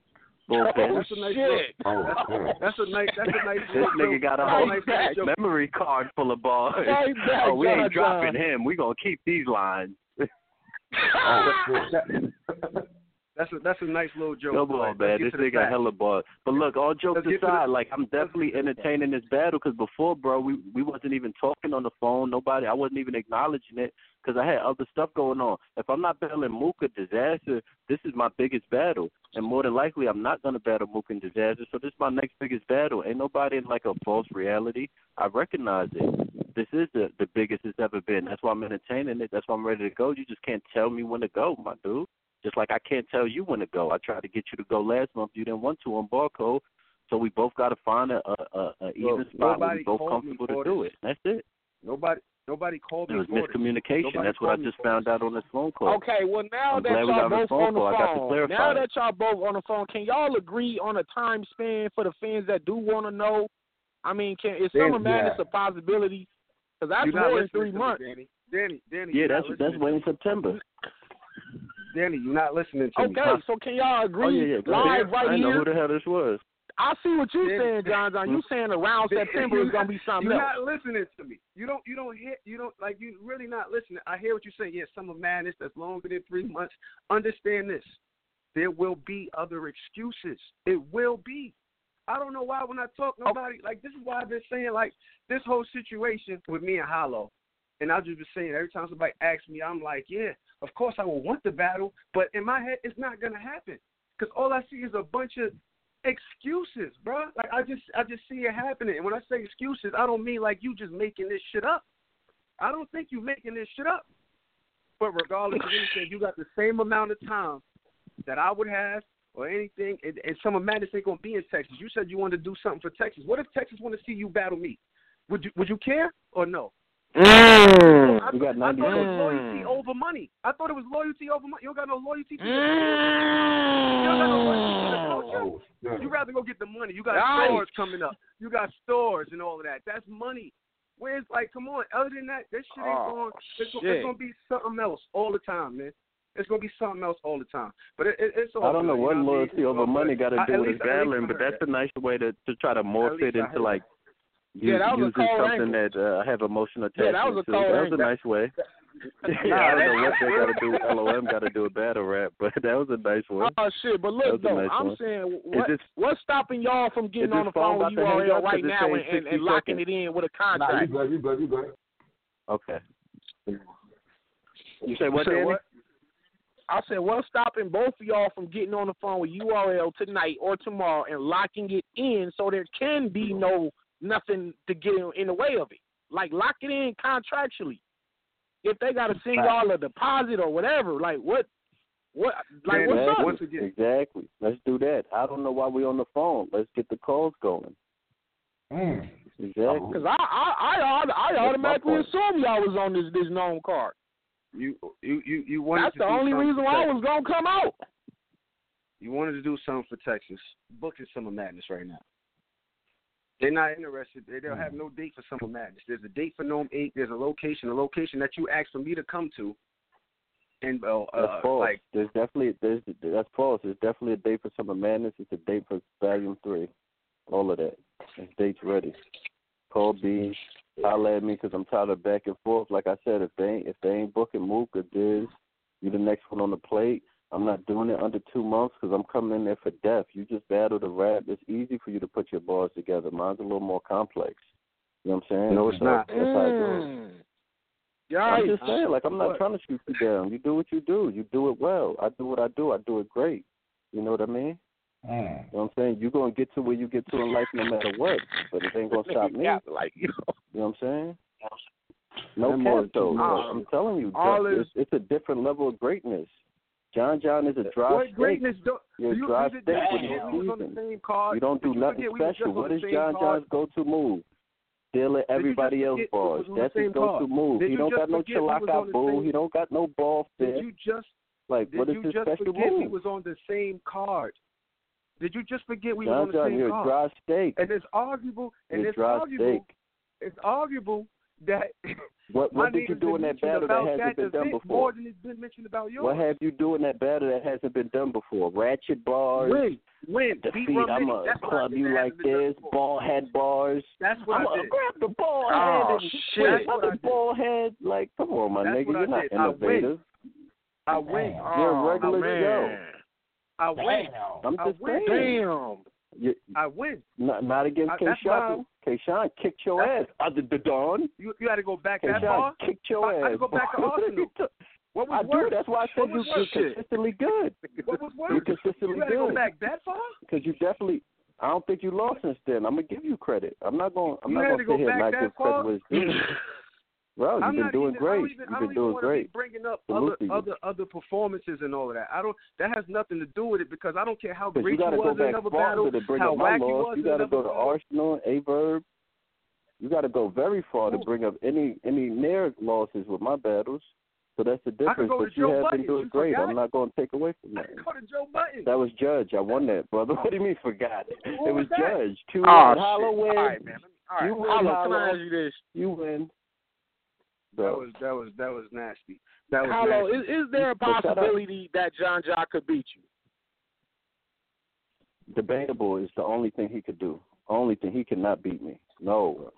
Bullpen. Oh, that's a nice shit. look. That's, that's a nice. That's a nice. Oh, this look. nigga got a That's whole nice memory card full of bars. Right back, oh, we ain't dropping him. We gonna keep these lines. Oh, That's a that's a nice little joke. Come on, man. This nigga got hella bars. But look, all jokes Let's to the- aside, like I'm definitely entertaining this battle because before, bro, we we wasn't even talking on the phone. Nobody, I wasn't even acknowledging it because I had other stuff going on. If I'm not battling Mook Disaster, this is my biggest battle, and more than likely, I'm not gonna battle Mook and Disaster. So this is my next biggest battle. Ain't nobody in like a false reality. I recognize it. This is the the biggest it's ever been. That's why I'm entertaining it. That's why I'm ready to go. You just can't tell me when to go, my dude. Just like I can't tell you when to go. I tried to get you to go last month. You didn't want to on Barcode. So we both got to find a, a, a, a even Look, spot where nobody we both comfortable to do it. That's it. Nobody nobody called me. It was for miscommunication. Nobody That's what I just for found out on this phone call. Okay, well now I'm that glad we y'all got on the both phone on the call. I got to phone, clarify now it. that y'all both on the phone, can y'all agree on a time span for the fans that do want to know? I mean, can is Danny, Summer Madness yeah. a possibility? Because that's You're more than three to me, months. Danny. Danny, Danny. Yeah, that's that's listening way in September. Me. Danny, you're not listening to me. Okay, huh? so can y'all oh, agree Oh yeah, yeah. Live ahead. right I know who the hell this was. I see what you're saying, John. John. You hmm? saying around September is gonna be something You're else. not listening to me. You don't. You don't hit. You don't like. You really not listening. I hear what you're saying. Yes, summer madness. That's longer than three months. Understand this. There will be other excuses. It will be. I don't know why when I talk oh. nobody like this is why I've been saying like this whole situation with me and Hollow. And I've just been saying every time somebody asks me, I'm like, yeah, of course I will want the battle, but in my head it's not gonna happen because all I see is a bunch of excuses, bro. Like I just I just see it happening. And when I say excuses, I don't mean like you just making this shit up. I don't think you making this shit up. But regardless of anything, you got the same amount of time that I would have or anything, and, and of Madness ain't gonna be in Texas. You said you wanted to do something for Texas. What if Texas want to see you battle me? Would you would you care or no? Mm. I, You got I thought it was 90 loyalty over money. I thought it was loyalty over money. You don't got no loyalty to the You don't got no loyalty to the culture. Oh. You rather go get the money. You got Right. stores coming up. You got stores and all of that. That's money. Where's like, come on. Other than that, this shit ain't Oh, going. It's, gonna- shit. it's gonna be something else all the time, man. It's gonna be something else all the time. But it, it, it's all. I don't know what you know loyalty I mean? over money got to do with least- his at least battling, I but that's that. a nice way to to try to morph it into heard like Yeah, that was a using cold something angle. that uh, I have emotional Yeah, attachment that was a to. That was a angle. nice way. yeah, I don't know what they got to do. LOM got to do a battle rap, but that was a nice one. Oh shit! But look though, nice I'm one. saying what, this- what's stopping y'all from getting on the phone phone with about to hang URL right now and, and, and locking it in with a Nah, you contract? good. You good. You good. Okay. You say what, You said Danny? what? I said, what's stopping both of y'all from getting on the phone with URL tonight or tomorrow and locking it in so there can be no nothing to get in, in the way of it? Like lock it in contractually. If they got to send y'all a deposit or whatever, like what, what, like what's exactly. up? Once again. Exactly. Let's do that. I don't know why we on the phone. Let's get the calls going. Mm. Exactly. Because I, I, I, I automatically point. assumed y'all was on this this known card. You you you you wanted That's to the do only reason why I was gonna come out. You wanted to do something for Texas. Booking Summer Madness right now. They're not interested. They don't have no date for Summer Madness. There's a date for NOME Eight. There's a location, a location that you asked for me to come to. And uh, That's uh false. like there's definitely there's that's false. There's definitely a date for Summer Madness. It's a date for Volume Three. All of that. It's dates ready. Call B. Holler at me because I'm tired of back and forth. Like I said, if they ain't, if they ain't booking Mook or Diz, you the next one on the plate. I'm not doing it under two months because I'm coming in there for death. You just battle the rap. It's easy for you to put your bars together. Mine's a little more complex. You know what I'm saying? No, it's So not. That's how it goes. Mm. Yeah, I'm just saying, like I'm not trying to shoot you down. You do what you do. You do it well. I do what I do. I do it great. You know what I mean? Mm. You know what I'm saying? You're gonna get to where you get to in life no matter what. But it ain't gonna stop me. Like you know. You know what I'm saying? No Them boys cap though. do I'm telling you, All it's, is- it's a different level of greatness. John John is a dry what greatness do, You're you, dry you, you, did, you, you don't do nothing special. What is John John's go to move? Stealing everybody else's balls. That's his go to move. He don't got no chalaka boo. He don't got no ball fit. Did you just like what is his special move? He was on the same card. Did you just forget we John were on the John, same you're card? A dry steak. And it's arguable. And it's arguable. It's arguable that what what did you do in that battle that hasn't that been done before? More than it's been mentioned about yours. What have you do in that battle that hasn't been done before? Ratchet bars. Win. Defeat. I'ma club you like this. Ball head bars. That's what I'm I did. Grab the ball oh, head. Shit. That's ball head. Like, come on, my That's nigga. You're not innovative. I win. You're a oh, regular Joe. I win. I'm just saying. Damn. You, I win. Not, not against Kayshawn. Kayshawn kicked your ass out the, the dawn. You, you had to go back K-Sean that far. kicked your I, ass. I had to go back to Arsenal. What was I worse? Do. That's why I said you, you're consistently good. What was worse? You consistently you had to go back that far. Because you definitely. I don't think you lost since then. I'm gonna give you credit. I'm not gonna. I'm you not going to sit here and not give credit. Well, you've I'm been doing even, great. Even, you've been doing great. Be bringing up other, other other performances and all of that. I don't. That has nothing to do with it because I don't care how great you, you was in another battle, how wacky you was. You got to go to Arsenal, Averb. You got to go very far Ooh. to bring up any any near losses with my battles. So that's the difference. But you have Button. been doing you great. Forgot? I'm not going to take away from that. go to Joe Button. That was Judge. I won that, brother. What do you mean forgot? What it was, was Judge. Two oh, Holloway. All right, man. All right. You win, Hollow. Can I ask you this? You win. That was that was that was nasty. That was Hello, nasty. Is, is there a possibility that John Jock could beat you? Debatable is the only thing he could do. Only thing he cannot beat me. No,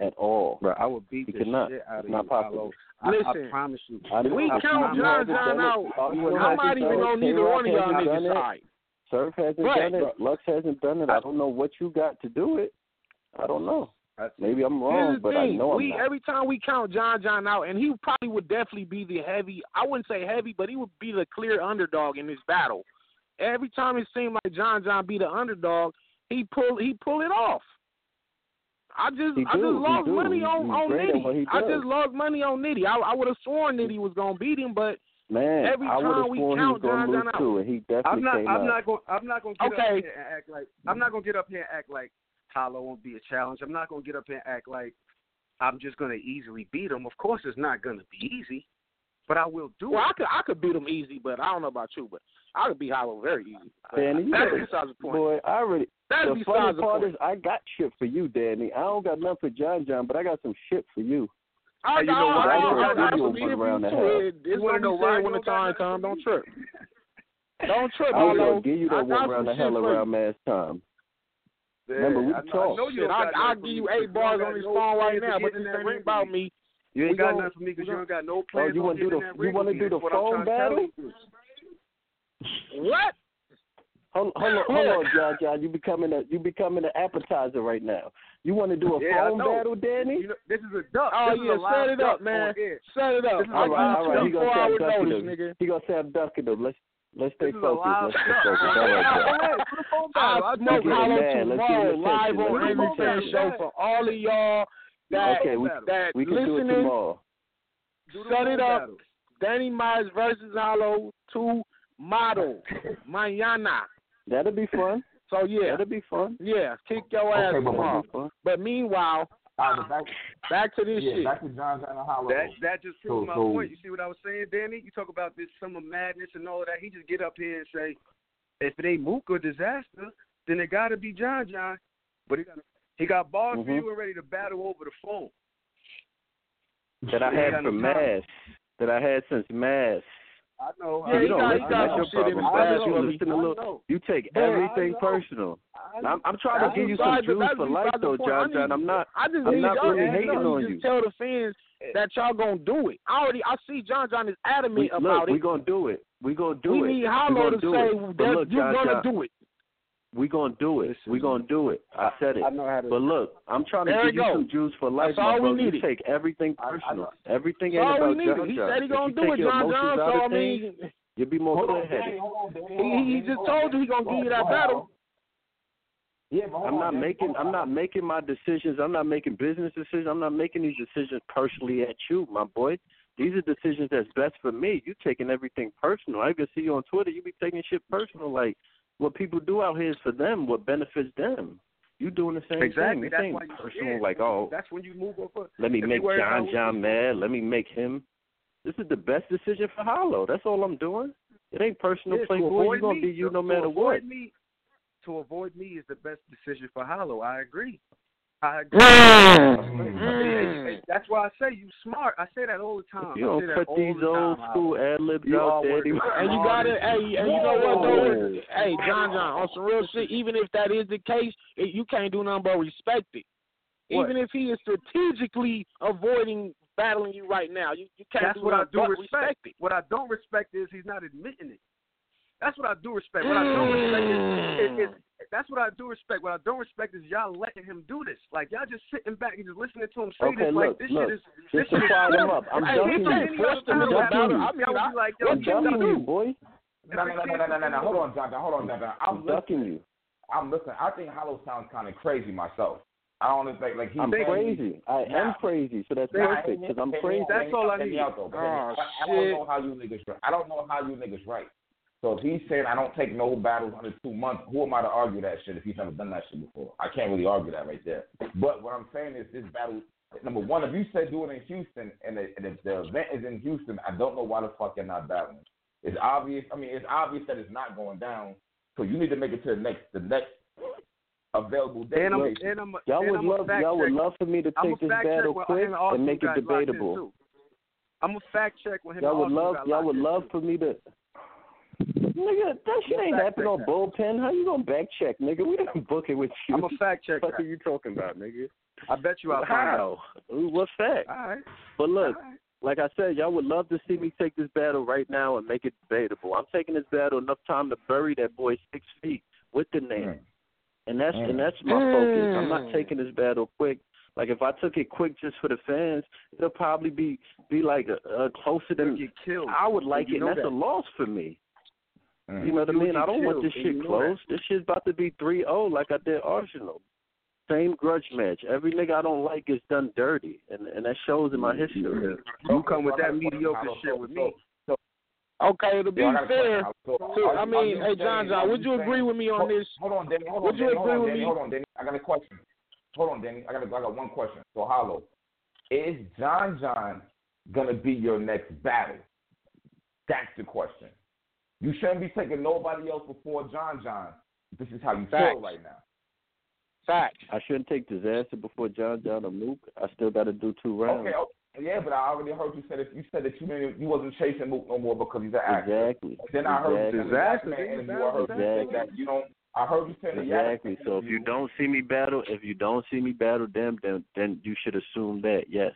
at all. Bro, I would beat he the cannot. shit out it's of not. Possible. I, Listen, I promise you. I we I, count John John out. I'm not even on either one of y'all niggas' side. Surf hasn't right. done it. Lux hasn't done it. I don't know what you got to do it. I don't know. Maybe I'm wrong, but I know we, I'm not. Every time we count John John out, and he probably would definitely be the heavy. I wouldn't say heavy, but he would be the clear underdog in this battle. Every time it seemed like John John be the underdog, he pull he pull it off. I just he I do, just lost money on, on Nitty. I just lost money on Nitty. I, I would have sworn Nitty was gonna beat him, but man, every I time we count John John out, too, and he definitely I'm not. Came I'm not going. I'm not going to get okay. up here and act like. I'm not going to get up here and act like Apollo won't be a challenge. I'm not going to get up and act like I'm just going to easily beat him. Of course, it's not going to be easy, but I will do well, it. I could I could beat him easy, but I don't know about you, but I could beat Hollow very easy. Danny, that's you know, the point. Boy, I already. That's the funny part the is I got shit for you, Danny. I don't got nothing for John John, but I got some shit for you. I, hey, you know what? I, I, I, I, believe you. It's what I'm. When the time comes, don't trip. Don't trip, I'm gonna give you that one around the hell around last time. Yeah, Remember, we talk. I know you I, I'll give you eight bars on this phone right now, but this ain't about me. You ain't got nothing for me because you don't got no oh, plans. Oh, you want to do the you want to do the phone battle? What? Hold, hold on, hold on, John, John. You becoming a you becoming an appetizer right now. You want to do a yeah, phone battle, Danny? You know, this is a duck. Oh this yeah, set it up, man. Set it up. All right, all right. to I'm ducking him. He gonna say I'm ducking him. Let's Let's stay focused. Let's stay focused. I like that. I know Colin tomorrow live on every fan show for all of y'all that okay, we, that we can listening. Do it tomorrow. Set it up. Danny Myers versus Hollow two model. Mañana. That'll be fun. So yeah, that'll be fun. Yeah, kick your ass okay, off. But meanwhile, Back, back to this yeah, shit. Back to John John Hollow. That that just proves so, my so, point. You see what I was saying, Danny? You talk about this summer madness and all of that. He just get up here and say, if it ain't Mook or disaster, then it got to be John John. But he got he got balls mm-hmm. for you and ready to battle over the phone. That I had from Mass. That I had since Mass. Know. Yeah, you don't listen. Got your problem. You listen a little. You take everything personal. I'm, I'm trying to give you some juice for life, though, John. John, I'm not. I just I'm not really hating on you. Tell the fans that y'all gonna do it. I already I see John John is adamant me about it. We gonna do it. We gonna do we it. We need Hollow to say that you're John, gonna John. do it. We gonna do it. We gonna do it. I said it. I know how to. But look, I'm trying to there give you, some juice for life, That's all bro. You take everything personal. I, I everything ain't all about we. John He said he gonna do it, John John. So I mean, you'll be more clear headed. He, he just told you he gonna give you that battle. Yeah, I'm not making I'm not making my decisions. I'm not making business decisions. I'm not making these decisions personally at you, my boy. These are decisions that's best for me. You taking everything personal. I can see you on Twitter. You be taking shit personal. Like what people do out here is for them. What benefits them. You doing the same exactly. thing. That's This why you, personal. like oh, that's when you move over. let me make John John mad. Let me make him. This is the best decision for Hollow. That's all I'm doing. It ain't personal, Yeah, Playboy. avoid You gonna me, be you no to matter what. Me, to avoid me is the best decision for Hollow. I agree. I agree. Mm. That's why I say you smart. I say that all the time. You don't say cut these the old time, school Hollow. ad libs You out are there. worth They- it. And you got it. hey, and you know what though? Hey, John, John, on some real shit. Even if that is the case, it, you can't do nothing but respect it. What? Even if he is strategically avoiding battling you right now, you, you can't That's do what I nothing do but respect. respect it. What I don't respect is he's not admitting it. That's what I do respect. What I don't respect is, is, is that's what I do respect. What I don't respect is y'all letting him do this. Like y'all just sitting back and just listening to him say Okay, this. look, like this look. shit is this Just shit is fire them up. I'm Hey, ducking you. can't force I'm to ducking you. I mean, I would be like, yo, I'm get ducking you, do. boy. No, no, no, no, no, no, no. Hold on, John. John. Hold on, John. John. I'm I'm ducking you. I'm listening. I think Hollow sounds kind of crazy myself. I don't think like he's I'm saying- crazy. I am crazy, so that's perfect because I'm crazy. That's all I need. out, though, Oh, I, I don't know how you niggas. I don't know how you niggas right. So if he's saying I don't take no battles under two months, who am I to argue that shit if he's never done that shit before? I can't really argue that right there. But what I'm saying is this battle. Number one, if you said do it in Houston and, the, and if the event is in Houston, I don't know why the fuck you're not battling. It's obvious. I mean, it's obvious that it's not going down. So you need to make it to the next, the next available day. And I'm, basically. and I'm, Y'all and would I'm love a fact y'all would check. love for me to take this battle when quick and make it got locked in, debatable. I'm a fact check when him Y'all would love got y'all would love for me to Nigga, that shit ain't fact happening on that. bullpen. How you gonna back check, nigga? We didn't book it with you. I'm a fact checker. What the fuck are you talking about, nigga? I bet you I'll find out. How? Ooh, What fact? All right. But look, All right. like I said, y'all would love to see me take this battle right now and make it debatable. I'm taking this battle enough time to bury that boy six feet with the name, Mm. and that's Mm. and that's my focus. I'm not Mm. taking this battle quick. Like if I took it quick just for the fans, it'll probably be be like uh, uh, closer You'll than get killed. I would like You it. and that's that. a loss for me. Mm. You know what I mean? I don't want this shit you know close. This shit's about to be 3-0 like I did Arsenal. Same grudge match. Every nigga I don't like is done dirty, and and that shows in my history. You come with that mediocre shit with me. Okay, to be Yo, I fair, question. So, to, I mean, you hey John saying- John, would you agree with me on hold, this? Hold on, Danny. Hold Would on, you Danny. agree hold on, with Danny. me? Hold on, Danny. I got a question. Hold on, Danny. I got, a, I got one question. So, Hollow, is John John gonna be your next battle? That's the question. You shouldn't be taking nobody else before John John. This is how you Facts. feel right now. Facts. I shouldn't take disaster before John John or Mook. I still got to do two rounds. Okay, okay, yeah, but I already heard you say that you said that you didn't, you wasn't chasing Mook no more because he's an actor. Exactly. Then I heard you exactly. say the Man. I heard you say Exactly. that you don't. I heard you say Exactly. Man So if you don't see me battle, if you don't see me battle them, then then you should assume that yes,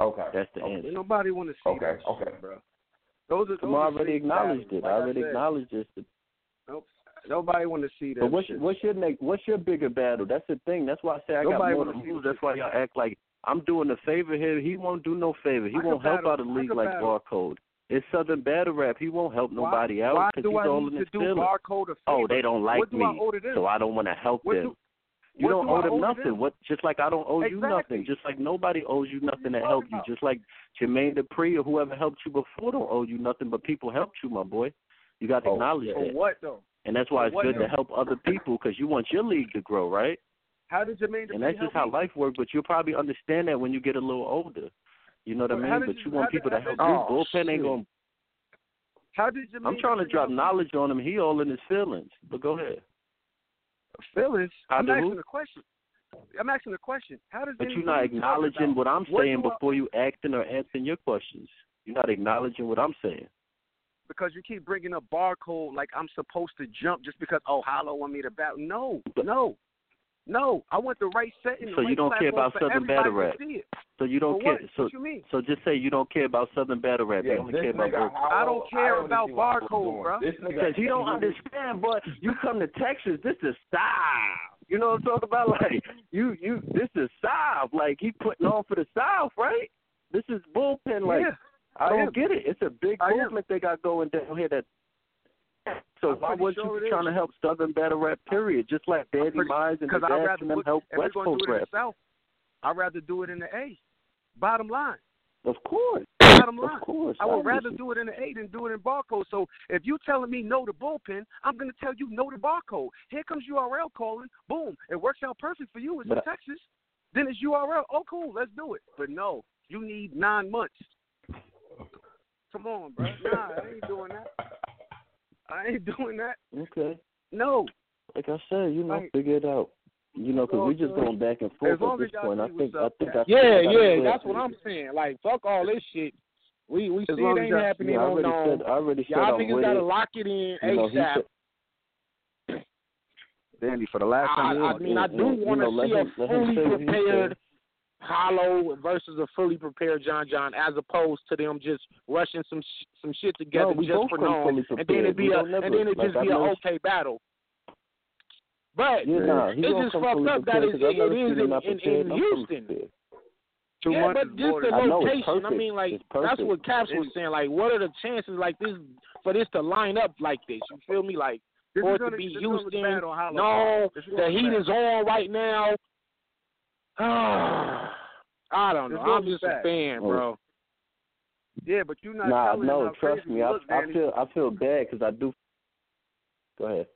Okay. that's the Okay. answer. Nobody want to see Okay, that okay. shit, bro. Those are those I already acknowledged it. Like I already said, acknowledged this. Nope. Nobody want to see that But what's what's your next? What's your bigger battle? That's the thing. That's why I say I got more wanna lose. That's why y'all act like I'm doing a favor here. He won't do no favor. He I won't help battle- out a I league like battle. Barcode. It's Southern Battle Rap. He won't help nobody why, out because he's all in to his feelings. Oh, they don't like do me, I to so I don't want to help What them. do- you what don't do owe them owe nothing. them? What? Just like I don't owe you nothing. Just like nobody owes you nothing to help talking you. Just like Jermaine Dupri or whoever helped you before don't owe you nothing, but people helped you, my boy. You got to Oh, acknowledge For that. what though? And that's why For it's good though? to help other people because you want your league to grow, right? How did Jermaine And Dupri that's help just how me? life works. But you'll probably understand that when you get a little older. You know what Well, I mean? But you- you want how did- people to help did- you. Oh, Bullpen ain't shit. going. How did Jermaine I'm trying to drop knowledge on him. He all in his feelings. But go ahead. How I'm asking who? a question. I'm asking a question. How does But you're not acknowledging what I'm what saying do I- before you acting or answering your questions. You're not acknowledging what I'm saying. because you keep bringing up barcode like I'm supposed to jump just because oh Hollow want me to battle. No, But- no, no. I want the right setting. So the you don't care about Southern Battle to Rap. So you don't For care. So what you mean? so just say you don't care about Southern Battle Rap. Yeah, you only care about nigga, Bullpen. Hollow, I don't care already about see what Hollow's barcode, bro. Because you don't understand, but you come to Texas, this is style. You know what I'm talking about? Like you, you, this is South. Like he putting on for the South, right? This is bullpen. Like yeah, I I don't am. get it. It's a big I am. movement they got going down here. That so I'm why would sure you trying is. to help Southern Battle Rap? Period. Just like Daddy pretty- Mize and the Dash and them put, help West Coast do it in rap. South, I'd rather do it in the A. Bottom line. Of course. Bottom line. Of course. I would rather do it in the A than do it in barcode. So if you telling me no to bullpen, I'm gonna tell you no to barcode. Here comes URL calling. Boom. It works out perfect for you. It's in But- Texas. Then it's URL. Oh, cool. Let's do it. But no, you need nine months. Come on, bro. Nah, I ain't doing that. I ain't doing that. Okay. No. Like I said, you know, like, figure it out. You know, because we're just going back and forth at this point. I think, I think, I yeah, I yeah, that's what I'm saying. Like, fuck all this shit. We we as see it ain't y'all, happening yeah, I already on. Said, I already y'all niggas gotta it. lock it in you know, ASAP. Danny, for the last time, I, I mean, I do want to see a fully prepared hollow versus a fully prepared John John, as opposed to them just rushing some sh- some shit together no, just for known, and then it be a, and then it like, just I be an okay battle. But yeah, nah, it's just fucked up that it, it is in, in, in Houston. Yeah, but just the location. I, I mean, like that's what Caps was saying. Like, what are the chances like this for this to line up like this? You feel me? Like this for it to be Houston. No, the heat is on right now. I don't know. I'm just back. a fan, oh. bro. Yeah, but you're not. Nah, no, trust me. I, I, feel I feel bad because I do. Go ahead.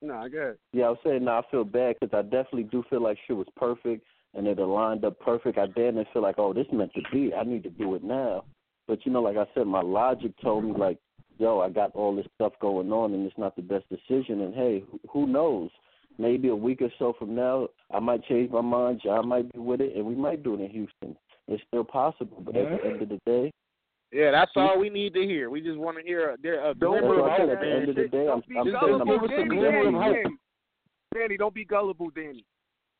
Nah, I got. Yeah, I was saying, nah, I feel bad because I definitely do feel like shit was perfect and it aligned up perfect. I didn't feel like, oh, this meant to be. I need to do it now. But you know, like I said, my logic told me like, yo, I got all this stuff going on, and it's not the best decision. And hey, who knows? maybe a week or so from now, I might change my mind. John might be with it, and we might do it in Houston. It's still possible, but at the end of the day, yeah, that's all we need to hear. We just want to hear a, a, glimmer of hope. At the end of the day, I'm, I'm saying I'm a glimmer of hope. Danny, don't be gullible, Danny.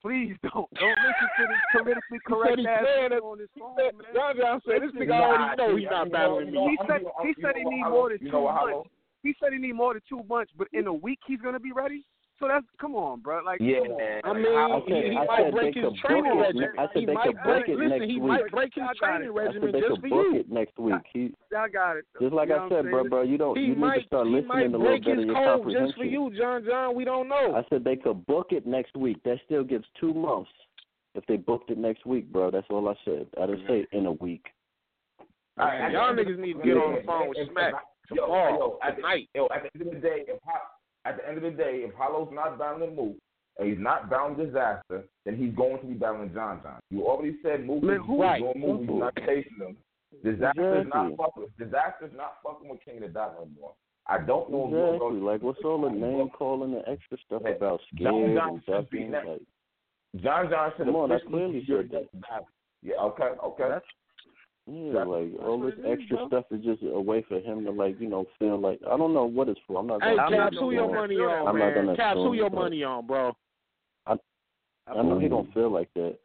Please don't. Don't listen to this politically correct ass on this phone, man. John said this nigga already know he's not battling me. He said he said he need more than two months. He said he need more than two months, but in a week he's gonna be ready. So that's come on, bro. Like, yeah, I mean, okay, he, I might break his training regimen. I said he might could break it next listen, week. He might break his training regimen just for you. It next week. He, I got it. Just like you know I said, bro, bro, you don't. He you might, need to start listening a little bit of your comprehension. Just for you, John, John, we don't know. I said they could book it next week. That still gives two months. If they booked it next week, bro, that's all I said. I didn't say in a week. All right, y'all niggas need to get on the phone with Smack tomorrow at night. Yo, at the end of the day, if Hot at the end of the day, if Hollow's not battling Mook and he's not battling Disaster, then he's going to be battling John John. You already said Mook is right. doing Mook, he's not chasing him. Disaster exactly. not fucking. Disaster is not fucking with King of the Dot no more. I don't know exactly. Like, what's all the name calling and extra stuff yeah. about scared John and stuff. Like, John John said have. Come on, I clearly said that. Yeah, okay, okay. That's yeah, like all this extra is, stuff is just a way for him to like, you know, feel like I don't know what it's for. I'm not. Hey, gonna, Caps, who your money on, I'm man? Not Caps, who your money on, bro? I, I know he don't feel like that.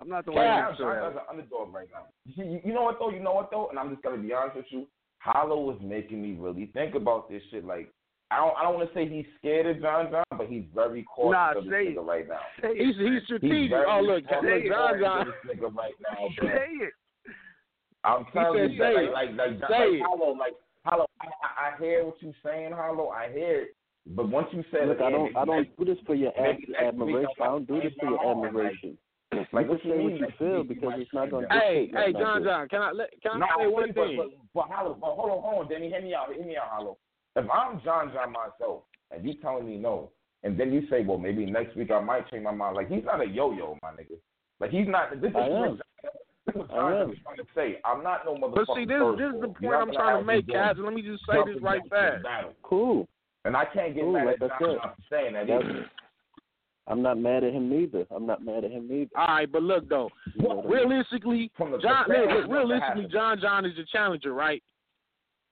I'm not the one. Caps, I'm an underdog right now. You, see, you know what though? You know what though? And I'm just gonna be honest with you. Hollow was making me really think about this shit. Like, I don't, I don't want to say he's scared of John John, but he's very cautious nah, of say nigga it. right now. He's, he's strategic. He's oh look, John John. Right say it. I'm telling you, say like, like like like, like Hollow, like Hollow. I, I hear what you're saying, Hollow. I hear it. But once you said, look, it, I don't, I don't it, do this for your admiration. I don't do this for your admiration. Like, like just say what you feel because it's not going to. Hey, hey, John, John, can I let, can no, I say one thing? But, but, but, Hollow, but hold on, hold on, Danny, hear me out, hear me out, Hollow. If I'm John John myself and you telling me no, and then you say, well, maybe next week I might change my mind. Like he's not a yo-yo, my nigga. Like he's not. This is I am what I'm trying, to say. I'm not no motherfucker. But see, this, this is the point I'm trying to make, guys. Let me just say this right fast. Cool. And I can't get cool. mad at That's Donald Trump saying that either. I'm not mad at him neither. I'm not mad at him either. All right, but look though, realistically, John, look, realistically, John John is the challenger, right?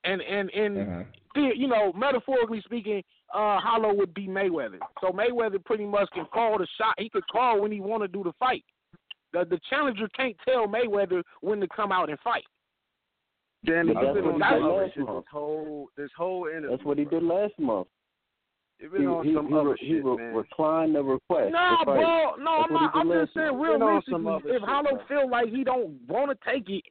And and and mm-hmm. you know, metaphorically speaking, uh, Hollow would be Mayweather. So Mayweather pretty much can call the shot. He could call when he want to do the fight. The, the challenger can't tell Mayweather when to come out and fight. Damn, yeah, that's what he did last month. This whole, this whole interview, that's what he did last month. He, he, he, re, shit, he re, reclined the request. Nah, bro. No, I'm not. I'm just saying, realistically, if Hollow feel like he don't want to take it,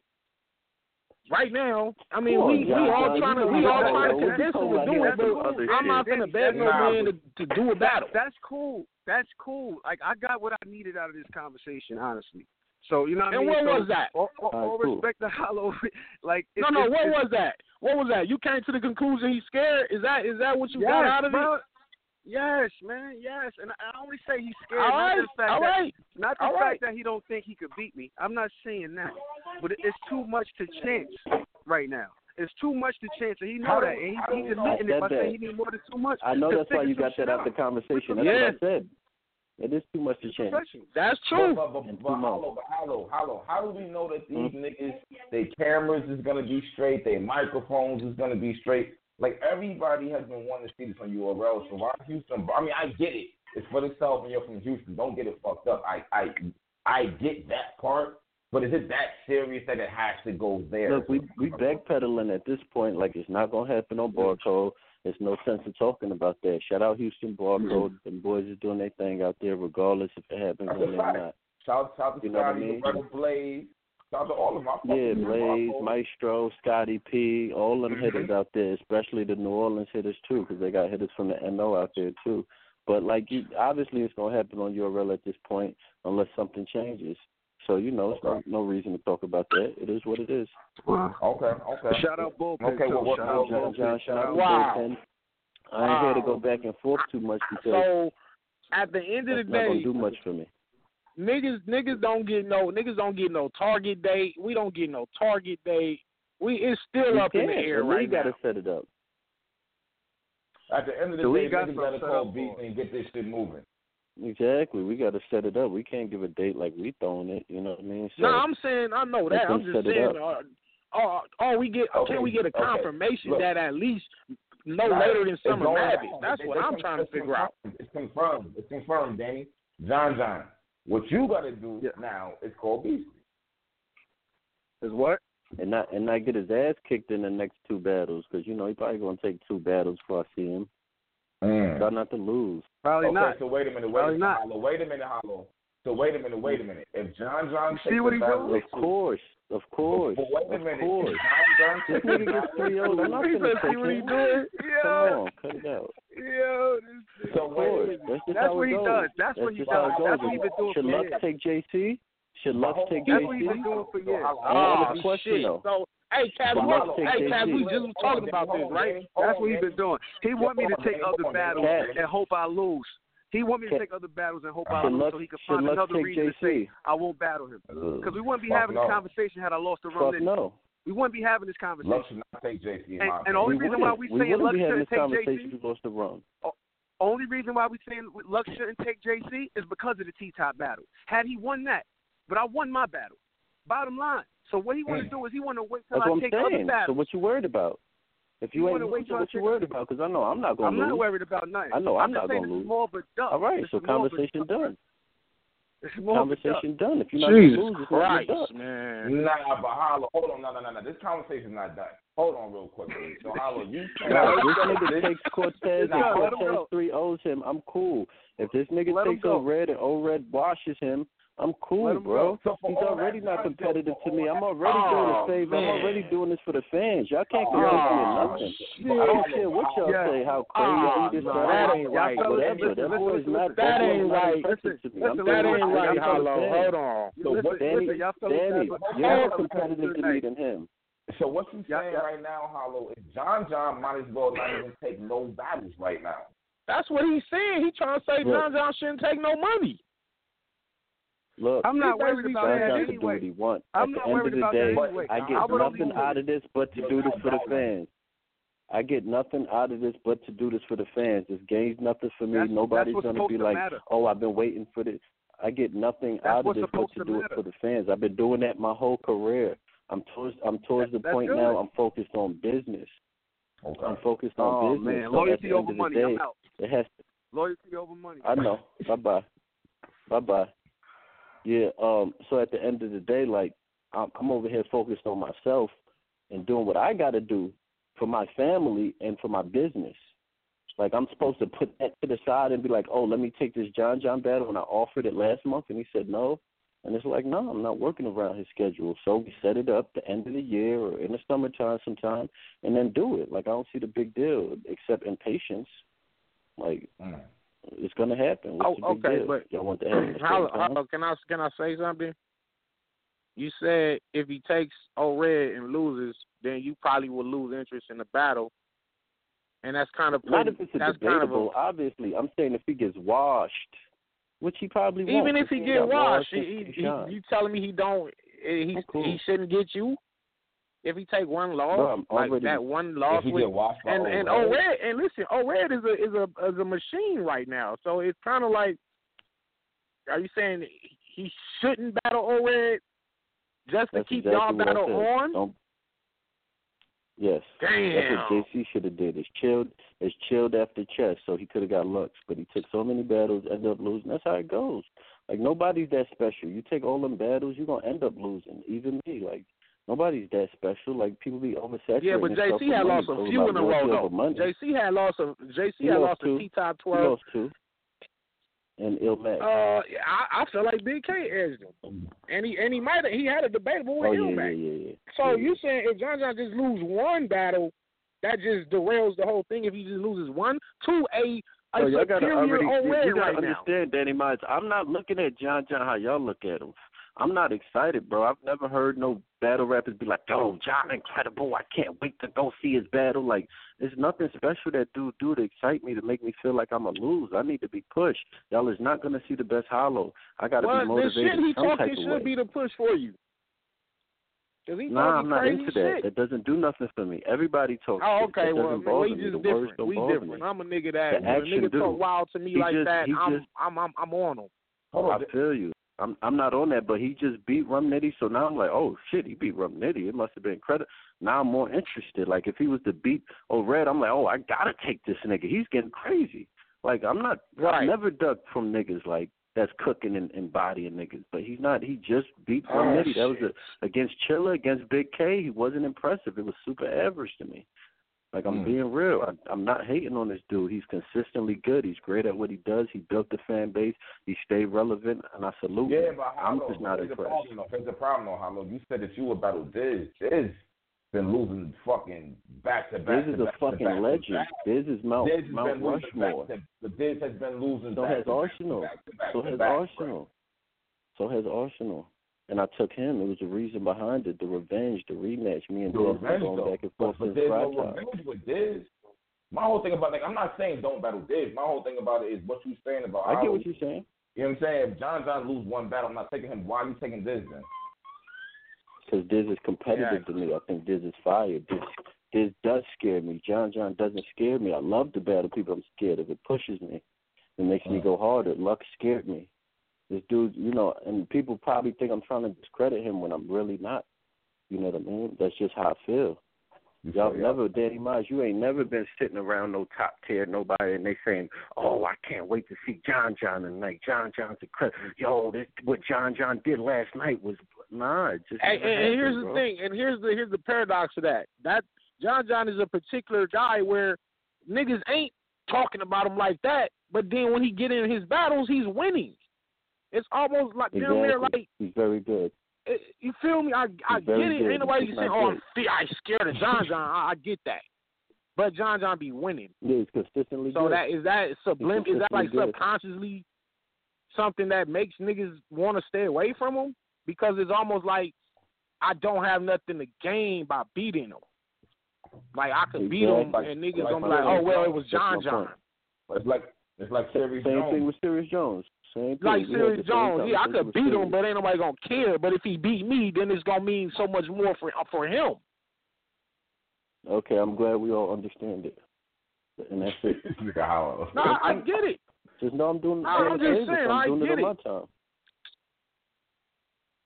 right now, I mean, oh, we, God, we all God, trying to we all trying to condition to do it, but. I'm not gonna beg no man to, do a battle. That's cool. That's cool. Like I got what I needed out of this conversation, honestly. So you know what and I mean. And what so, was that? All, all, cool. respect to Hollow. Like it, no, no. It, what it, was that? What was that? You came to the conclusion he's scared. Is that is that what you yes, got out of bro. it? Yes, man. Yes, and I only say he's scared. All right. Not the fact all that, right, not the all fact right. that he don't think he could beat me. I'm not saying that, but it's too much to chance right now. It's too much to chance, and he know I, that, and he, he's admitting it by saying he need more than too much. I know that's why you got that out the conversation. That's yeah. what I said. It is too much to change. That's true. But, but, but, but hollow, but hollow, hollow. How do we know that these mm-hmm. niggas, their cameras is gonna be straight, their microphones is gonna be straight? Like everybody has been wanting to see this on URL. So why Houston? I mean, I get it. It's for the South, and you're from Houston. Don't get it fucked up. I, I, I get that part. But is it that serious that it has to go there? Look, we we backpedaling at this point. Like it's not gonna happen on barcode. There's no sense in talking about that. Shout out Houston barcode. The boys are doing their thing out there, regardless if it happens or not. Shout, shout to You know what I Scotty, mean? Rebel Blaze. Shout to all of my Yeah, Blaze, Maestro, Scotty P, all them Mhm. hitters out there, especially the New Orleans hitters too, because they got hitters from the NO out there too. But like you, obviously it's gonna happen on URL at this point, unless something changes. So you know, it's no, no reason to talk about that. It is what it is. Okay, okay. Shout out Bullpen Okay, too. well, what- shout well, out John, Bullpen. John, shout out to Wow. Bullpen. I ain't here to go back and forth too much because So at the end of that's the not gonna day, do much for me. Niggas niggas don't get no niggas don't get no target date. We don't get no target date. We it's still We up in the air The right league got now. to set it up. At the end of the So we day, got niggas gotta set call up beats for it. and get this shit moving. Exactly. We got to set it up. We can't give a date like we throwing it. You know what I mean? So no, I'm saying I know that. I'm just saying. up. Uh, uh, oh, we get Okay, can we get a confirmation Look. that at least no Nah, later than Summer going Madness? That's It's- what it's I'm con- trying to it's figure out. It's confirmed. It's confirmed, Danny. John John. What you gotta do Yeah. now is call Beastie. Is what? and not and not get his ass kicked in the next two battles because you know he probably gonna take two battles before I see him. Mm. Try not to lose. Probably okay, not. so wait a minute, wait a minute, not. Hollow. Wait a minute, Hollow. So wait a minute, wait a minute. If John John see what the he battle doing? Of course, of course, But wait a of minute. course. If John John This takes the nigga gets battle, three oh, O's. I'm not gonna see what he him. doing. Come on, cut it out. Yo, this So Of wait a course, minute. that's That's what he does. That's what he just does. how it goes. That's what he been doing Should Lux take JC? Should Lux take JC? That's what he JC? been doing for years. Hold I Oh have a shit! So hey, Cav, But we, hey, take we just was talking about this, right? That's what he's been doing. He want me to take other battles and hope I lose. He want me to take other battles and hope I lose so he can find another take reason to say I won't battle him. Uh, because we wouldn't be having no. this conversation had I lost to Fuck Rum Nitty. no. We wouldn't be having this conversation. Lux should not take JC in And- my and only opinion. reason we why wouldn't. we we saying wouldn't Lux be having shouldn't this take conversation JC? if we lost to Rum. Only reason why we saying Lux shouldn't take JC is because of the T top battle. Had he won that, but I won my battle. Bottom line. So what he want to Mm. do is he want to wait till That's I what I'm take other saying. So what you worried about? If you You ain't losing, what you take- worried about? Because I know I'm not gonna I'm lose. not worried about nothing. I know I'm just not gonna this lose. more of a. All right, This so is more of a conversation done. It's more of a duck. Conversation done. If you're not Jesus gonna lose, it's not Christ, man. Nah, but Hollow, hold on, no, no, no, no. This conversation's not done. Hold on, real quick. So Hollow, you Now, if this nigga takes Cortez and Nah, let Cortez three O's him, I'm cool. If this nigga Let takes go. on red and O red washes him, I'm cool, bro. So He's already not competitive to me. I'm already Oh, doing a favor. I'm already doing this for the fans. Y'all can't Oh, compare me to oh, nothing. shit. I don't care what y'all Yeah. say, how Oh, crazy this no, guy that is. ain't right. Y'all Whatever. listen, That listen, boy's listen, not listen. that That ain't not right. impressive to me. I'm Listen, That ain't what right, I'm y'all Hollow. saying. Hold on. So what, Danny, listen, y'all fellas Danny, you're y'all more competitive to me night. than him. So what you saying right now, Hollow, is John John might as well not even take no battles right now. That's what he's saying. He trying to say John John shouldn't take no money. Look, I'm not worried about John that John can do anyway. what he wants. I'm At not the end worried of the about day, that anyway. I I get would only nothing out of this but to do this for the fans. I get nothing out of this but to do this for the fans. This game's nothing for me. That's- Nobody's that's gonna be to like, matter. "Oh, I've been waiting for this." I get nothing That's out of this but to to do it for the fans. I've been doing that my whole career. I'm towards I'm towards That- the point good. now. I'm focused on business. Okay. I'm focused on Oh business. man, So at loyalty the end over of the money. day, I'm out. it has to Loyalty over money. I know. bye bye. Bye bye. Yeah. Um. So at the end of the day, like I'm, I'm over here focused on myself and doing what I got to do for my family and for my business. Like I'm supposed to put that to the side and be like, oh, let me take this John John battle, and I offered it last month, and he said no. And it's like, no, I'm not working around his schedule. So we set it up the end of the year or in the summertime sometime, and then do it. Like I don't see the big deal, except impatience. Like Mm. It's gonna happen. What's Oh, okay, deal? but Y'all want to happen at the same Hollow, can I can I say something? You said if he takes O Red and loses, then you probably will lose interest in the battle, and that's kind of Not putting, if it's a that's kind of a, debatable. Obviously, I'm saying if he gets washed, which he probably won't. even if he got get washed, since he, he, you telling me he don't eh, he cool. he shouldn't get you? If he take one loss, I'm like already- that one loss he with get washed by and and O'Red, and listen, O'Red is a is a is a machine right now. So it's kind of like, are you saying he shouldn't battle O'Red just to keep exactly y'all battle on? Don't- Yes. That's what JC should have did. Is chilled is chilled after chess, so he could have got looks. But he took so many battles, ended up losing. That's how it goes. Like nobody's that special. You take all them battles, you're gonna end up losing. Even me, like nobody's that special. Like people be oversaturated. Yeah, but JC had lost a few in a row though. JC had lost a JC He had lost a. T top He twelve. lost two. And ill match. Uh, I, I feel like Big K edged him, and he and he might have, he had a debatable with oh him yeah, yeah, yeah. So you saying if John John just lose one battle, that just derails the whole thing. If he just loses one to a a So y'all gotta already, you, you gotta right now. understand, Danny Myers. I'm not looking at John John how y'all look at him. I'm not excited, bro. I've never heard no battle rappers be like, "Yo, John Incredible! I can't wait to go see his battle." Like, there's nothing special that dude do to excite me to make me feel like I'm a lose. I need to be pushed. Y'all is not gonna see the best hollow. I gotta Well, be the motivated shit he talking should way. be the push for you. Nah, I'm not into that. shit. That doesn't do nothing for me. Everybody talks. Oh, okay. That Well, bother we me. just The words different. We different. me. I'm a nigga that The when a nigga do. talk wild to me He like just- that, I'm, just- I'm I'm I'm on him. On. I feel you. I'm I'm not on that, but he just beat Rum Nitty, so now I'm like, oh shit, he beat Rum Nitty. It must have been credit. Now I'm more interested. Like if he was to beat Oh Red, I'm like, oh, I gotta take this nigga. He's getting crazy. Like I'm not. Right. I've never ducked from niggas like that's cooking and, and bodying niggas, but he's not. He just beat Rum Oh, Nitty. That was a, against Chilla, against Big K. He wasn't impressive. It was super average to me. Like I'm Mm. being real. I, I'm not hating on this dude. He's consistently good. He's great at what he does. He built the fan base. He stayed relevant, and I salute Yeah, him. but I'm just not here's impressed. problem, though. Here's the problem, though, Hollow. You said that you were battle Diz. Diz been losing fucking back to back. Diz is a back to fucking back legend. back. Diz is Mount Diz has Mount been Rushmore. to- The Diz has been losing. So back has to Arsenal. back to back So has. Arsenal. So has Arsenal. And I took him. It was the reason behind it, the revenge, the rematch. Me and Diz going though. back and forth but since there's no revenge with Diz. My whole thing about like I'm not saying don't battle Diz. My whole thing about it is what you saying about. I get Hollow. what you're saying. You know what I'm saying? If John John lose one battle, I'm not taking him. Why are you taking Diz then? Because Diz is competitive Yeah. to me. I think Diz is fire. Diz, Diz does scare me. John John doesn't scare me. I love to battle people I'm scared of. It pushes me. It makes me Mm. go harder. Luck scared me. This dude, you know, and people probably think I'm trying to discredit him when I'm really not. You know what I mean? That's just how I feel. You Y'all feel- never, Danny Myers, you ain't never been sitting around no top tier nobody and they saying, Oh, I can't wait to see John John tonight. John John's a credit. Yo, this what John John did last night was nah, it just And, and, and here's happened, the thing, and here's the here's the paradox of that. That John John is a particular guy where niggas ain't talking about him like that, but then when he get in his battles, he's winning. It's almost like damn near like He's very good. eh, you feel me? I I He's get it. good. Ain't nobody He's saying, "Oh, I'm fe- I scared of John John." I, I get that, but John John be winning. Yeah, he's consistently So good. that is that sublim is that like good. subconsciously something that makes niggas want to stay away from him because it's almost like I don't have nothing to gain by beating him. Like I could beat him Exactly. and niggas Like gonna be like, oh well, it was John John. It's like it's like Sirius Same Jones. thing with Serius Jones. Same thing. Like We had Serius Jones, yeah, I could beat him, but ain't nobody gonna care. But if he beat me, then it's gonna mean so much more for for him. Okay, I'm glad we all understand it. And that's it. Nigga Hollow. No, I, I get it. Just know I'm doing. No, I'm just saying, I'm I doing get it on my time.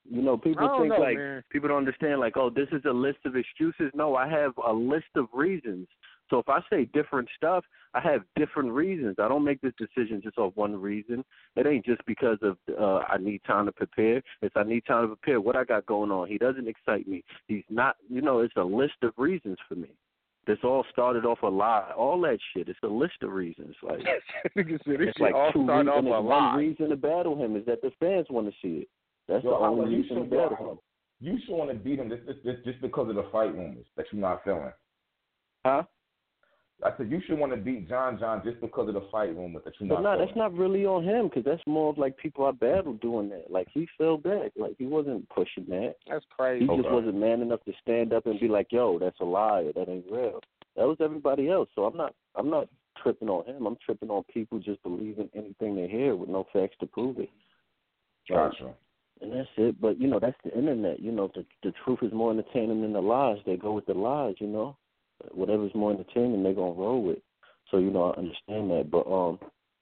You know, people think know, like man. people don't understand. Like, oh, this is a list of excuses. No, I have a list of reasons. So if I say different stuff, I have different reasons. I don't make this decision just off one reason. It ain't just because of uh I need time to prepare. It's I need time to prepare what I got going on. He doesn't excite me. He's not. You know, it's a list of reasons for me. This all started off a lie. All that shit. It's a list of reasons. Like Nigga said it's like all two reasons. off a One lie. reason to battle him is that the fans want to see it. That's Yo, the Hollow, only you reason to battle Hollow, him. You should want to beat him just, just just because of the fight rumors that you're not feeling. Huh? I said you should want to beat John John just because of the fight rumors that you're But not no, that's not really on him because that's more of like people I battled doing that. Like he fell back. Like he wasn't pushing that. That's crazy. He crazy. just wasn't man enough to stand up and be like, "Yo, that's a lie. That ain't real." That was everybody else. So I'm not. I'm not tripping on him. I'm tripping on people just believing anything they hear with no facts to prove it. Like, Gotcha. and that's it. But you know, that's the internet. You know, the the truth is more entertaining than the lies. They go with the lies. You know, whatever's more entertaining, they're gonna roll with. So you know, I understand that. But um,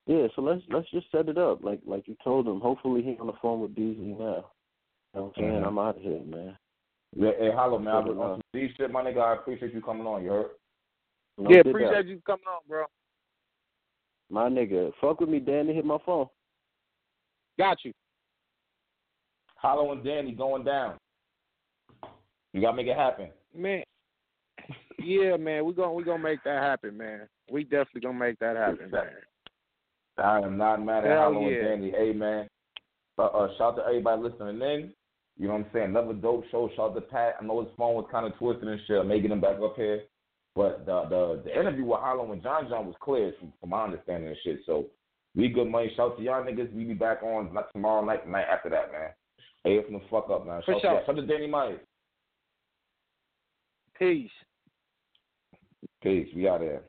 yeah. So let's let's just set it up like like you told him. Hopefully, he's on the phone with BZ now. You know what I'm saying? Mhm. I'm out of here, man. Yeah, hey, hello, man. Good I'm on some Z shit, my nigga. I appreciate you coming on. You heard? No yeah, appreciate that. you coming on, bro. My nigga, fuck with me, Danny. Hit my phone. Got you. Hollow and Danny going down. You gotta make it happen. Man. Yeah, man, we gonna we gonna make that happen, man. We definitely gonna make that happen, man. I am not mad at Hell Hollow yeah. and Danny. Hey man. Uh, uh, shout out to everybody listening in. You know what I'm saying? Another dope show. Shout out to Pat. I know his phone was kind of twisted and shit. Making him back up here. But the the the interview with Hollow and John John was clear from, from my understanding and shit. So we good money. Shout out to y'all niggas. We be back on like tomorrow night, the night after that, man. Hey, from the fuck up, man. Shout, out, shout out to Danny Myers. Peace. Peace. We out there.